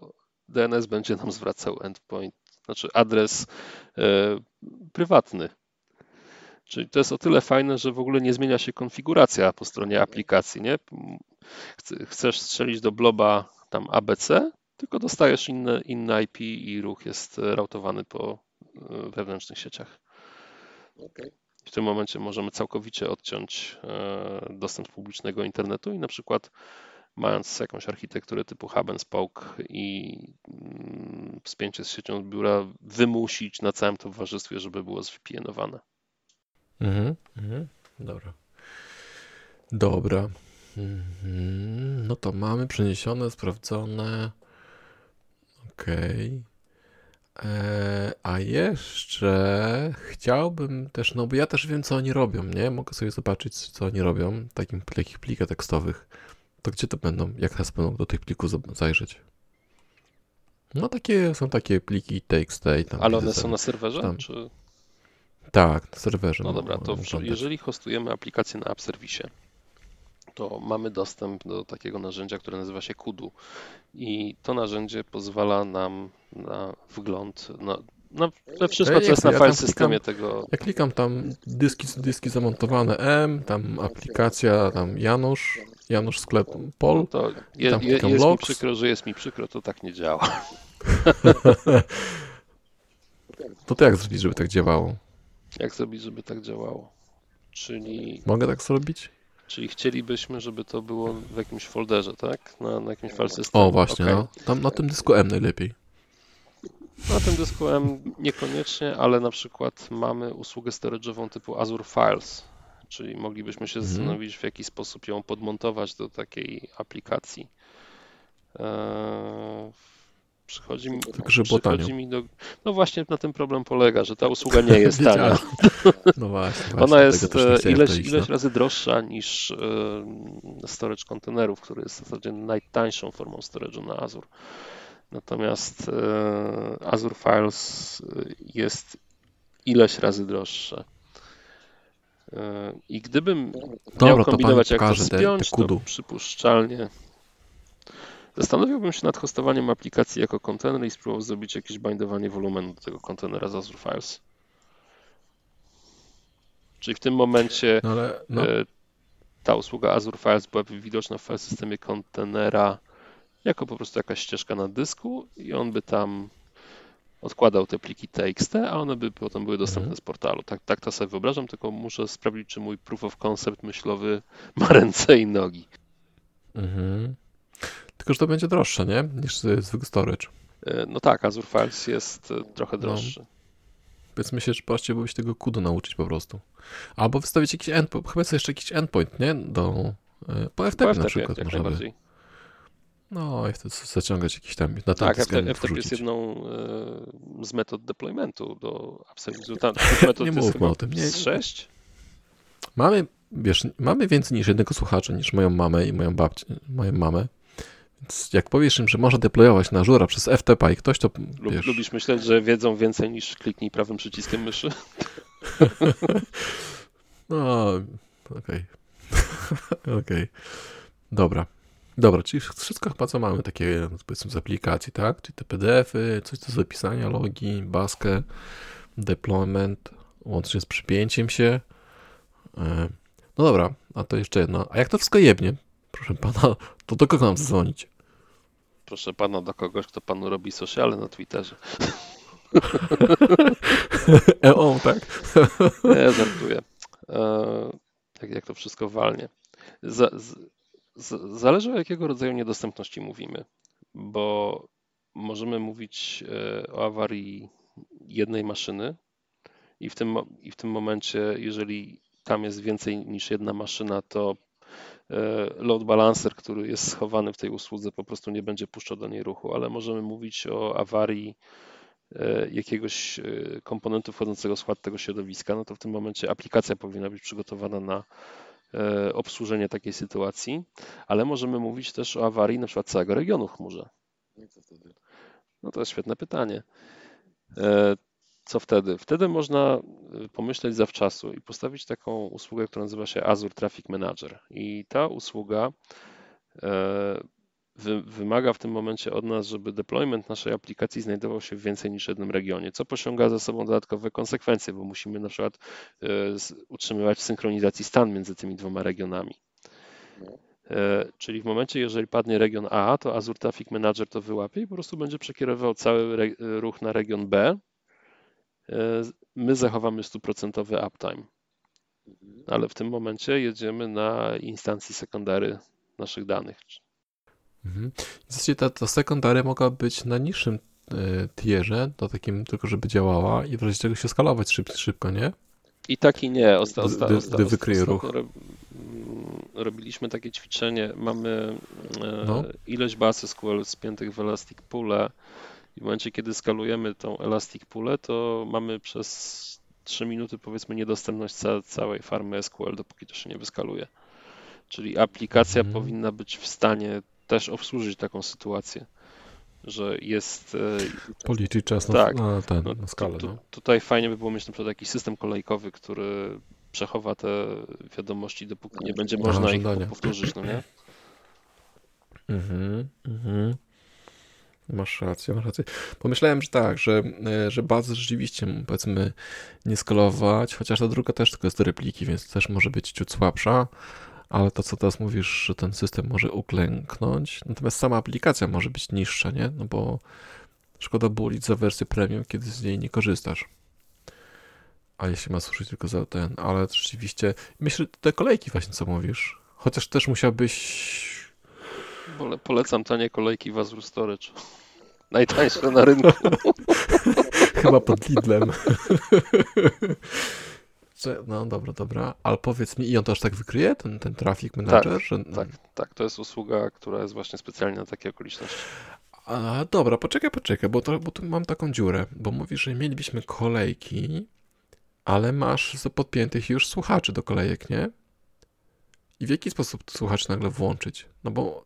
DNS będzie nam zwracał endpoint, znaczy adres e, prywatny. Czyli to jest o tyle fajne, że w ogóle nie zmienia się konfiguracja po stronie aplikacji, nie? Chce- Chcesz strzelić do bloba tam ABC, tylko dostajesz inne, inne IP i ruch jest rautowany po e, wewnętrznych sieciach. W tym momencie możemy całkowicie odciąć e, dostęp do publicznego internetu i na przykład mając jakąś architekturę typu hub and spoke i mm, spięcie z siecią biura wymusić na całym towarzystwie, żeby było zvpn-owane. Mhm, mhm. Dobra. Dobra. Mhm. No to mamy przeniesione, sprawdzone. Okej. E, A jeszcze chciałbym też, no bo ja też wiem, co oni robią, nie? Mogę sobie zobaczyć, co oni robią takim, takich plikach tekstowych. To gdzie to będą? Jak teraz będą do tych plików zajrzeć? No takie, są takie pliki TXT tam. Ale one są na serwerze? tam. Czy... Tak, na serwerze. No dobra, to w, jeżeli hostujemy aplikację na App Service, to mamy dostęp do takiego narzędzia, które nazywa się Kudu. I to narzędzie pozwala nam na wgląd, na, na we wszystko, co jest na ja file systemie klikam- tego. Ja klikam tam dyski, dyski zamontowane M, tam aplikacja, tam Janusz, Janusz sklep Pol. To je, tam je, jest mi logs. przykro, że jest mi przykro, to tak nie działa. To to jak zrobić, żeby tak działało? Jak zrobić, żeby tak działało? Czyli, Mogę tak zrobić? czyli chcielibyśmy, żeby to było w jakimś folderze, tak? Na, na jakimś file systemie. O, właśnie, Okej. no. Tam na tym dysku M najlepiej. Na tym dysku M niekoniecznie, ale na przykład mamy usługę storage'ową typu Azure Files, czyli moglibyśmy się Mhm. zastanowić, w jaki sposób ją podmontować do takiej aplikacji. Eee, przychodzi mi, Tak, przychodzi mi do... No właśnie na tym problem polega, że ta usługa nie jest tania. No właśnie, właśnie. Ona jest e, ileś, ileś no. razy droższa niż e, storage kontenerów, który jest w zasadzie najtańszą formą storage'u na Azure. Natomiast e, Azure Files e, jest ileś razy droższe. E, I gdybym Dobra, miał to kombinować, pani jak to pokaże te- te spiąć, to przypuszczalnie zastanowiłbym się nad hostowaniem aplikacji jako kontener i spróbował zrobić jakieś bindowanie wolumenu do tego kontenera z Azure Files. Czyli w tym momencie No ale, no, ta usługa Azure Files byłaby widoczna w file systemie kontenera jako po prostu jakaś ścieżka na dysku i on by tam odkładał te pliki TXT, a one by potem były dostępne Mhm. z portalu. Tak, tak to sobie wyobrażam, tylko muszę sprawdzić, czy mój proof of concept myślowy ma ręce i nogi. mhm. Tylko, że to będzie droższe, nie? Niż zwykły storage. E, No tak, Azure Files jest e, trochę No. droższy. Więc myślę, że prościej byłoby się tego kudu nauczyć po prostu. Albo wystawić jakiś endpoint, chyba jest jeszcze jakiś endpoint, nie? Do, y, po FTP Po na FTP przykład jak można by. No i wtedy zaciągać jakiś tam, na Tak, FTP, jest jedną e, z metod deploymentu do. Tam, metod Nie mówmy o tym, nie. z sześć? Mamy, wiesz, mamy więcej niż jednego słuchacza, niż moją mamę i moją babcię, moją mamę. Więc jak powiesz im, że można deployować na żura przez FTP i ktoś to, Lub, wiesz, lubisz myśleć, że wiedzą więcej niż kliknij prawym przyciskiem myszy? no, okej. Okej. Dobra. Dobra, czyli wszystko chyba co mamy takie, powiedzmy z aplikacji, tak? Czyli te PDF-y, coś do zapisania, logi, baskę, deployment, łącznie z przypięciem się. E, No dobra, a to jeszcze jedno. A jak to wszystko jebnie, proszę pana, to do kogo mam zadzwonić? Proszę pana, do kogoś, kto panu robi sociale na Twitterze. E, o, tak? Nie, żartuję. E, tak jak to wszystko walnie. Za, z, z, zależy o jakiego rodzaju niedostępności mówimy, bo możemy mówić e, o awarii jednej maszyny i w tym, i w tym momencie, jeżeli tam jest więcej niż jedna maszyna, to e, load balancer, który jest schowany w tej usłudze, po prostu nie będzie puszczał do niej ruchu, ale możemy mówić o awarii e, jakiegoś komponentu wchodzącego w skład tego środowiska, no to w tym momencie aplikacja powinna być przygotowana na obsłużenie takiej sytuacji, ale możemy mówić też o awarii na przykład całego regionu w chmurze. No to jest świetne pytanie. E, Co wtedy? Wtedy można y, pomyśleć zawczasu i postawić taką usługę, która nazywa się Azure Traffic Manager. I ta usługa e, wymaga w tym momencie od nas, żeby deployment naszej aplikacji znajdował się w więcej niż jednym regionie, co pociąga za sobą dodatkowe konsekwencje, bo musimy na przykład e, utrzymywać w synchronizacji stan między tymi dwoma regionami. E, Czyli w momencie, jeżeli padnie region A, to Azure Traffic Manager to wyłapie i po prostu będzie przekierowywał cały ruch na region B. E, My zachowamy stuprocentowy uptime, ale w tym momencie jedziemy na instancji sekundary naszych danych. Mhm. W zasadzie ta, ta sekundary mogła być na niższym e, tierze, to takim tylko, żeby działała i w razie czego się skalować szyb, szybko, nie? I tak i nie. Osta, osta, gdy- osta, gdy wykryje ruch. mm, Robiliśmy takie ćwiczenie. Mamy e, No. ilość baz SQL spiętych w Elastic Poole i w momencie, kiedy skalujemy tą Elastic Poolę, to mamy przez 3 minuty powiedzmy niedostępność ca całej farmy SQL, dopóki to się nie wyskaluje. Czyli aplikacja Mhm. powinna być w stanie też obsłużyć taką sytuację, że jest e, Policzyć czas na, Tak. na, ten, no, na skalę. tu, tu, No. tutaj fajnie by było mieć na przykład jakiś system kolejkowy, który przechowa te wiadomości, dopóki nie będzie można ich powtórzyć, no nie? Mhm, mhm. Masz rację, masz rację. Pomyślałem, że tak, że, e, że bazy rzeczywiście powiedzmy nie skalować, chociaż ta druga też tylko jest do repliki, więc też może być ciut słabsza, ale to co teraz mówisz, że ten system może uklęknąć, natomiast sama aplikacja może być niższa, nie? No bo szkoda bulić za wersję premium, kiedy z niej nie korzystasz. A jeśli ma służyć tylko za ten, ale rzeczywiście, myślę, te kolejki właśnie, co mówisz. Chociaż też musiałbyś... Pole, polecam tanie kolejki w Azure Storage. Najtańsze na rynku. Chyba pod Lidlem. No dobra, dobra. Ale powiedz mi, i on to aż tak wykryje, ten, ten traffic manager? Tak, że... tak, tak. To jest usługa, która jest właśnie specjalnie na takie okoliczności. A, dobra, poczekaj, poczekaj, bo, to, bo tu mam taką dziurę, bo mówisz, że mielibyśmy kolejki, ale masz podpiętych już słuchaczy do kolejek, nie? I w jaki sposób słuchaczy nagle włączyć? No bo...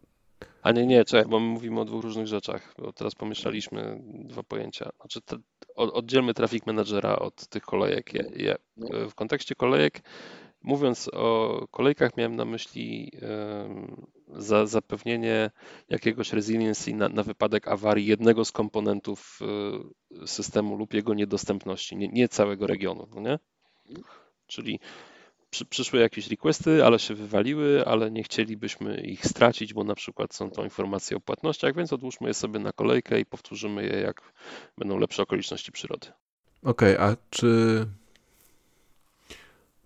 A nie, nie, czekaj, bo my mówimy o dwóch różnych rzeczach, bo teraz pomieszaliśmy dwa pojęcia. Znaczy, te, oddzielmy traffic managera od tych kolejek. Je, je, w kontekście kolejek Mówiąc o kolejkach, miałem na myśli za zapewnienie jakiegoś resiliency na, na, wypadek awarii jednego z komponentów y, systemu lub jego niedostępności, nie, nie całego regionu. No nie? Czyli przyszły jakieś requesty, ale się wywaliły, ale nie chcielibyśmy ich stracić, bo na przykład są to informacje o płatnościach, więc odłóżmy je sobie na kolejkę i powtórzymy je, jak będą lepsze okoliczności przyrody. Okej, okay, a czy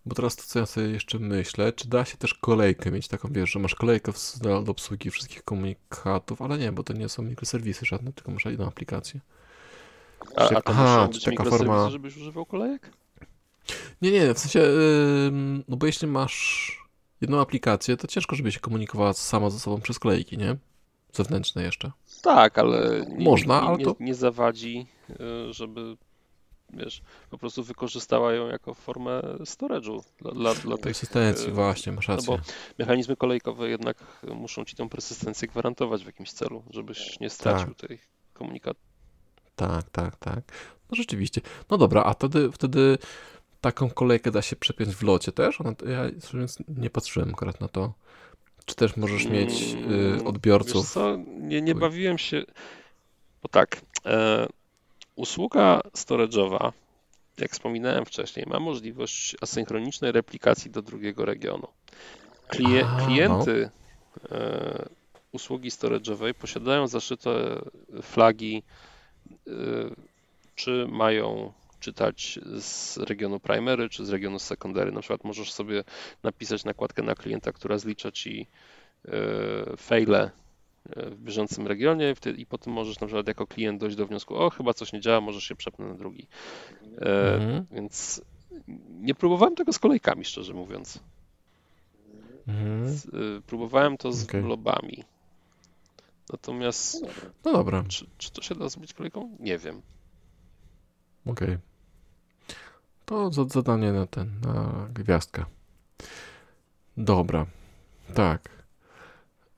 bo teraz to, co ja sobie jeszcze myślę, czy da się też kolejkę mieć taką, wiesz, że masz kolejkę do obsługi wszystkich komunikatów, ale nie, bo to nie są mikroserwisy żadne, tylko masz jedną aplikację. A, a to Aha, czy taka forma... żebyś używał kolejek? Nie, nie, w sensie, yy, no bo jeśli masz jedną aplikację, to ciężko, żeby się komunikowała sama ze sobą przez kolejki, nie? Zewnętrzne jeszcze. Tak, ale nie, Można, nie, ale to... nie zawadzi, y, żeby wiesz, po prostu wykorzystała ją jako formę storage'u dla, dla, dla tych... Persystencji, właśnie, masz rację. No bo mechanizmy kolejkowe jednak muszą ci tę persystencję gwarantować w jakimś celu, żebyś nie stracił tak. tej komunikatu. Tak, tak, tak. No rzeczywiście. No dobra, a wtedy, wtedy taką kolejkę da się przepiąć w locie też? Ona, ja nie patrzyłem akurat na to. Czy też możesz mieć y, mm, odbiorców? Nie, nie bawiłem się, bo tak, e, Usługa storage'owa, jak wspominałem wcześniej, ma możliwość asynchronicznej replikacji do drugiego regionu. Klije, no. klienty no. e, usługi storage'owej posiadają zaszyte flagi, e, czy mają czytać z regionu primary, czy z regionu secondary. Na przykład możesz sobie napisać nakładkę na klienta, która zlicza ci e, fejle w bieżącym regionie i potem możesz na przykład jako klient dojść do wniosku, o chyba coś nie działa, możesz się przepnąć na drugi. E, mhm. Więc nie próbowałem tego z kolejkami, szczerze mówiąc. Mhm. Próbowałem to z okay. globami. Natomiast. No dobra. Czy, czy to się da zrobić kolejką? Nie wiem. Okej. Okay. To zadanie na ten, na gwiazdkę. Dobra. Tak.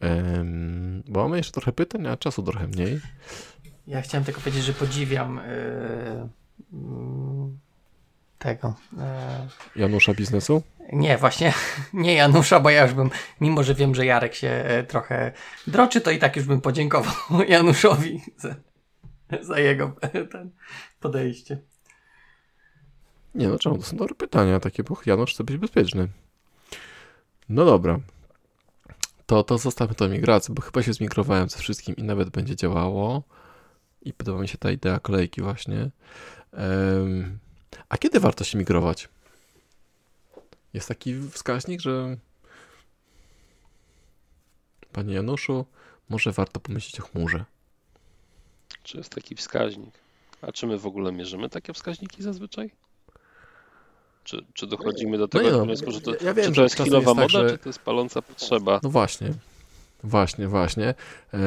Um, bo mamy jeszcze trochę pytań, a czasu trochę mniej. Ja chciałem tylko powiedzieć, że podziwiam yy, tego. Yy, Janusza biznesu? Nie, właśnie nie Janusza, bo ja już bym, mimo że wiem, że Jarek się e, trochę droczy, to i tak już bym podziękował Januszowi za, za jego ten podejście. Nie no, czemu? To są dobre pytania takie, bo Janusz chce być bezpieczny. No dobra, to, to zostawmy to migrację, bo chyba się zmigrowałem ze wszystkim i nawet będzie działało. I podoba mi się ta idea kolejki właśnie. Um, a kiedy warto się migrować? Jest taki wskaźnik, że Panie Januszu, może warto pomyśleć o chmurze. Czy jest taki wskaźnik? A czy my w ogóle mierzymy takie wskaźniki zazwyczaj? Czy, czy dochodzimy do no tego no wniosku, że to, ja wiem, czy to jest chwilowa tak, moda, że... czy to jest paląca potrzeba? No właśnie, właśnie, właśnie. E,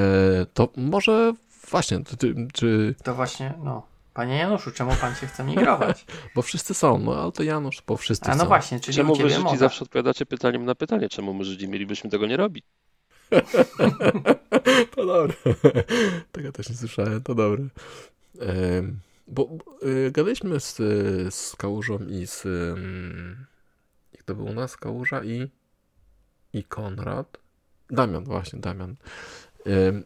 to może właśnie, ty, czy... To właśnie, no. Panie Januszu, czemu pan się chce migrować? bo wszyscy są, no ale to Janusz, bo wszyscy A no są. właśnie, czyli Czemu wy Żydzi moda. zawsze odpowiadacie pytaniem na pytanie, czemu my Żydzi mielibyśmy tego nie robić? to dobre. Tego też nie słyszałem, to dobre. Bo y, gadaliśmy z, z Kałużą i z. Y, jak to był u nas? Kałuża i. i Konrad. Damian, właśnie, Damian.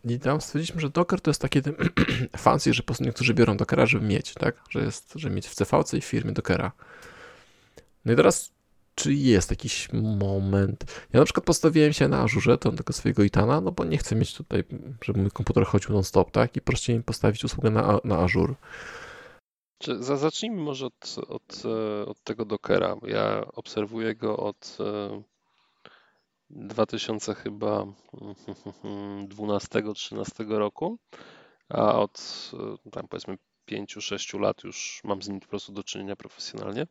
I tam stwierdziliśmy, że Docker to jest takie fancy, że po prostu niektórzy biorą Dockera, żeby mieć, tak? Że jest, żeby mieć w CVC i w firmie Dockera. No i teraz, czy jest jakiś moment. Ja na przykład postawiłem się na Azure, to tego swojego Itana, no bo nie chcę mieć tutaj, żeby mój komputer chodził non-stop, tak? I prościej mi postawić usługę na, na Azure. Zacznijmy może od, od, e, od tego Dockera. Ja obserwuję go od 2000 chyba 12-13 roku, a od tam powiedzmy 5-6 lat już mam z nim po prostu do czynienia profesjonalnie.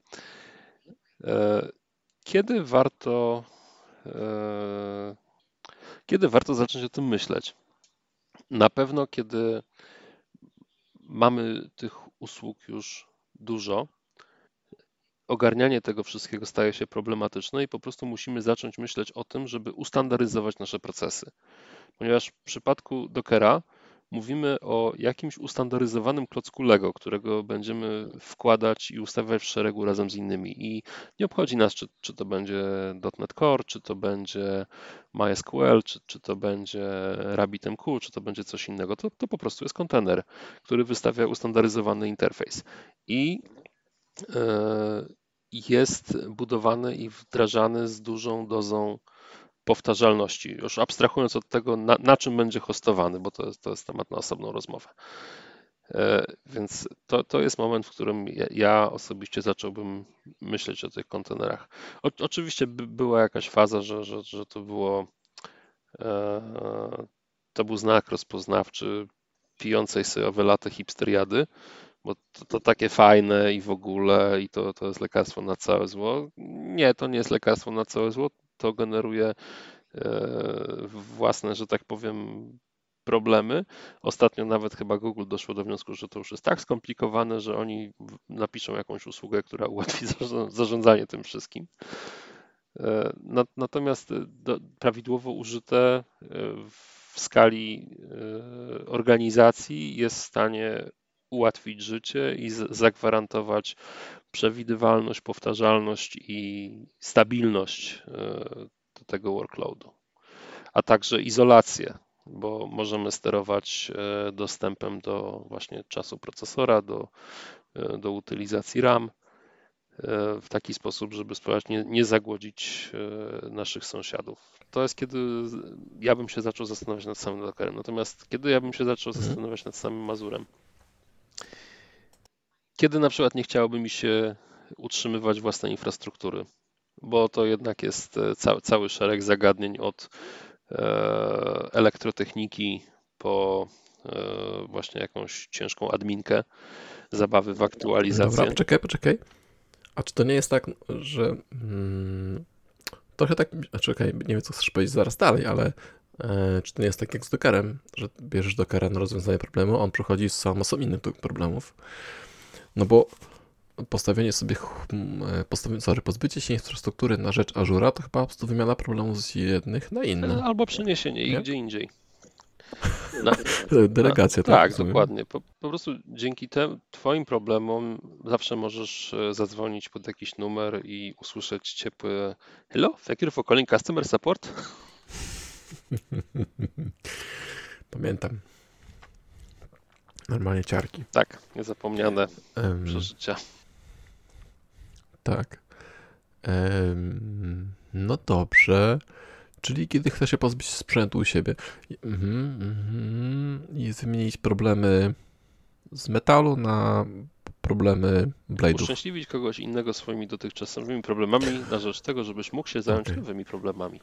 Kiedy warto kiedy warto zacząć o tym myśleć? Na pewno, kiedy mamy tych usług już dużo, ogarnianie tego wszystkiego staje się problematyczne i po prostu musimy zacząć myśleć o tym, żeby ustandaryzować nasze procesy. Ponieważ w przypadku Dockera mówimy o jakimś ustandaryzowanym klocku Lego, którego będziemy wkładać i ustawiać w szeregu razem z innymi. I nie obchodzi nas, czy, czy to będzie .NET Core, czy to będzie MySQL, czy, czy to będzie RabbitMQ, czy to będzie coś innego. To, to po prostu jest kontener, który wystawia ustandaryzowany interfejs. I e, jest budowany i wdrażany z dużą dozą powtarzalności, już abstrahując od tego, na, na czym będzie hostowany, bo to jest, to jest temat na osobną rozmowę. E, więc to, to jest moment, w którym ja, osobiście zacząłbym myśleć o tych kontenerach. O, oczywiście by, była jakaś faza, że, że, że to było e, to był znak rozpoznawczy pijącej sobie owe hipsteriady, bo to, to, takie fajne i w ogóle i to, to jest lekarstwo na całe zło. Nie, to nie jest lekarstwo na całe zło, to generuje e, własne, że tak powiem, problemy. Ostatnio nawet chyba Google doszło do wniosku, że to już jest tak skomplikowane, że oni napiszą jakąś usługę, która ułatwi zarządzanie tym wszystkim. E, natomiast prawidłowo użyte e, w skali organizacji jest w stanie ułatwić życie i zagwarantować przewidywalność, powtarzalność i stabilność e, tego workloadu, a także izolację, bo możemy sterować e, dostępem do właśnie czasu procesora, do, e, do utylizacji RAM w taki sposób, żeby spróbować nie, nie zagłodzić naszych sąsiadów. To jest kiedy ja bym się zaczął zastanawiać nad samym Dockerem. Natomiast kiedy ja bym się zaczął mhm. zastanawiać nad samym Mazurem? Kiedy na przykład nie chciałoby mi się utrzymywać własnej infrastruktury, bo to jednak jest e, cały, cały szereg zagadnień od e, elektrotechniki po e, właśnie jakąś ciężką adminkę, zabawy w aktualizację. Dobra, poczekaj, poczekaj. A czy to nie jest tak, że hmm, trochę tak, czekaj, nie wiem co chcesz powiedzieć zaraz dalej, ale e, czy to nie jest tak jak z Dockerem, że bierzesz Dockera na rozwiązanie problemu, on przechodzi z samą masą innych problemów, no bo postawienie sobie, e, postawienie, sorry, pozbycie się infrastruktury na rzecz Azura to chyba po prostu wymiana problemów z jednych na inne. Albo przeniesienie ich gdzie indziej. Na, Delegacja, na, tak? Tak, dokładnie. Po, po, prostu dzięki te, Twoim problemom zawsze możesz e, zadzwonić pod jakiś numer i usłyszeć ciepłe Hello, thank you for calling customer support. Pamiętam. Normalnie ciarki. Tak, niezapomniane um, przeżycia. Tak. Um, no dobrze. Czyli kiedy chce się pozbyć sprzętu u siebie mm, mm, i wymienić problemy z metalu na problemy blade'ów. Uszczęśliwić kogoś innego swoimi dotychczasowymi problemami na rzecz tego, żebyś mógł się zająć okay. nowymi problemami.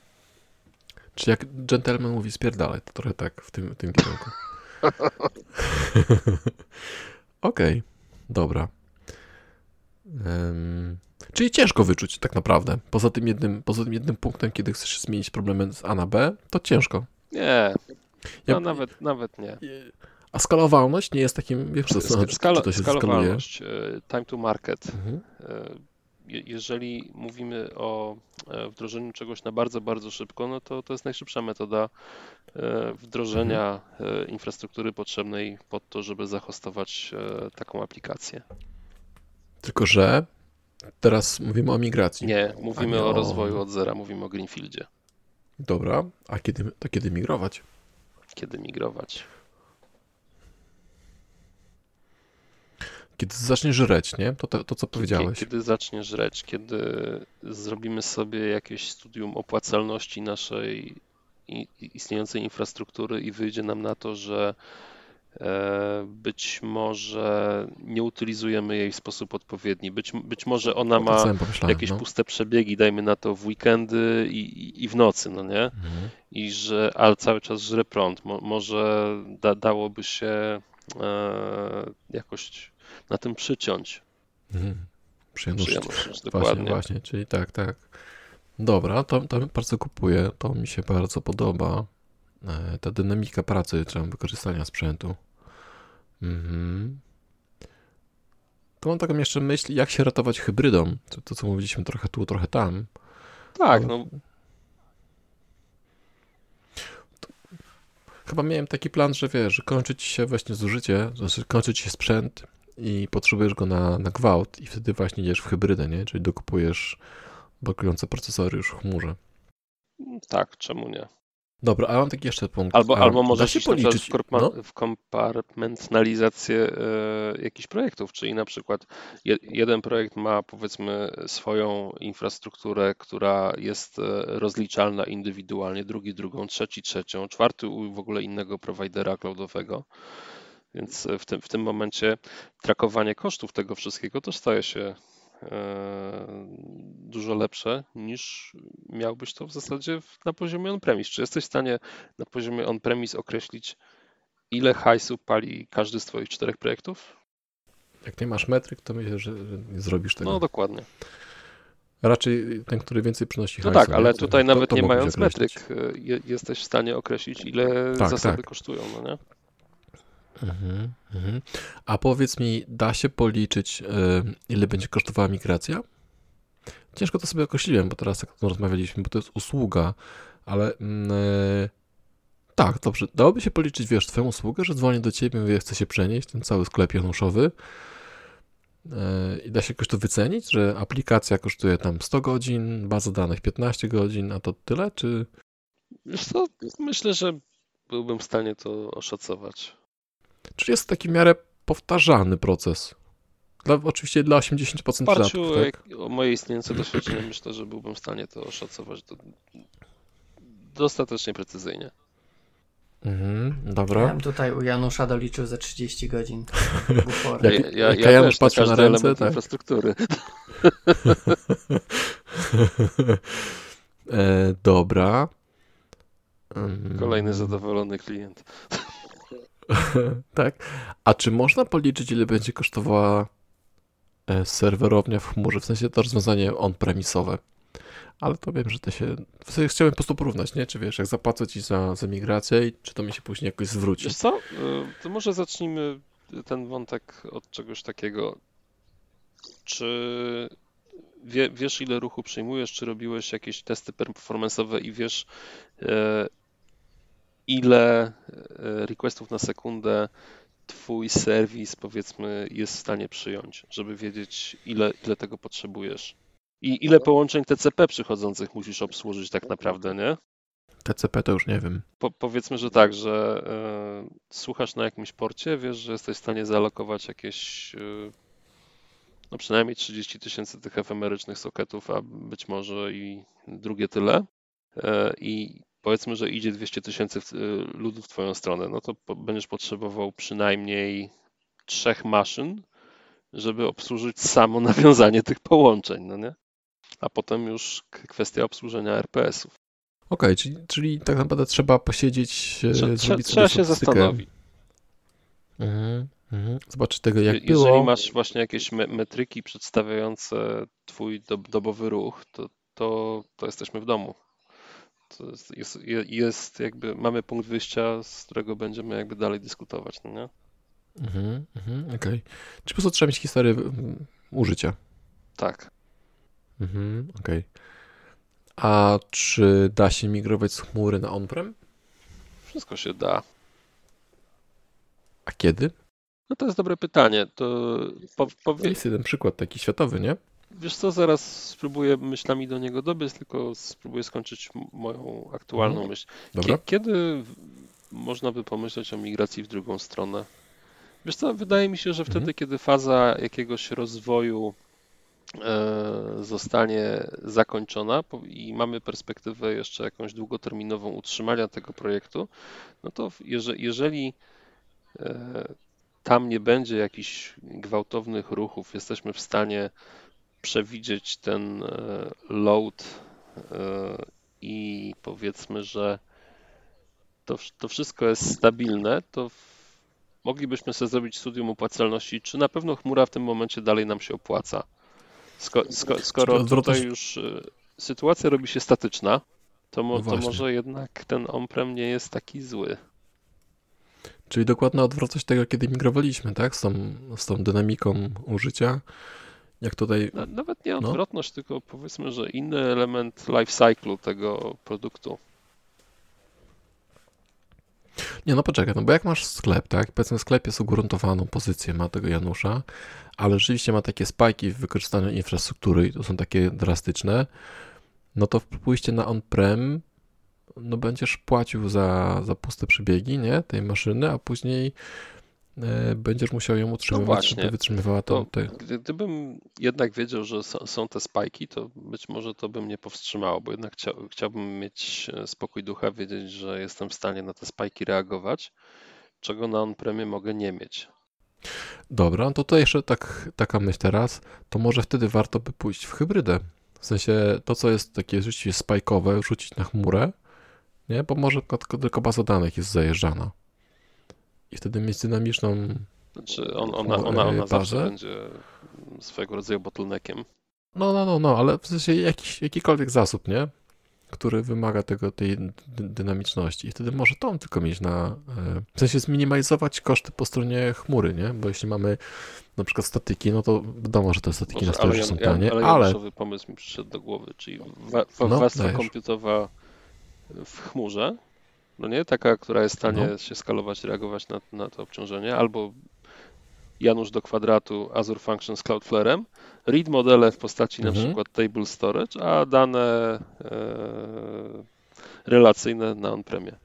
Czy jak gentleman mówi spierdalaj, to trochę tak w tym, w tym kierunku. Okej, okay, dobra. Um, czyli ciężko wyczuć tak naprawdę. Poza tym, jednym, poza tym jednym punktem, kiedy chcesz zmienić problemy z A na B, to ciężko. Nie, no ja, nawet, nawet nie. A skalowalność nie jest takim, wiesz, co, Skala, to się skalowalność, skaluje? E, time to market. Mhm. Jeżeli mówimy o e, wdrożeniu czegoś na bardzo, bardzo szybko, no to to jest najszybsza metoda e, wdrożenia mhm. e, infrastruktury potrzebnej pod to, żeby zahostować taką aplikację. Tylko, że teraz mówimy o migracji. Nie, mówimy nie o, o rozwoju od zera, mówimy o Greenfieldzie. Dobra, a kiedy, to kiedy migrować? Kiedy migrować? Kiedy zaczniesz żreć, nie? To, to, to co powiedziałeś. Kiedy zaczniesz żreć, kiedy zrobimy sobie jakieś studium opłacalności naszej istniejącej infrastruktury i wyjdzie nam na to, że E, być może nie utylizujemy jej w sposób odpowiedni. Być, być może ona ma jakieś no. puste przebiegi, dajmy na to w weekendy i, i- i w nocy, no nie? Mhm. I że, ale cały czas żre prąd. Mo, może da, dałoby się e, jakoś na tym przyciąć. Mhm. Przyjemność. Przyjemność, Właśnie, dokładnie. właśnie, czyli tak, tak. Dobra, to, to bardzo kupuję, to mi się bardzo podoba. E, Ta dynamika pracy, czy wykorzystania sprzętu. Mhm. To mam taką jeszcze myśl, jak się ratować hybrydom. To, to co mówiliśmy trochę tu, trochę tam. Tak, no Chyba miałem taki plan, że wiesz, że kończy ci się właśnie zużycie, znaczy kończy ci się sprzęt i potrzebujesz go na, na gwałt i wtedy właśnie idziesz w hybrydę, nie? Czyli dokupujesz blokujące procesory już w chmurze. tak, czemu nie? Dobra, a mam taki jeszcze punkt. Albo, a, albo da możesz się policzyć, w, no, w kompartmentalizację e, jakichś projektów, czyli na przykład je, jeden projekt ma powiedzmy swoją infrastrukturę, która jest e, rozliczalna indywidualnie, drugi drugą, trzeci trzecią, czwarty u w ogóle innego prowajdera cloudowego. Więc e, w tym, w tym momencie trakowanie kosztów tego wszystkiego też staje się e, dużo lepsze niż miałbyś to w zasadzie na poziomie on-premise. Czy jesteś w stanie na poziomie on-premise określić, ile hajsu pali każdy z Twoich czterech projektów? jak nie masz metryk, to myślę, że nie zrobisz tego. No dokładnie. Raczej ten, który więcej przynosi No hajsu. tak, ale tutaj to- nawet to nie mając metryk, e, je, jesteś w stanie określić, ile Tak, zasoby tak. kosztują, no nie? Mhm, mhm. A powiedz mi, da się policzyć, y, ile będzie kosztowała migracja? Ciężko to sobie określiłem, bo teraz jak rozmawialiśmy, bo to jest usługa, ale mm, y, tak, dobrze, dałoby się policzyć, wiesz, twoją usługę, że dzwonię do ciebie, mówię, chcę się przenieść, ten cały sklep januszowy y, i da się jakoś to wycenić, że aplikacja kosztuje tam 100 godzin, baza danych 15 godzin, a to tyle, czy... Wiesz co, myślę, że byłbym w stanie to oszacować. Czy jest taki w miarę powtarzalny proces? Dla, oczywiście dla 80% W oparciu przydatków, tak? jak- o moje istniejące doświadczenie myślę, że byłbym w stanie to oszacować do, dostatecznie precyzyjnie. Mhm, Ja dobra. bym tutaj u Janusza doliczył za 30 godzin. Ja, ja, jak ja Janusz na patrzy na każdy ręce, tak? infrastruktury. e, dobra. Mm, Kolejny zadowolony klient. tak. A czy można policzyć, ile będzie kosztowała e, serwerownia w chmurze? W sensie to rozwiązanie on-premisowe. Ale to wiem, że to się. W sensie chciałem po prostu porównać, nie? Czy wiesz, jak zapłacę ci za, za migrację, i czy to mi się później jakoś zwróci? Wiesz co, y, to może zacznijmy ten wątek od czegoś takiego. Czy wie, wiesz, ile ruchu przyjmujesz, czy robiłeś jakieś testy performance'owe i wiesz, e, ile e, requestów na sekundę twój serwis, powiedzmy, jest w stanie przyjąć, żeby wiedzieć, ile, ile tego potrzebujesz. I ile połączeń TCP przychodzących musisz obsłużyć tak naprawdę, nie? TCP to już nie wiem. Po, powiedzmy, że tak, że e, słuchasz na jakimś porcie, wiesz, że jesteś w stanie zaalokować jakieś e, no przynajmniej 30 tysięcy tych efemerycznych soketów, a być może i drugie tyle. I powiedzmy, że idzie 200 tysięcy e, ludów w twoją stronę, no to będziesz potrzebował przynajmniej trzech maszyn, żeby obsłużyć samo nawiązanie tych połączeń, no nie? A potem już kwestia obsłużenia RPS-ów. Okej, czyli, czyli tak naprawdę trzeba posiedzieć, e, Trze- zrobić Trzeba się zastanowić. Mhm, mhm. Tego, jak Je- było. Jeżeli masz właśnie jakieś me- metryki przedstawiające twój dob- dobowy ruch, to, to, to jesteśmy w domu. To jest, jest, je- jest jakby, mamy punkt wyjścia, z którego będziemy jakby dalej dyskutować, no nie? Mhm, mhm, okej. Czy po prostu trzeba mieć historię użycia? Tak. Mhm, okej. A czy da się migrować z chmury na on-prem? Wszystko się da. A kiedy? No to jest dobre pytanie. To po, Jest jeden przykład taki światowy, nie? Wiesz co, zaraz spróbuję myślami do niego dobiec, tylko spróbuję skończyć moją aktualną Mhm. myśl. Dobra. Kie- Kiedy można by pomyśleć o migracji w drugą stronę? Wiesz co, wydaje mi się, że wtedy, Mhm. kiedy faza jakiegoś rozwoju e, zostanie zakończona i mamy perspektywę jeszcze jakąś długoterminową utrzymania tego projektu, no to jeżeli e, tam nie będzie jakichś gwałtownych ruchów, jesteśmy w stanie przewidzieć ten e, load i powiedzmy, że to, to wszystko jest stabilne, to moglibyśmy sobie zrobić studium opłacalności, czy na pewno chmura w tym momencie dalej nam się opłaca. Sko, sko, skoro tutaj już y, sytuacja robi się statyczna, to, mo, no to może jednak ten on-prem nie jest taki zły. Czyli dokładna odwrotność tego, kiedy migrowaliśmy, tak? Z tą, z tą dynamiką użycia. Jak tutaj. Nawet nie no. odwrotność, no? tylko powiedzmy, że inny element life cycle tego produktu. Nie, no poczekaj, no bo jak masz sklep, tak? Powiedzmy, sklep jest ugruntowaną pozycję, ma tego Janusza, ale rzeczywiście ma takie spajki w wykorzystaniu infrastruktury i to są takie drastyczne, no to pójście na on-prem, no będziesz płacił za, za puste przebiegi, nie? Tej maszyny, a później będziesz musiał ją utrzymywać, no żeby wytrzymywała to. Gdybym jednak wiedział, że są te spajki, to być może to by mnie powstrzymało, bo jednak chciałbym mieć e, spokój ducha, wiedzieć, że jestem w stanie na te spajki reagować, czego na on-premie mogę nie mieć. Dobra, to tutaj jeszcze tak, taka myśl teraz, to może wtedy warto by pójść w hybrydę. W sensie to, co jest takie rzeczywiście spajkowe, rzucić na chmurę, nie? bo może tylko baza danych jest zajeżdżana i wtedy mieć dynamiczną znaczy on, ona, ona, ona zawsze będzie swego rodzaju bottleneckiem. No, no, no, no, ale w sensie jakiś, jakikolwiek zasób, nie? Który wymaga tego, tej dynamiczności. I wtedy może to tylko mieć na. E, w sensie zminimalizować koszty po stronie chmury, nie? Bo jeśli mamy na przykład statyki, no to wiadomo, że te statyki Może, na są tanie, ale. Ale, ale... pomysł mi przyszedł do głowy, czyli no, warstwa komputowa w chmurze, no nie? Taka, która jest w stanie no. się skalować, reagować na, na to obciążenie, albo Janusz do kwadratu Azure Functions Cloudflare'em, read modele w postaci mhm. na przykład table storage, a dane e, relacyjne na on-premie.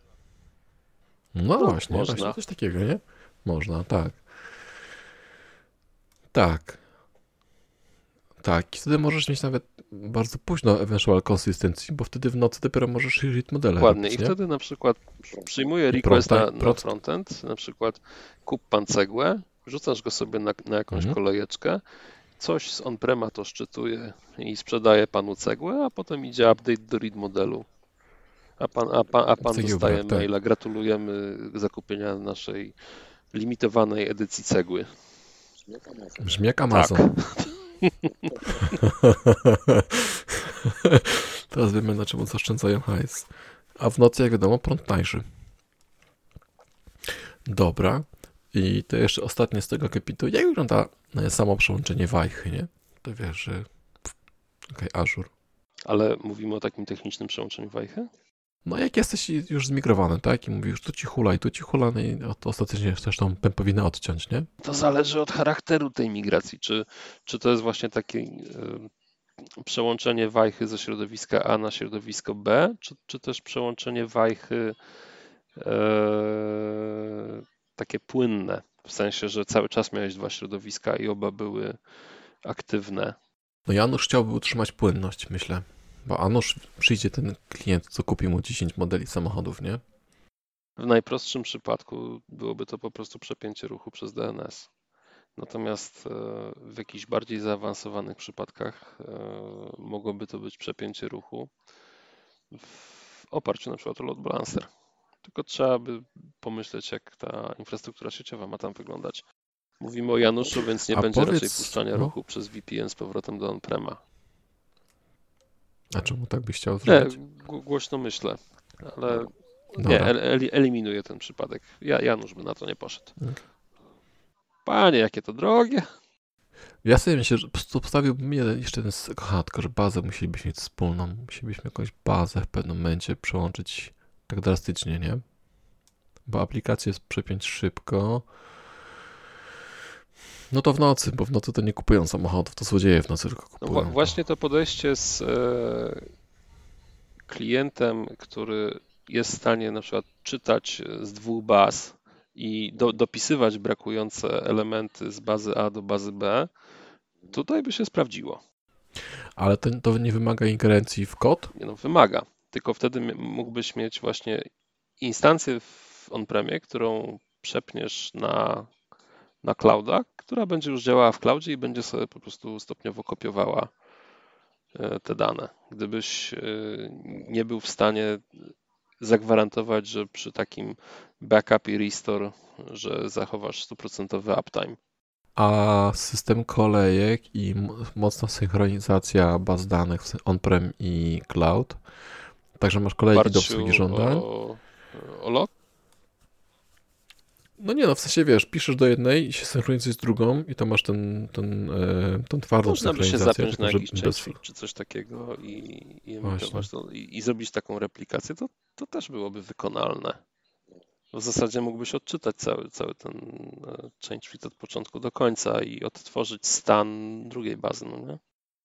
No, no właśnie, można. właśnie coś takiego, nie? Można, tak. Tak. Tak, i wtedy możesz mieć nawet bardzo późno eventual consistency, bo wtedy w nocy dopiero możesz shit modele Dokładnie robić, i wtedy na przykład przyjmuję request na, na frontend, na przykład kup pan cegłę, wrzucasz go sobie na, na jakąś mhm. kolejeczkę, coś z on-prema to szczytuje i sprzedaje panu cegłę, a potem idzie update do read modelu. A pan, a pan, a pan dostaje tak. maila, gratulujemy zakupienia naszej limitowanej edycji cegły. Brzmi jak Amazon. Tak. Teraz wiemy, na czym zaoszczędzają hajs. A w nocy, jak wiadomo, prąd tańszy. Dobra. I to jeszcze ostatnie z tego kapitu. Jak wygląda e, samo przełączenie wajchy, nie? To wiesz, że... Okej, okay. Ale mówimy o takim technicznym przełączeniu wajchy? No jak jesteś już zmigrowany, tak? I mówisz, tu ci hula i tu ci hula, no i ostatecznie chcesz tą pępowinę odciąć, nie? To zależy od charakteru tej migracji. Czy, czy to jest właśnie takie y, przełączenie wajchy ze środowiska A na środowisko B, czy, czy też przełączenie wajchy y, takie płynne, w sensie, że cały czas miałeś dwa środowiska i oba były aktywne. No Janusz chciałby utrzymać płynność, myślę. Bo a nuż przyjdzie ten klient, co kupi mu 10 modeli samochodów, nie? W najprostszym przypadku byłoby to po prostu przepięcie ruchu przez DNS. Natomiast e, w jakichś bardziej zaawansowanych przypadkach e, mogłoby to być przepięcie ruchu w oparciu na przykład o load balancer. Tylko trzeba by pomyśleć, jak ta infrastruktura sieciowa ma tam wyglądać. Mówimy o Januszu, więc nie A będzie powiedz, raczej puszczania no. ruchu przez VPN z powrotem do on-prema. A czemu tak byś chciał zrobić? Nie, głośno myślę, ale nie, eliminuję ten przypadek. Ja, Janusz by na to nie poszedł. Okay. Panie, jakie to drogie. Ja sobie myślę, że postawiłbym jeszcze jeden, aha, tylko że bazę musielibyśmy mieć wspólną. Musielibyśmy jakąś bazę w pewnym momencie przełączyć tak drastycznie, nie? Bo aplikację jest przepiąć szybko. No to w nocy, bo w nocy to nie kupują samochodów, to złodzieje w nocy tylko kupują. No, właśnie to podejście z e, klientem, który jest w stanie na przykład czytać z dwóch baz i do, dopisywać brakujące elementy z bazy A do bazy B, tutaj by się sprawdziło. Ale ten, to nie wymaga ingerencji w kod? Nie no, wymaga. Tylko wtedy mógłbyś mieć właśnie instancję w on-premie, którą przepniesz na, na clouda, która będzie już działała w cloudzie i będzie sobie po prostu stopniowo kopiowała e, te dane. Gdybyś e, nie był w stanie zagwarantować, że przy takim backup i restore, że zachowasz stuprocentowy uptime. A system kolejek i mocna synchronizacja baz danych on-prem i cloud. Także masz kolejki do obsługi żądań. O, o log? No nie no, w sensie wiesz, piszesz do jednej i się synchronizujesz z drugą i to masz ten, ten, e, tą twardą Można by się zapiąć na jakiś bez... czy coś takiego i, i to, i, i, zrobić taką replikację, to, to też byłoby wykonalne. W zasadzie mógłbyś odczytać cały, cały ten e, change feed od początku do końca i odtworzyć stan drugiej bazy, no nie?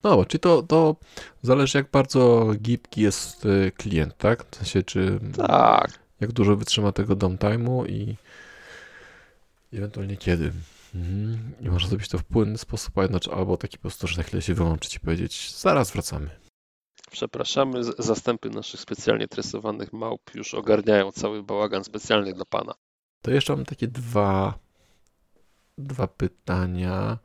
No, czyli to, to zależy jak bardzo gibki jest e, klient, tak? W sensie, czy tak. jak dużo wytrzyma tego downtime'u i ewentualnie kiedy. Mhm. I można zrobić to w płynny sposób, albo taki po prostu, że na chwilę się wyłączyć i powiedzieć, zaraz wracamy. Przepraszamy, zastępy naszych specjalnie tresowanych małp już ogarniają cały bałagan specjalnie dla Pana. To jeszcze mam takie dwa, dwa pytania.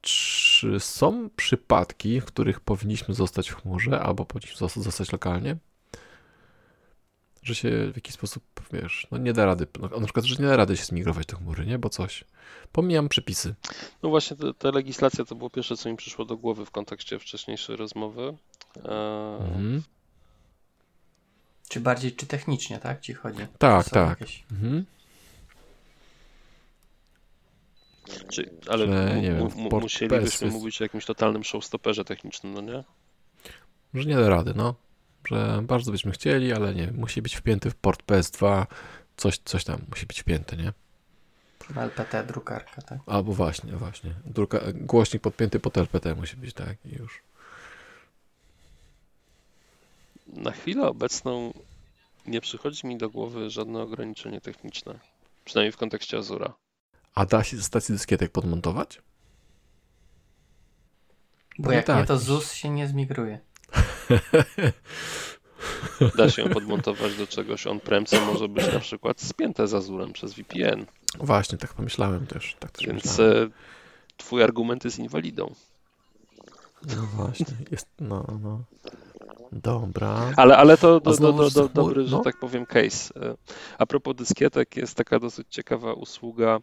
Czy są przypadki, w których powinniśmy zostać w chmurze albo powinniśmy zostać lokalnie? Że się w jakiś sposób, wiesz, no nie da rady, no, na przykład, że nie da rady się zmigrować do chmury, nie? Bo coś. Pomijam przepisy. No właśnie, ta legislacja to było pierwsze, co mi przyszło do głowy w kontekście wcześniejszej rozmowy. Mhm. Czy bardziej, czy technicznie, tak? Ci chodzi? Tak, tak. Mhm. Czy, ale że, nie wiem, musielibyśmy mówić o jakimś totalnym showstopperze technicznym, no nie? Że nie da rady, no. Że bardzo byśmy chcieli, ale nie, musi być wpięty w port PS2, coś, coś tam musi być wpięte, nie? LPT, drukarka, tak? Albo właśnie, właśnie. Druka, głośnik podpięty pod LPT musi być, tak, i już. Na chwilę obecną nie przychodzi mi do głowy żadne ograniczenie techniczne. Przynajmniej w kontekście Azura. A da się stacji dyskietek podmontować? Bo jak tak. nie, to ZUS się nie zmigruje. Da się podmontować do czegoś on-prem, co może być na przykład spięte z Azurem przez VPN. Właśnie, tak pomyślałem też. Tak też Więc myślałem. twój argument jest inwalidą. No właśnie, jest, no, no. Dobra. Ale, ale to do, do, do, do, dobry, że no? tak powiem, case. E, a propos dyskietek, jest taka dosyć ciekawa usługa E,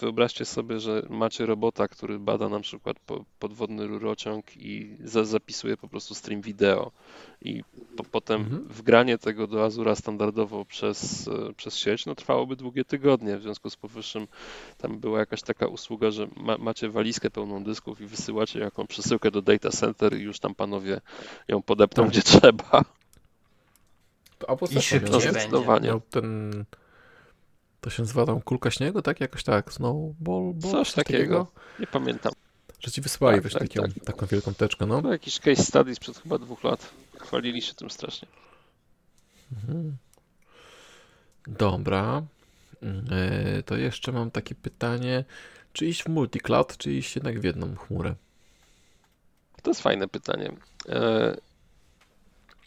wyobraźcie sobie, że macie robota, który bada na przykład podwodny rurociąg i zapisuje po prostu stream wideo i po, potem mhm. wgranie tego do Azura standardowo przez, e, przez sieć, no trwałoby długie tygodnie. W związku z powyższym tam była jakaś taka usługa, że ma, macie walizkę pełną dysków i wysyłacie jaką przesyłkę do data center i już tam panowie ją podepną tak. gdzie trzeba. To, I szybciej będzie. ten to się nazywa tam kulka śniegu, tak? Jakoś tak, snowball, ball, coś, coś takiego. takiego. Nie pamiętam. Że ci wysłali tak, tak, taką, tak. taką wielką teczkę, no. To jakiś case study sprzed chyba dwóch lat. Chwalili się tym strasznie. Mhm. Dobra. E, to jeszcze mam takie pytanie. Czy iść w multicloud, czy iść jednak w jedną chmurę? To jest fajne pytanie. E...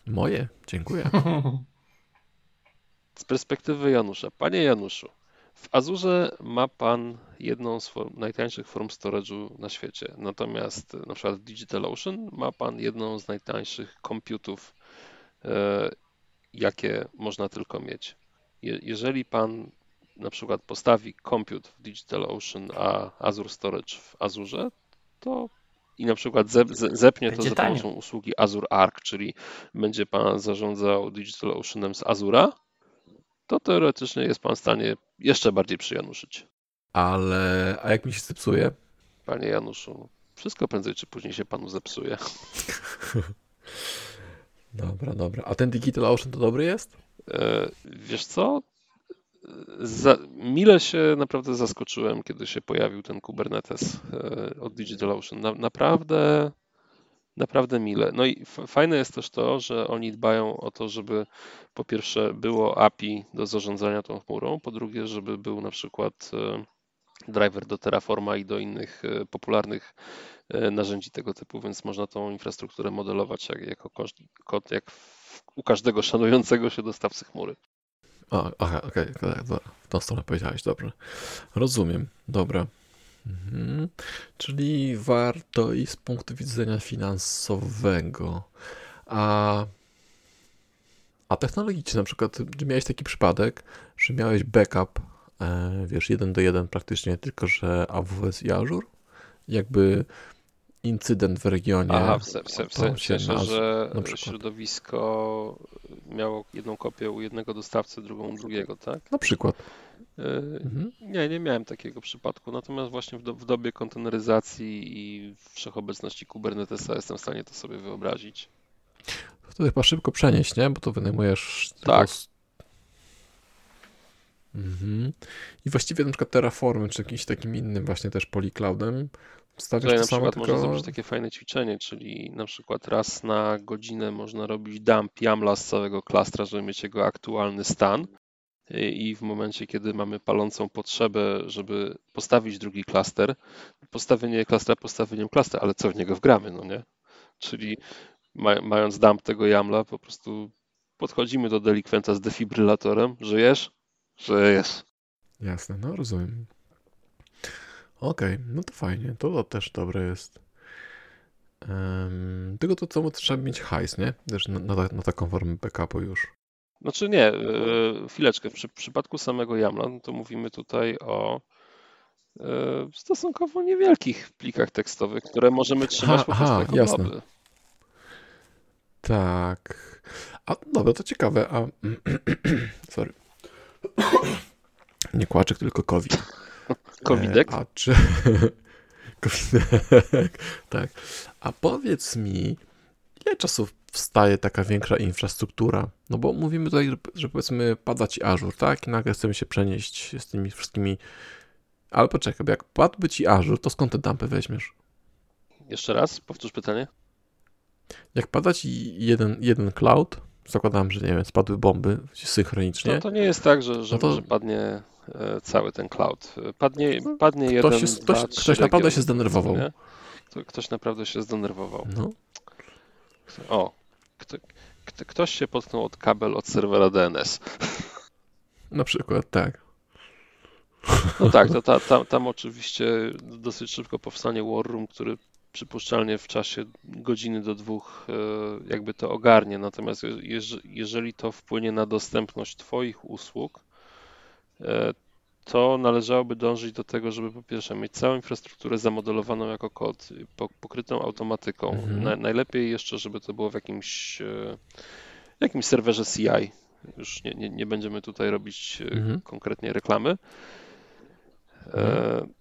Moje, dziękuję. Z perspektywy Janusza. Panie Januszu, w Azurze ma Pan jedną z form, najtańszych form storage'u na świecie. Natomiast na przykład w DigitalOcean ma Pan jedną z najtańszych komputów, e, jakie można tylko mieć. Je, jeżeli Pan na przykład postawi komput w DigitalOcean, a Azure Storage w Azurze, to i na przykład zep, zepnie to za pomocą usługi Azure Arc, czyli będzie Pan zarządzał DigitalOceanem z Azura, to teoretycznie jest pan w stanie jeszcze bardziej przyjanuszyć. Ale, a jak mi się zepsuje? Panie Januszu, wszystko prędzej czy później się panu zepsuje. dobra, dobra. A ten Digital Ocean to dobry jest? E, wiesz co? Za, mile się naprawdę zaskoczyłem, kiedy się pojawił ten Kubernetes e, od DigitalOcean. Na, naprawdę naprawdę mile. No i fajne jest też to, że oni dbają o to, żeby po pierwsze było API do zarządzania tą chmurą, po drugie, żeby był na przykład e, driver do Terraforma i do innych e, popularnych e, narzędzi tego typu, więc można tą infrastrukturę modelować jak, jako kod, jak u każdego szanującego się dostawcy chmury. A, aha, okej, okay, w tą stronę powiedziałeś, dobrze. Rozumiem, dobra. Mhm. Czyli warto i z punktu widzenia finansowego. A, a technologicznie, na przykład, miałeś taki przypadek, że miałeś backup, e, wiesz, jeden do jeden praktycznie, tylko że AWS i Azure? Jakby incydent w regionie. Aha, w, se, w, se, w, se, w sensie, że środowisko miało jedną kopię u jednego dostawcy, drugą u drugiego, tak? Na przykład. Mhm. Nie, nie miałem takiego przypadku. Natomiast właśnie w, do, w dobie konteneryzacji i wszechobecności Kubernetesa jestem w stanie to sobie wyobrazić. To chyba szybko przenieść, nie? Bo to wynajmujesz. Tak. Mhm. I właściwie na przykład Terraformy, czy jakimś takim innym właśnie też polycloudem stawiasz Tutaj to na samo, tylko... można zrobić takie fajne ćwiczenie, czyli na przykład raz na godzinę można robić dump YAMLa z całego klastra, żeby mieć jego aktualny stan i w momencie, kiedy mamy palącą potrzebę, żeby postawić drugi klaster, postawienie klastra postawieniem klastra, ale co w niego wgramy, no nie? Czyli mając dump tego YAMLa, po prostu podchodzimy do delikwenta z defibrylatorem, żyjesz? Żyjesz. Jasne, no rozumiem. Okej, okay, no to fajnie, to, to też dobre jest. Um, tylko to co trzeba mieć hajs, nie? Też na, na, na taką formę backupu już. Znaczy nie, yy, chwileczkę. W, przy, w przypadku samego YAMLa no to mówimy tutaj o yy, stosunkowo niewielkich plikach tekstowych, które możemy trzymać aha, po prostu aha, jako jasne. Tak. A dobra, to ciekawe. A sorry. Nie kłaczek, tylko COVID. Covidek? E, a czy... Covidek, tak. A powiedz mi, ile czasu wstaje taka większa infrastruktura? No bo mówimy tutaj, że, powiedzmy pada ci Azure, tak? I nagle chcemy się przenieść z tymi wszystkimi... Ale poczekaj, bo jak padłby ci Azure, to skąd te dampy weźmiesz? Jeszcze raz, powtórz pytanie. Jak pada ci jeden, jeden cloud, zakładam, że nie wiem, spadły bomby synchronicznie. No to nie jest tak, że, że, no to... że padnie e, cały ten cloud. Padnie, padnie ktoś jeden, jest, dwa, ktoś, ktoś naprawdę się zdenerwował. Nie? Ktoś naprawdę się zdenerwował. No. O, kto, kto, ktoś się potknął od kabel od serwera DNS. Na przykład, tak. No tak, to ta, ta, tam oczywiście dosyć szybko powstanie war room, który przypuszczalnie w czasie godziny do dwóch e, jakby to ogarnie. Natomiast jeżeli to wpłynie na dostępność Twoich usług, e, to należałoby dążyć do tego, żeby po pierwsze mieć całą infrastrukturę zamodelowaną jako kod, pokrytą automatyką. Mhm. Na, najlepiej jeszcze, żeby to było w jakimś, e, jakimś serwerze CI. Już nie, nie, nie będziemy tutaj robić mhm. konkretnie reklamy. Mhm.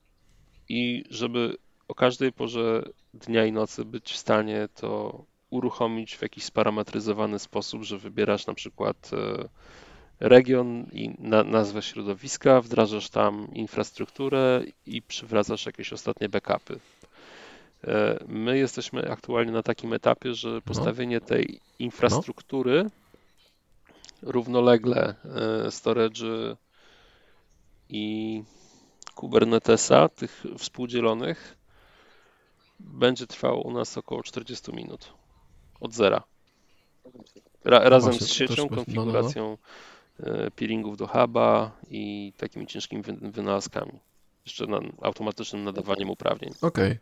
I żeby o każdej porze dnia i nocy być w stanie to uruchomić w jakiś sparametryzowany sposób, że wybierasz na przykład e, region i na, nazwę środowiska, wdrażasz tam infrastrukturę i przywracasz jakieś ostatnie backupy. E, my jesteśmy aktualnie na takim etapie, że no. postawienie tej infrastruktury no. równolegle e, storage i Kubernetesa, tych współdzielonych, będzie trwało u nas około 40 minut. Od zera. Ra, razem z siecią, konfiguracją no, no, no. peelingów do huba i takimi ciężkimi wynalazkami. Jeszcze na automatycznym nadawaniem uprawnień. Okej. Okay.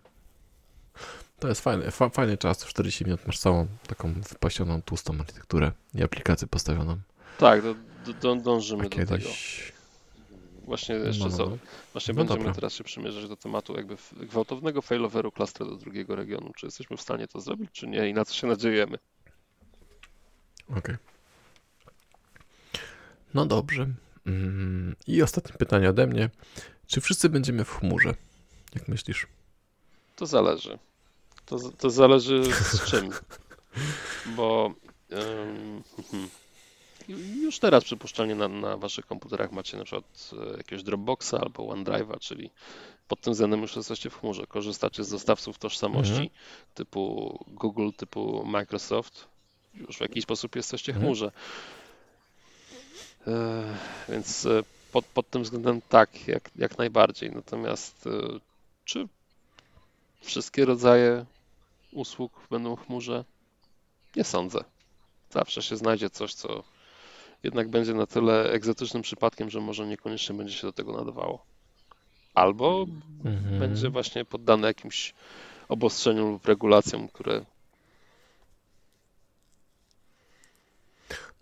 To jest fajny, fajny czas, 40 minut masz całą taką wypasioną, tłustą architekturę i aplikację postawioną. Tak, do, do, dążymy do tego. Właśnie jeszcze no, no, no. właśnie no będziemy dobra. teraz się przymierzać do tematu jakby gwałtownego failoveru klastra do drugiego regionu. Czy jesteśmy w stanie to zrobić, czy nie i na co się nadziejemy. Okej. Okay. No dobrze. Mm, I ostatnie pytanie ode mnie. Czy wszyscy będziemy w chmurze? Jak myślisz? To zależy. To, to zależy z czym. Bo um, już teraz przypuszczalnie na, na waszych komputerach macie na przykład e, jakiegoś Dropboxa albo OneDrive'a, czyli pod tym względem już jesteście w chmurze. Korzystacie z dostawców tożsamości mhm. typu Google, typu Microsoft. Już w jakiś sposób jesteście w mhm. chmurze. E, więc e, pod, pod tym względem tak, jak, jak najbardziej. Natomiast czy wszystkie rodzaje usług będą w chmurze? Nie sądzę. Zawsze się znajdzie coś, co jednak będzie na tyle egzotycznym przypadkiem, że może niekoniecznie będzie się do tego nadawało. Albo Mhm. będzie właśnie poddane jakimś obostrzeniom lub regulacjom, które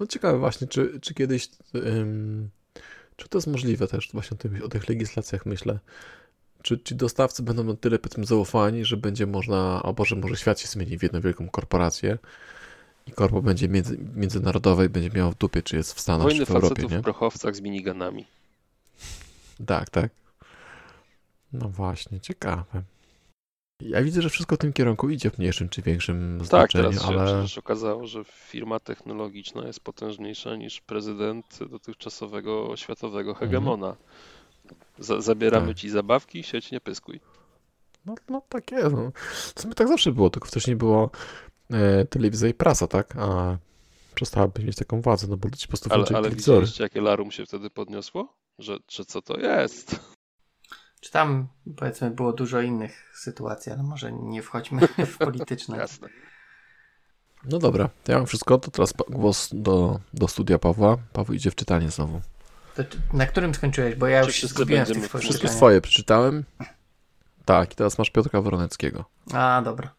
No ciekawe właśnie, czy, czy kiedyś, ym, czy to jest możliwe też, właśnie o, tym, o tych legislacjach myślę, czy ci dostawcy będą na tyle powiedzmy zaufani, że będzie można, albo że może świat się zmieni w jedną wielką korporację i korpo będzie między, międzynarodowe i będzie miało w dupie, czy jest w Stanach, wojny czy w Europie, facetów nie? w prochowcach z miniganami. Tak, tak. No właśnie, ciekawe. Ja widzę, że wszystko w tym kierunku idzie w mniejszym czy większym Tak, znaczeniu, teraz się ale przecież okazało, że firma technologiczna jest potężniejsza niż prezydent dotychczasowego światowego hegemona. Za, zabieramy Tak. ci zabawki, sieć nie pyskuj. no, no tak jest. No. W sumie tak zawsze było, tylko wcześniej było telewizja i prasa, tak? A przestałaby mieć taką władzę, no bo ludzie po prostu Ale, ale telewizory. widzieliście, jakie larum się wtedy podniosło? Że, że co to jest? Czy tam, powiedzmy, było dużo innych sytuacji, ale może nie wchodźmy w polityczne. Jasne. No dobra, to ja mam wszystko, to teraz głos do, do studia Pawła. Paweł idzie w czytanie znowu. To, na którym skończyłeś? Bo ja Czy już się w tych twoich Wszystkie swoje przeczytałem. Tak, i teraz masz Piotra Woroneckiego. A, dobra.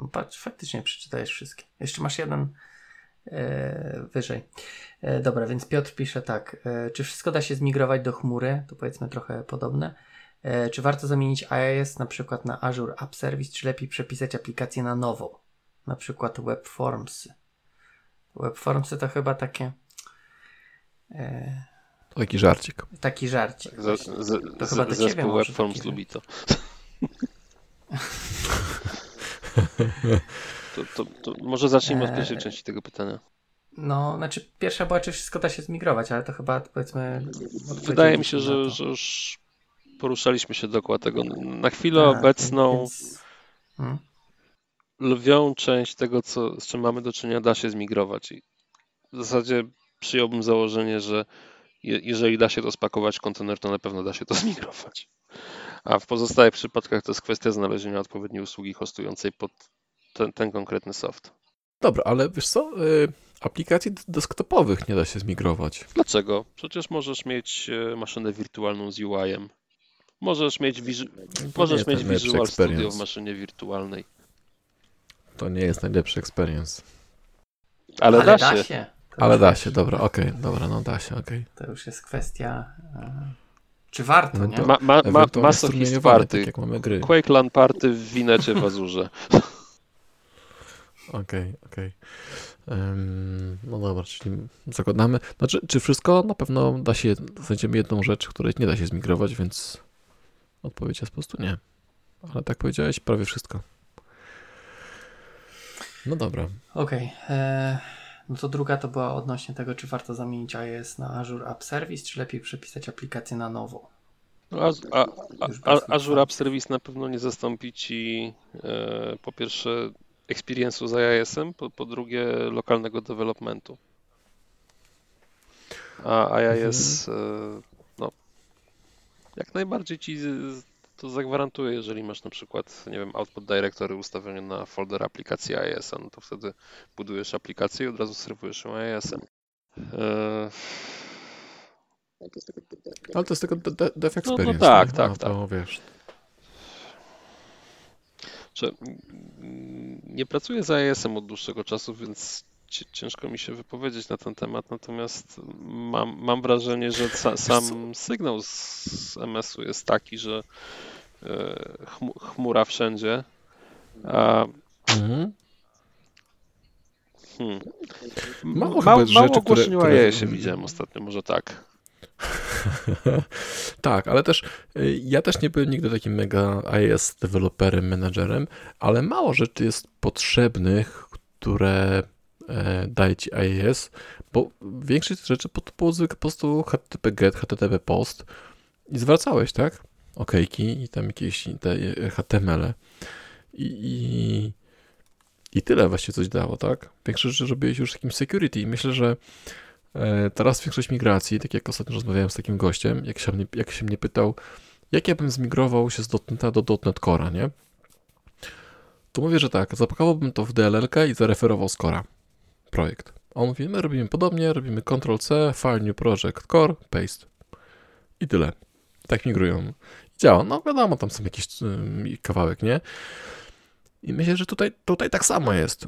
No patrz, faktycznie przeczytałeś wszystkie. Jeszcze masz jeden e, wyżej. E, dobra, więc Piotr pisze tak. E, czy wszystko da się zmigrować do chmury? To powiedzmy trochę podobne. E, czy warto zamienić IIS na przykład na Azure App Service, czy lepiej przepisać aplikację na nowo? Na przykład Webformsy. Webformsy to chyba takie e, To taki żarcik. taki żarcik. Z, właśnie. z, To z, chyba do ciebie zespół Webforms lubi to. to, to, to. Może zacznijmy od pierwszej Eee. części tego pytania. No, znaczy pierwsza była, czy wszystko da się zmigrować, ale to chyba powiedzmy... Wydaje mi się, że, że już poruszaliśmy się dookoła tego. Na chwilę Tak, obecną więc- Hmm? lwią część tego, co, z czym mamy do czynienia, da się zmigrować. I w zasadzie przyjąłbym założenie, że je, jeżeli da się to spakować w kontener, to na pewno da się to zmigrować. A w pozostałych przypadkach to jest kwestia znalezienia odpowiedniej usługi hostującej pod ten, ten konkretny soft. Dobra, ale wiesz co? Y, aplikacji desktopowych nie da się zmigrować. Dlaczego? Przecież możesz mieć e, maszynę wirtualną z UI-em. Możesz mieć, wizu- możesz mieć Visual Studio w experience. maszynie wirtualnej. To nie jest najlepszy experience. Ale, da, się. To Ale da się, dobra, okej, dobra, no da się, okej. To już jest kwestia... e, Czy warto, No nie? Ma, ma, ma, Masochist Party. tak jak mamy gry. Quake LAN Party w Winecie w Azurze. Okej, okej. Em, no dobra, czyli zakładamy. Znaczy, czy wszystko? Na pewno da się, znajdziemy jedną rzecz, której nie da się zmigrować, więc odpowiedź jest po prostu nie. Ale tak powiedziałeś, prawie wszystko. No dobra. Okej. e, No to druga to była odnośnie tego, czy warto zamienić iOS na Azure App Service, czy lepiej przepisać aplikację na nowo. No, a, a, a, Azure App Service na pewno nie zastąpi ci e, po pierwsze experience'u z IIS-em, po, po drugie lokalnego developmentu. A IIS e, no, jak najbardziej ci to zagwarantuje, jeżeli masz na przykład, nie wiem, output directory ustawione na folder aplikacji IIS-a, no to wtedy budujesz aplikację i od razu serwujesz ją IIS-em. E, Ale to jest tylko de- de- dev no experience. tak, nie? tak, A To wiesz. Że mm, nie pracuję z IIS-em od dłuższego czasu, więc ciężko mi się wypowiedzieć na ten temat, natomiast mam, mam wrażenie, że sa, sam sygnał z MS-u jest taki, że e, chmu- chmura wszędzie. A, Mhm. hmm, Mało ma, mało rzeczy, które- które- IIS-ie widziałem ostatnio, może tak. tak, ale też y, ja też nie byłem nigdy takim mega iOS deweloperem, menadżerem, ale mało rzeczy jest potrzebnych, które e, daje ci iOS, bo większość rzeczy to było po prostu HTTP GET, HTTP POST i zwracałeś, tak? Okejki i tam jakieś te e, HTML-e i, i, i tyle właściwie coś dało, tak? Większość rzeczy robiłeś już z jakimś security i myślę, że E, Teraz większość migracji, tak jak ostatnio rozmawiałem z takim gościem, jak się mnie, jak się mnie pytał, jak ja bym zmigrował się z .NETA do .NET Core'a, nie? To mówię, że tak, zapakowałbym to w DLL i zareferował z Core'a projekt. On mówi, my robimy podobnie, robimy Ctrl-C, File New Project, Core, Paste. I tyle. Tak migrują. Działa. No wiadomo, tam są jakiś um, kawałek, nie? I myślę, że tutaj, tutaj tak samo jest.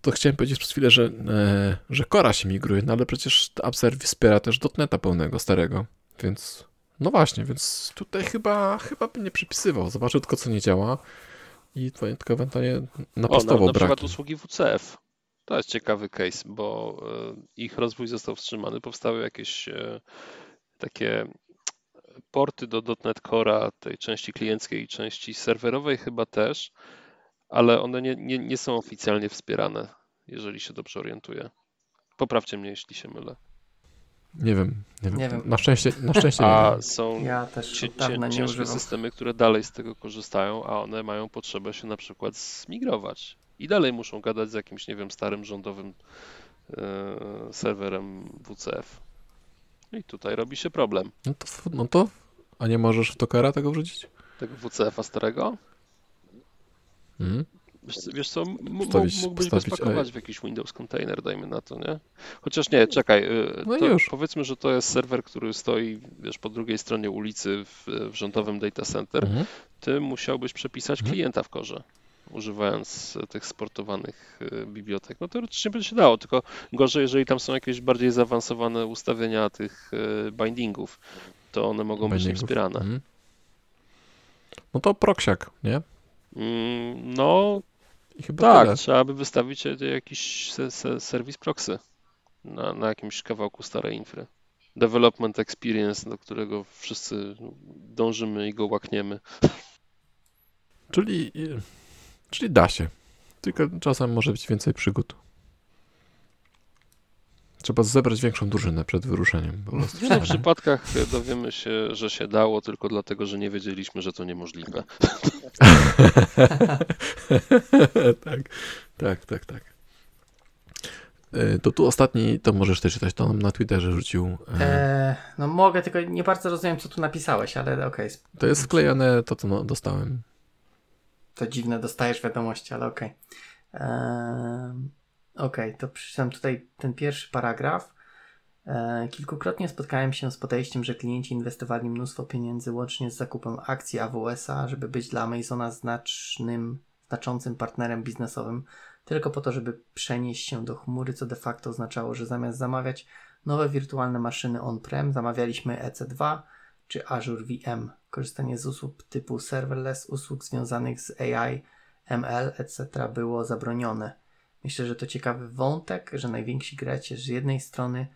To chciałem powiedzieć przez chwilę, że, e, że Cora się migruje, no ale przecież Upservice wspiera też dotneta pełnego, starego. Więc, no właśnie, więc tutaj chyba, chyba by nie przypisywał. Zobaczył tylko, co nie działa i tylko ewentualnie napastował o, na, na przykład braki. usługi WCF. To jest ciekawy case, bo e, ich rozwój został wstrzymany. Powstały jakieś e, takie porty do .NET Core'a, tej części klienckiej i części serwerowej chyba też, ale one nie, nie, nie są oficjalnie wspierane, jeżeli się dobrze orientuję. Poprawcie mnie, jeśli się mylę. Nie wiem, nie wiem. Nie wiem. Na szczęście, na szczęście nie A są Ja też dawna nie ciężkie używam. systemy, które dalej z tego korzystają, a one mają potrzebę się na przykład zmigrować. I dalej muszą gadać z jakimś, nie wiem, starym rządowym e, serwerem WCF. I tutaj robi się problem. No to, no to, a nie możesz w Tokera tego wrzucić? Tego WCF-a starego? Mhm. Wiesz, co- wiesz co, Wstawić- mógłbyś go wstawić, spakować w jakiś Windows container, dajmy na to, nie? Chociaż nie, czekaj, y, No to już. powiedzmy, że to jest serwer, który stoi, wiesz, po drugiej stronie ulicy w, w rządowym data center. Mhm. Ty musiałbyś przepisać Mhm. klienta w korze, używając e, tych sportowanych e, bibliotek. No teoretycznie by się dało, tylko gorzej, jeżeli tam są jakieś bardziej zaawansowane ustawienia tych e, bindingów, to one mogą być Bindingów. niewspierane. Mhm. No to proksiak, nie? Mm, No, Tak, tyle. trzeba by wystawić jakiś se, se, serwis proxy na, na jakimś kawałku starej infry. Development experience, do którego wszyscy dążymy i go łakniemy. Czyli, czyli da się. Tylko czasem może być więcej przygód. Trzeba zebrać większą drużynę przed wyruszeniem. Po prostu. W wielu przypadkach dowiemy się, że się dało tylko dlatego, że nie wiedzieliśmy, że to niemożliwe. tak, tak, tak, tak. E, To tu ostatni, to możesz też czytać, to nam na Twitterze rzucił. e, E, no mogę, tylko nie bardzo rozumiem, co tu napisałeś, ale okej. sp- To jest wklejane to, co no, dostałem. To dziwne, dostajesz wiadomości, ale okej. Ehm, Okej, to przeczytam tutaj ten pierwszy paragraf. E, kilkukrotnie spotkałem się z podejściem, że klienci inwestowali mnóstwo pieniędzy łącznie z zakupem akcji AWS-a, żeby być dla Amazona znacznym, znaczącym partnerem biznesowym, tylko po to, żeby przenieść się do chmury, co de facto oznaczało, że zamiast zamawiać nowe wirtualne maszyny on-prem, zamawialiśmy EC2 czy Azure VM. Korzystanie z usług typu serverless, usług związanych z AI, ML, etc. było zabronione. Myślę, że to ciekawy wątek, że najwięksi gracze z jednej strony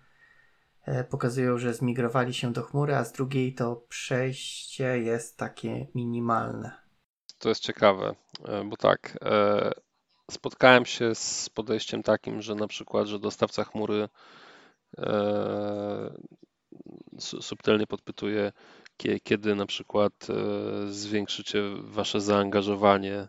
e, pokazują, że zmigrowali się do chmury, a z drugiej to przejście jest takie minimalne. To jest ciekawe, e, bo tak, e, spotkałem się z podejściem takim, że na przykład, że dostawca chmury subtelnie podpytuje, kie- kiedy na przykład e, zwiększycie wasze zaangażowanie e,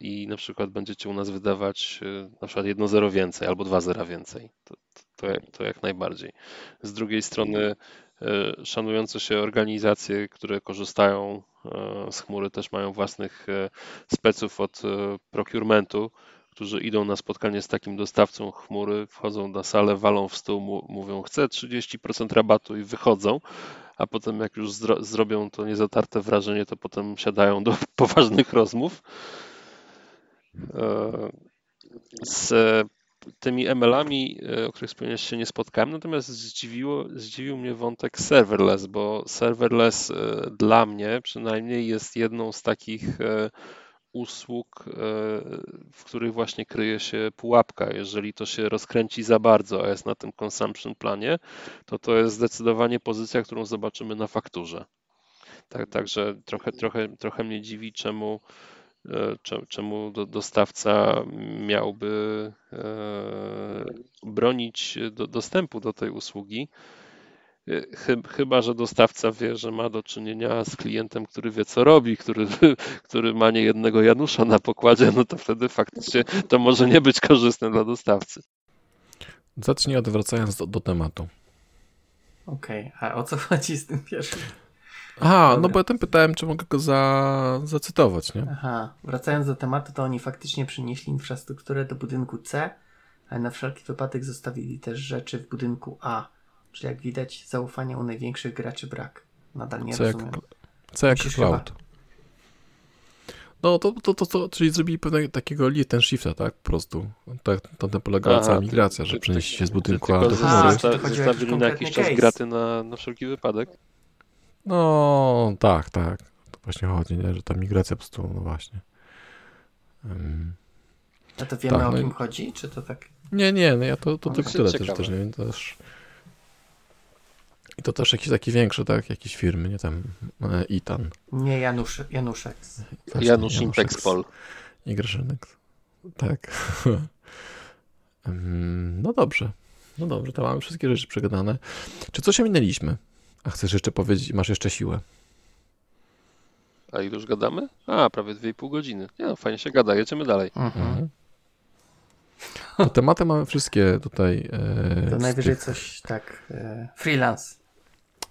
i na przykład będziecie u nas wydawać e, na przykład jedno zero więcej albo dwa zera więcej. To, to, to, jak, najbardziej. Z drugiej strony szanujące się organizacje, które korzystają z chmury, też mają własnych speców od procurementu, którzy idą na spotkanie z takim dostawcą chmury, wchodzą na salę, walą w stół, mówią chcę 30% rabatu i wychodzą, a potem jak już zro zrobią to niezatarte wrażenie, to potem siadają do poważnych rozmów. E, Z tymi ML-ami, e, o których wspomniałeś, się nie spotkałem, natomiast zdziwiło, zdziwił mnie wątek serverless, bo serverless e, dla mnie przynajmniej jest jedną z takich usług, e, w których właśnie kryje się pułapka. Jeżeli to się rozkręci za bardzo, a jest na tym consumption planie, to to jest zdecydowanie pozycja, którą zobaczymy na fakturze. Tak, także trochę, trochę, trochę mnie dziwi, czemu, e, cze- czemu do- dostawca miałby e, bronić do, dostępu do tej usługi. Chy- Chyba, że dostawca wie, że ma do czynienia z klientem, który wie, co robi, który, który ma nie jednego Janusza na pokładzie, no to wtedy faktycznie to może nie być korzystne dla dostawcy. Zacznij odwracając do, do tematu. Okej, a o co chodzi z tym pierwszym? Aha, no bo ja tym pytałem, czy mogę go za, zacytować, nie? Aha, wracając do tematu, to oni faktycznie przynieśli infrastrukturę do budynku C, ale na wszelki wypadek zostawili też rzeczy w budynku A. Czyli jak widać, zaufania u największych graczy brak. Nadal nie Co jak, rozumiem. co jak Musisz cloud. No to, to, to, to, czyli zrobili pewnego takiego lift and shifta, tak? Po prostu. Tak, to, to polegała Aha, cała ty- migracja, że przenieśli się z budynku A do chmury. Zostawili na jakiś czas graty na, na wszelki wypadek. No, tak, tak. To właśnie chodzi, nie? że ta migracja po prostu, no właśnie. Ym, A to wiemy Tak, o no i- kim chodzi? Czy to tak? Nie, nie, no ja to, to No, tylko tyle też, też nie wiem, też... I to też jakieś takie większe, tak? Jakieś firmy, nie tam e, Itan. Nie Janusz, Januszek. Właśnie, Janusz Januszek Impexpol. I Graszynek. Tak. No dobrze. No dobrze, to mamy wszystkie rzeczy przegadane. Czy coś minęliśmy? A chcesz jeszcze powiedzieć, masz jeszcze siłę? A ile już gadamy? A, prawie 2,5 godziny. Nie no, fajnie się gada, jedziemy dalej. Mhm. Mhm. To tematy mamy wszystkie tutaj. E, To najwyżej tych- coś tak. E, freelance.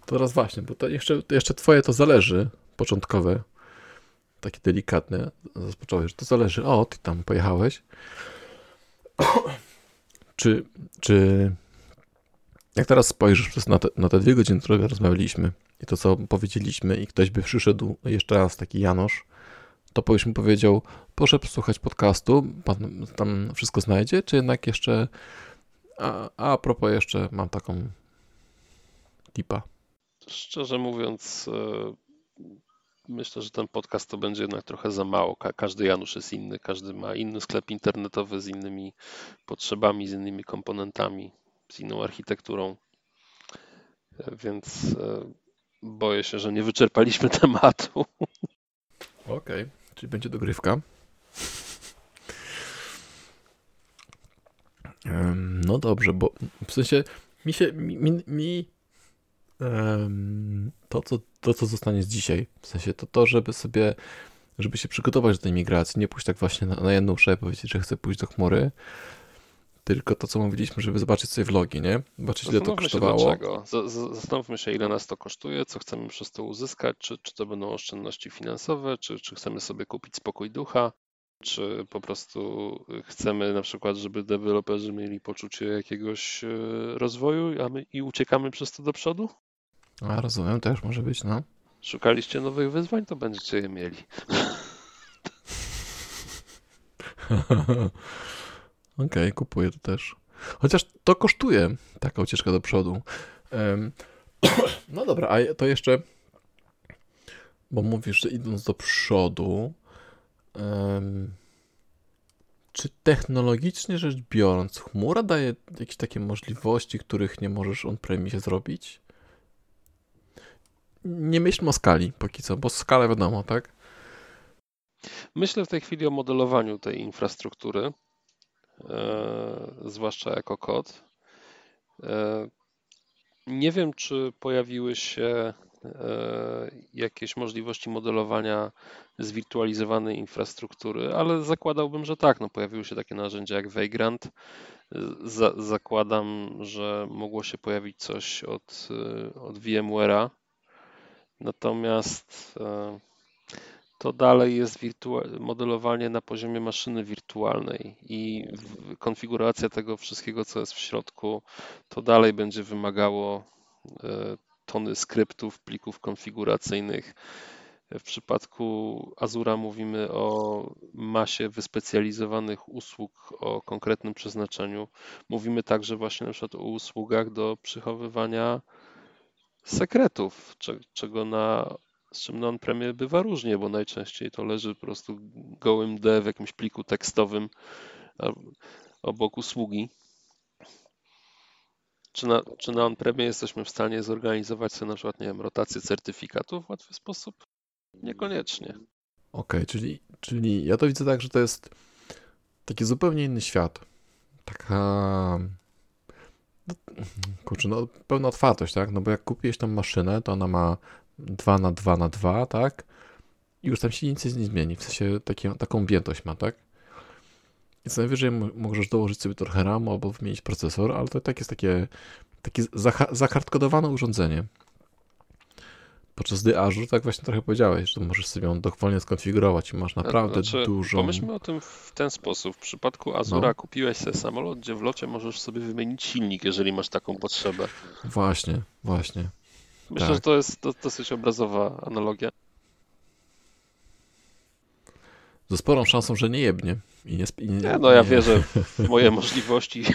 To teraz właśnie, bo to jeszcze, jeszcze twoje to zależy, początkowe, takie delikatne, rozpocząłeś, że to zależy, o, ty tam pojechałeś. czy, czy jak teraz spojrzysz przez na te, na te dwie godziny, które rozmawialiśmy i to, co powiedzieliśmy i ktoś by przyszedł jeszcze raz, taki Janosz, to byś mu powiedział, proszę posłuchać podcastu, pan tam wszystko znajdzie, czy jednak jeszcze, a, a propos jeszcze mam taką tipa. Szczerze mówiąc, e, myślę, że ten podcast to będzie jednak trochę za mało. Ka- Każdy Janusz jest inny, każdy ma inny sklep internetowy z innymi potrzebami, z innymi komponentami, z inną architekturą. E, Więc e, boję się, że nie wyczerpaliśmy tematu. Okej, czyli będzie dogrywka. No dobrze, bo w sensie mi się, mi, mi, to, co, to, co zostanie z dzisiaj, w sensie to to, żeby sobie, żeby się przygotować do tej migracji, nie pójść tak właśnie na, na jedną uszę i powiedzieć, że chcę pójść do chmury, tylko to, co mówiliśmy, żeby zobaczyć sobie vlogi, nie? Zobaczyć, ile to się kosztowało. z- Zastanówmy się, ile nas to kosztuje, co chcemy przez to uzyskać, czy, czy to będą oszczędności finansowe, czy, czy chcemy sobie kupić spokój ducha, czy po prostu chcemy na przykład, żeby deweloperzy mieli poczucie jakiegoś e, rozwoju a my, i uciekamy przez to do przodu? A, rozumiem, też może być, no. Szukaliście nowych wyzwań, to będziecie je mieli. Okej, kupuję to też. Chociaż to kosztuje taka ucieczka do przodu. No dobra, a to jeszcze, bo mówisz, że idąc do przodu, czy technologicznie rzecz biorąc, chmura daje jakieś takie możliwości, których nie możesz on-premisie zrobić? Nie myślmy o skali póki co, bo skala wiadomo, tak? Myślę w tej chwili o modelowaniu tej infrastruktury, e, zwłaszcza jako kod. E, nie wiem, czy pojawiły się e, jakieś możliwości modelowania zwirtualizowanej infrastruktury, ale zakładałbym, że tak. No, pojawiły się takie narzędzia jak Vagrant. Za, zakładam, że mogło się pojawić coś od, e, od VMware'a. Natomiast e, to dalej jest modelowanie na poziomie maszyny wirtualnej i konfiguracja tego wszystkiego, co jest w środku, to dalej będzie wymagało e, tony skryptów, plików konfiguracyjnych. W przypadku Azura mówimy o masie wyspecjalizowanych usług o konkretnym przeznaczeniu. Mówimy także właśnie na przykład o usługach do przechowywania sekretów, cze- czego na z czym na on-premie bywa różnie, bo najczęściej to leży po prostu gołym D w jakimś pliku tekstowym obok usługi. Czy na, czy na on-premie jesteśmy w stanie zorganizować sobie na przykład, nie wiem, rotację certyfikatów w łatwy sposób? Niekoniecznie. Okej, czyli, czyli ja to widzę tak, że to jest taki zupełnie inny świat. Taka. Kurczę, no pełna otwartość, tak? No bo jak kupiłeś tą maszynę, to ona ma 2 na 2 na 2, tak? I już tam się nic nie zmieni. W sensie taką objętość ma, tak? I co najwyżej mo- możesz dołożyć sobie trochę RAM albo wymienić procesor, ale to tak jest takie, takie zaha- zahardkodowane urządzenie. Podczas gdy Azure, tak właśnie trochę powiedziałeś, że możesz sobie ją dowolnie skonfigurować i masz naprawdę Znaczy, dużą... Pomyślmy o tym w ten sposób. W przypadku Azura No. kupiłeś sobie samolot, gdzie w locie możesz sobie wymienić silnik, jeżeli masz taką potrzebę. Właśnie, właśnie. Myślę, Tak. że to jest do, dosyć obrazowa analogia. Ze sporą szansą, że nie jebnie. I nie, i nie, Nie, no ja wierzę w moje możliwości.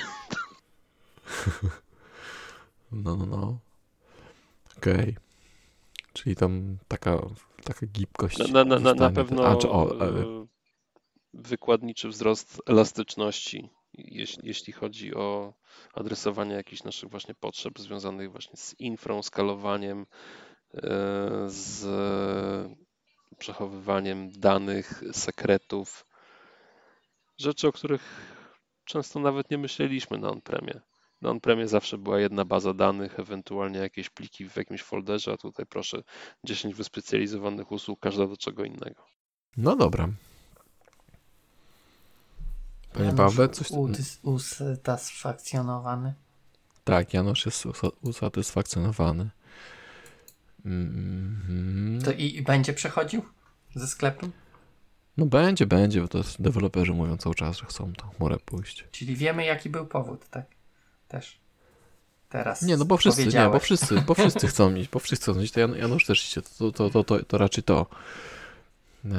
No, no, no. Okej. Czyli tam taka, taka gibkość. Na, na, na, na pewno A, czy, o, e, e, wykładniczy wzrost elastyczności, jeśli, jeśli chodzi o adresowanie jakichś naszych właśnie potrzeb związanych właśnie z infrą, skalowaniem, e, z przechowywaniem danych, sekretów, rzeczy, o których często nawet nie myśleliśmy na on-premie. Na on-premie zawsze była jedna baza danych, ewentualnie jakieś pliki w jakimś folderze, a tutaj proszę 10 wyspecjalizowanych usług, każda do czego innego. No dobra. Panie Janusz Pawle, coś... Usatysfakcjonowany. Tak, Janusz jest usa- usatysfakcjonowany. Mhm. To i, i będzie przechodził ze sklepem? No będzie, będzie, bo to jest, deweloperzy mówią cały czas, że chcą tą chmurę pójść. Czyli wiemy, jaki był powód, tak? Też. Teraz. Nie, no bo wszyscy, nie, bo wszyscy, bo wszyscy chcą iść, bo wszyscy chcą iść, to Jan, Janusz też idzie, to, to, to, to, to raczej to. Eee,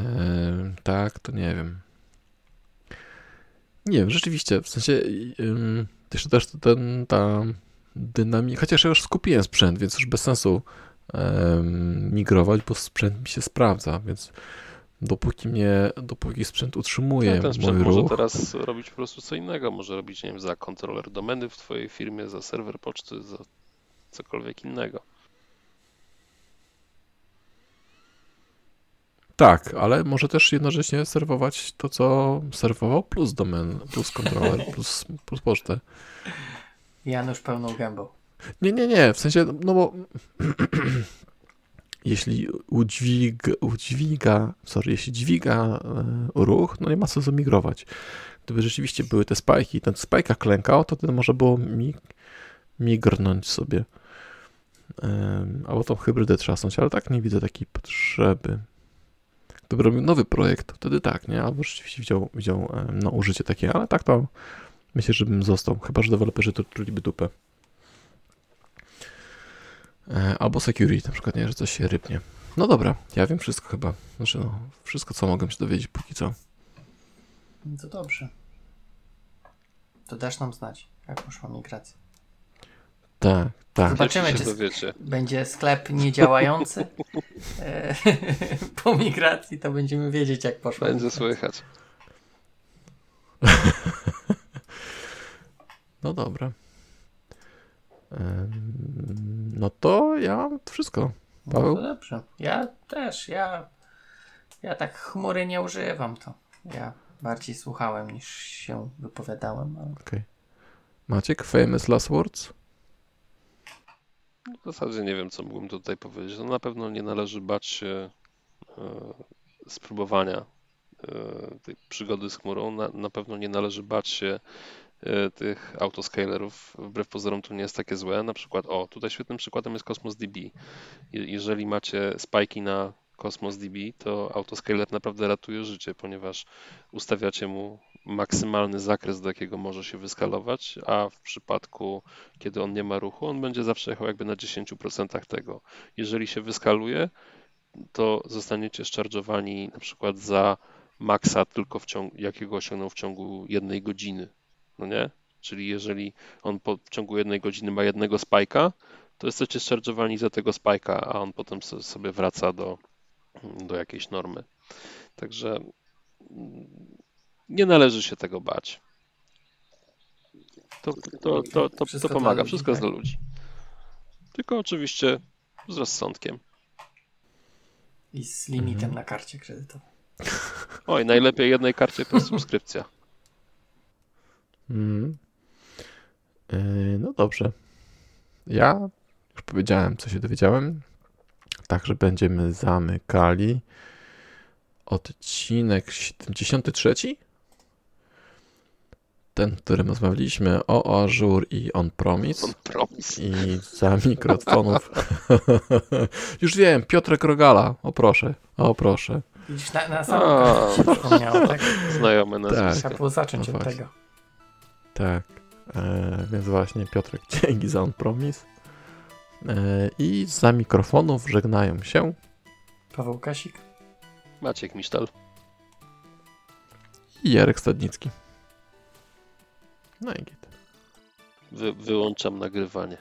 tak, to nie wiem. Nie wiem, rzeczywiście, w sensie ym, jeszcze też ten, ta dynamika, chociaż ja już skupiłem sprzęt, więc już bez sensu migrować, bo sprzęt mi się sprawdza, więc dopóki mnie, dopóki sprzęt utrzymuje No, ten sprzęt mój może ruch, teraz robić po prostu co innego. Może robić, nie wiem, za kontroler domeny w Twojej firmie, za serwer poczty, za cokolwiek innego. Tak, ale może też jednocześnie serwować to, co serwował, plus domen, plus kontroler, plus, plus pocztę. Janusz pełną gębą. Nie, nie, nie, w sensie, no bo jeśli udźwig, udźwiga, sorry, jeśli dźwiga e, ruch, no nie ma co zamigrować. Gdyby rzeczywiście były te spajki i ten spajka klękał, to wtedy może było mi, migrnąć sobie. Albo tą hybrydę trzasnąć, ale tak nie widzę takiej potrzeby. Gdyby robił nowy projekt, wtedy tak, nie? Albo rzeczywiście widział em, no, użycie takie, ale tak to myślę, że bym został. Chyba, że deweloperzy to czuliby dupę. E, Albo security, na przykład, nie, że coś się rybnie. No dobra, ja wiem wszystko chyba. Znaczy, no, wszystko, co mogłem się dowiedzieć póki co. No to dobrze. To dasz nam znać, jak poszła migracja. Tak, tak. Zobaczymy, czy będzie sklep niedziałający e, po migracji, to będziemy wiedzieć, jak poszła Będzie migracja. słychać. No dobra. No to ja mam wszystko. No Paweł? to dobrze. Ja też, ja, ja tak chmury nie używam to. Ja bardziej słuchałem niż się wypowiadałem. Ale... Okej. Maciek, famous last words? W zasadzie nie wiem, co mógłbym tutaj powiedzieć. No na pewno nie należy bać się e, spróbowania e, tej przygody z chmurą. Na, na pewno nie należy bać się tych autoscalerów. Wbrew pozorom to nie jest takie złe. Na przykład, o, tutaj świetnym przykładem jest Cosmos DB. Je- Jeżeli macie spajki na Cosmos DB, to autoscaler naprawdę ratuje życie, ponieważ ustawiacie mu maksymalny zakres, do jakiego może się wyskalować, a w przypadku, kiedy on nie ma ruchu, on będzie zawsze jechał jakby na 10% tego. Jeżeli się wyskaluje, to zostaniecie szczarżowani na przykład za maksa tylko w ciągu, jakiego osiągnął w ciągu jednej godziny. No nie? Czyli jeżeli on po, w ciągu jednej godziny ma jednego spajka, to jesteście szczarżowani za tego spajka, a on potem so- sobie wraca do, do jakiejś normy. Także mm, nie należy się tego bać. To, to, to, to, to pomaga, ludzi, wszystko jest tak? dla ludzi. Tylko oczywiście z rozsądkiem. I z limitem Mhm. na karcie kredytowej. Oj, najlepiej jednej karcie to jest subskrypcja. E, No dobrze. Ja już powiedziałem, co się dowiedziałem. Także będziemy zamykali odcinek 73. ten, którym rozmawialiśmy o Azure i On-Promise On promis. i za mikrofonów. Już wiem, Piotrek Rogala, o proszę, o proszę. Widzisz, na, na samym się przypomniało, tak? Znajome Tak. nazwisko. Trzeba było zacząć No od właśnie. tego. Tak, e, więc właśnie Piotrek, dzięki za On-Promise. E, I za mikrofonów żegnają się Paweł Kasik. Maciek Misztal. i Jarek Stadnicki. No i git. Wy, wyłączam nagrywanie.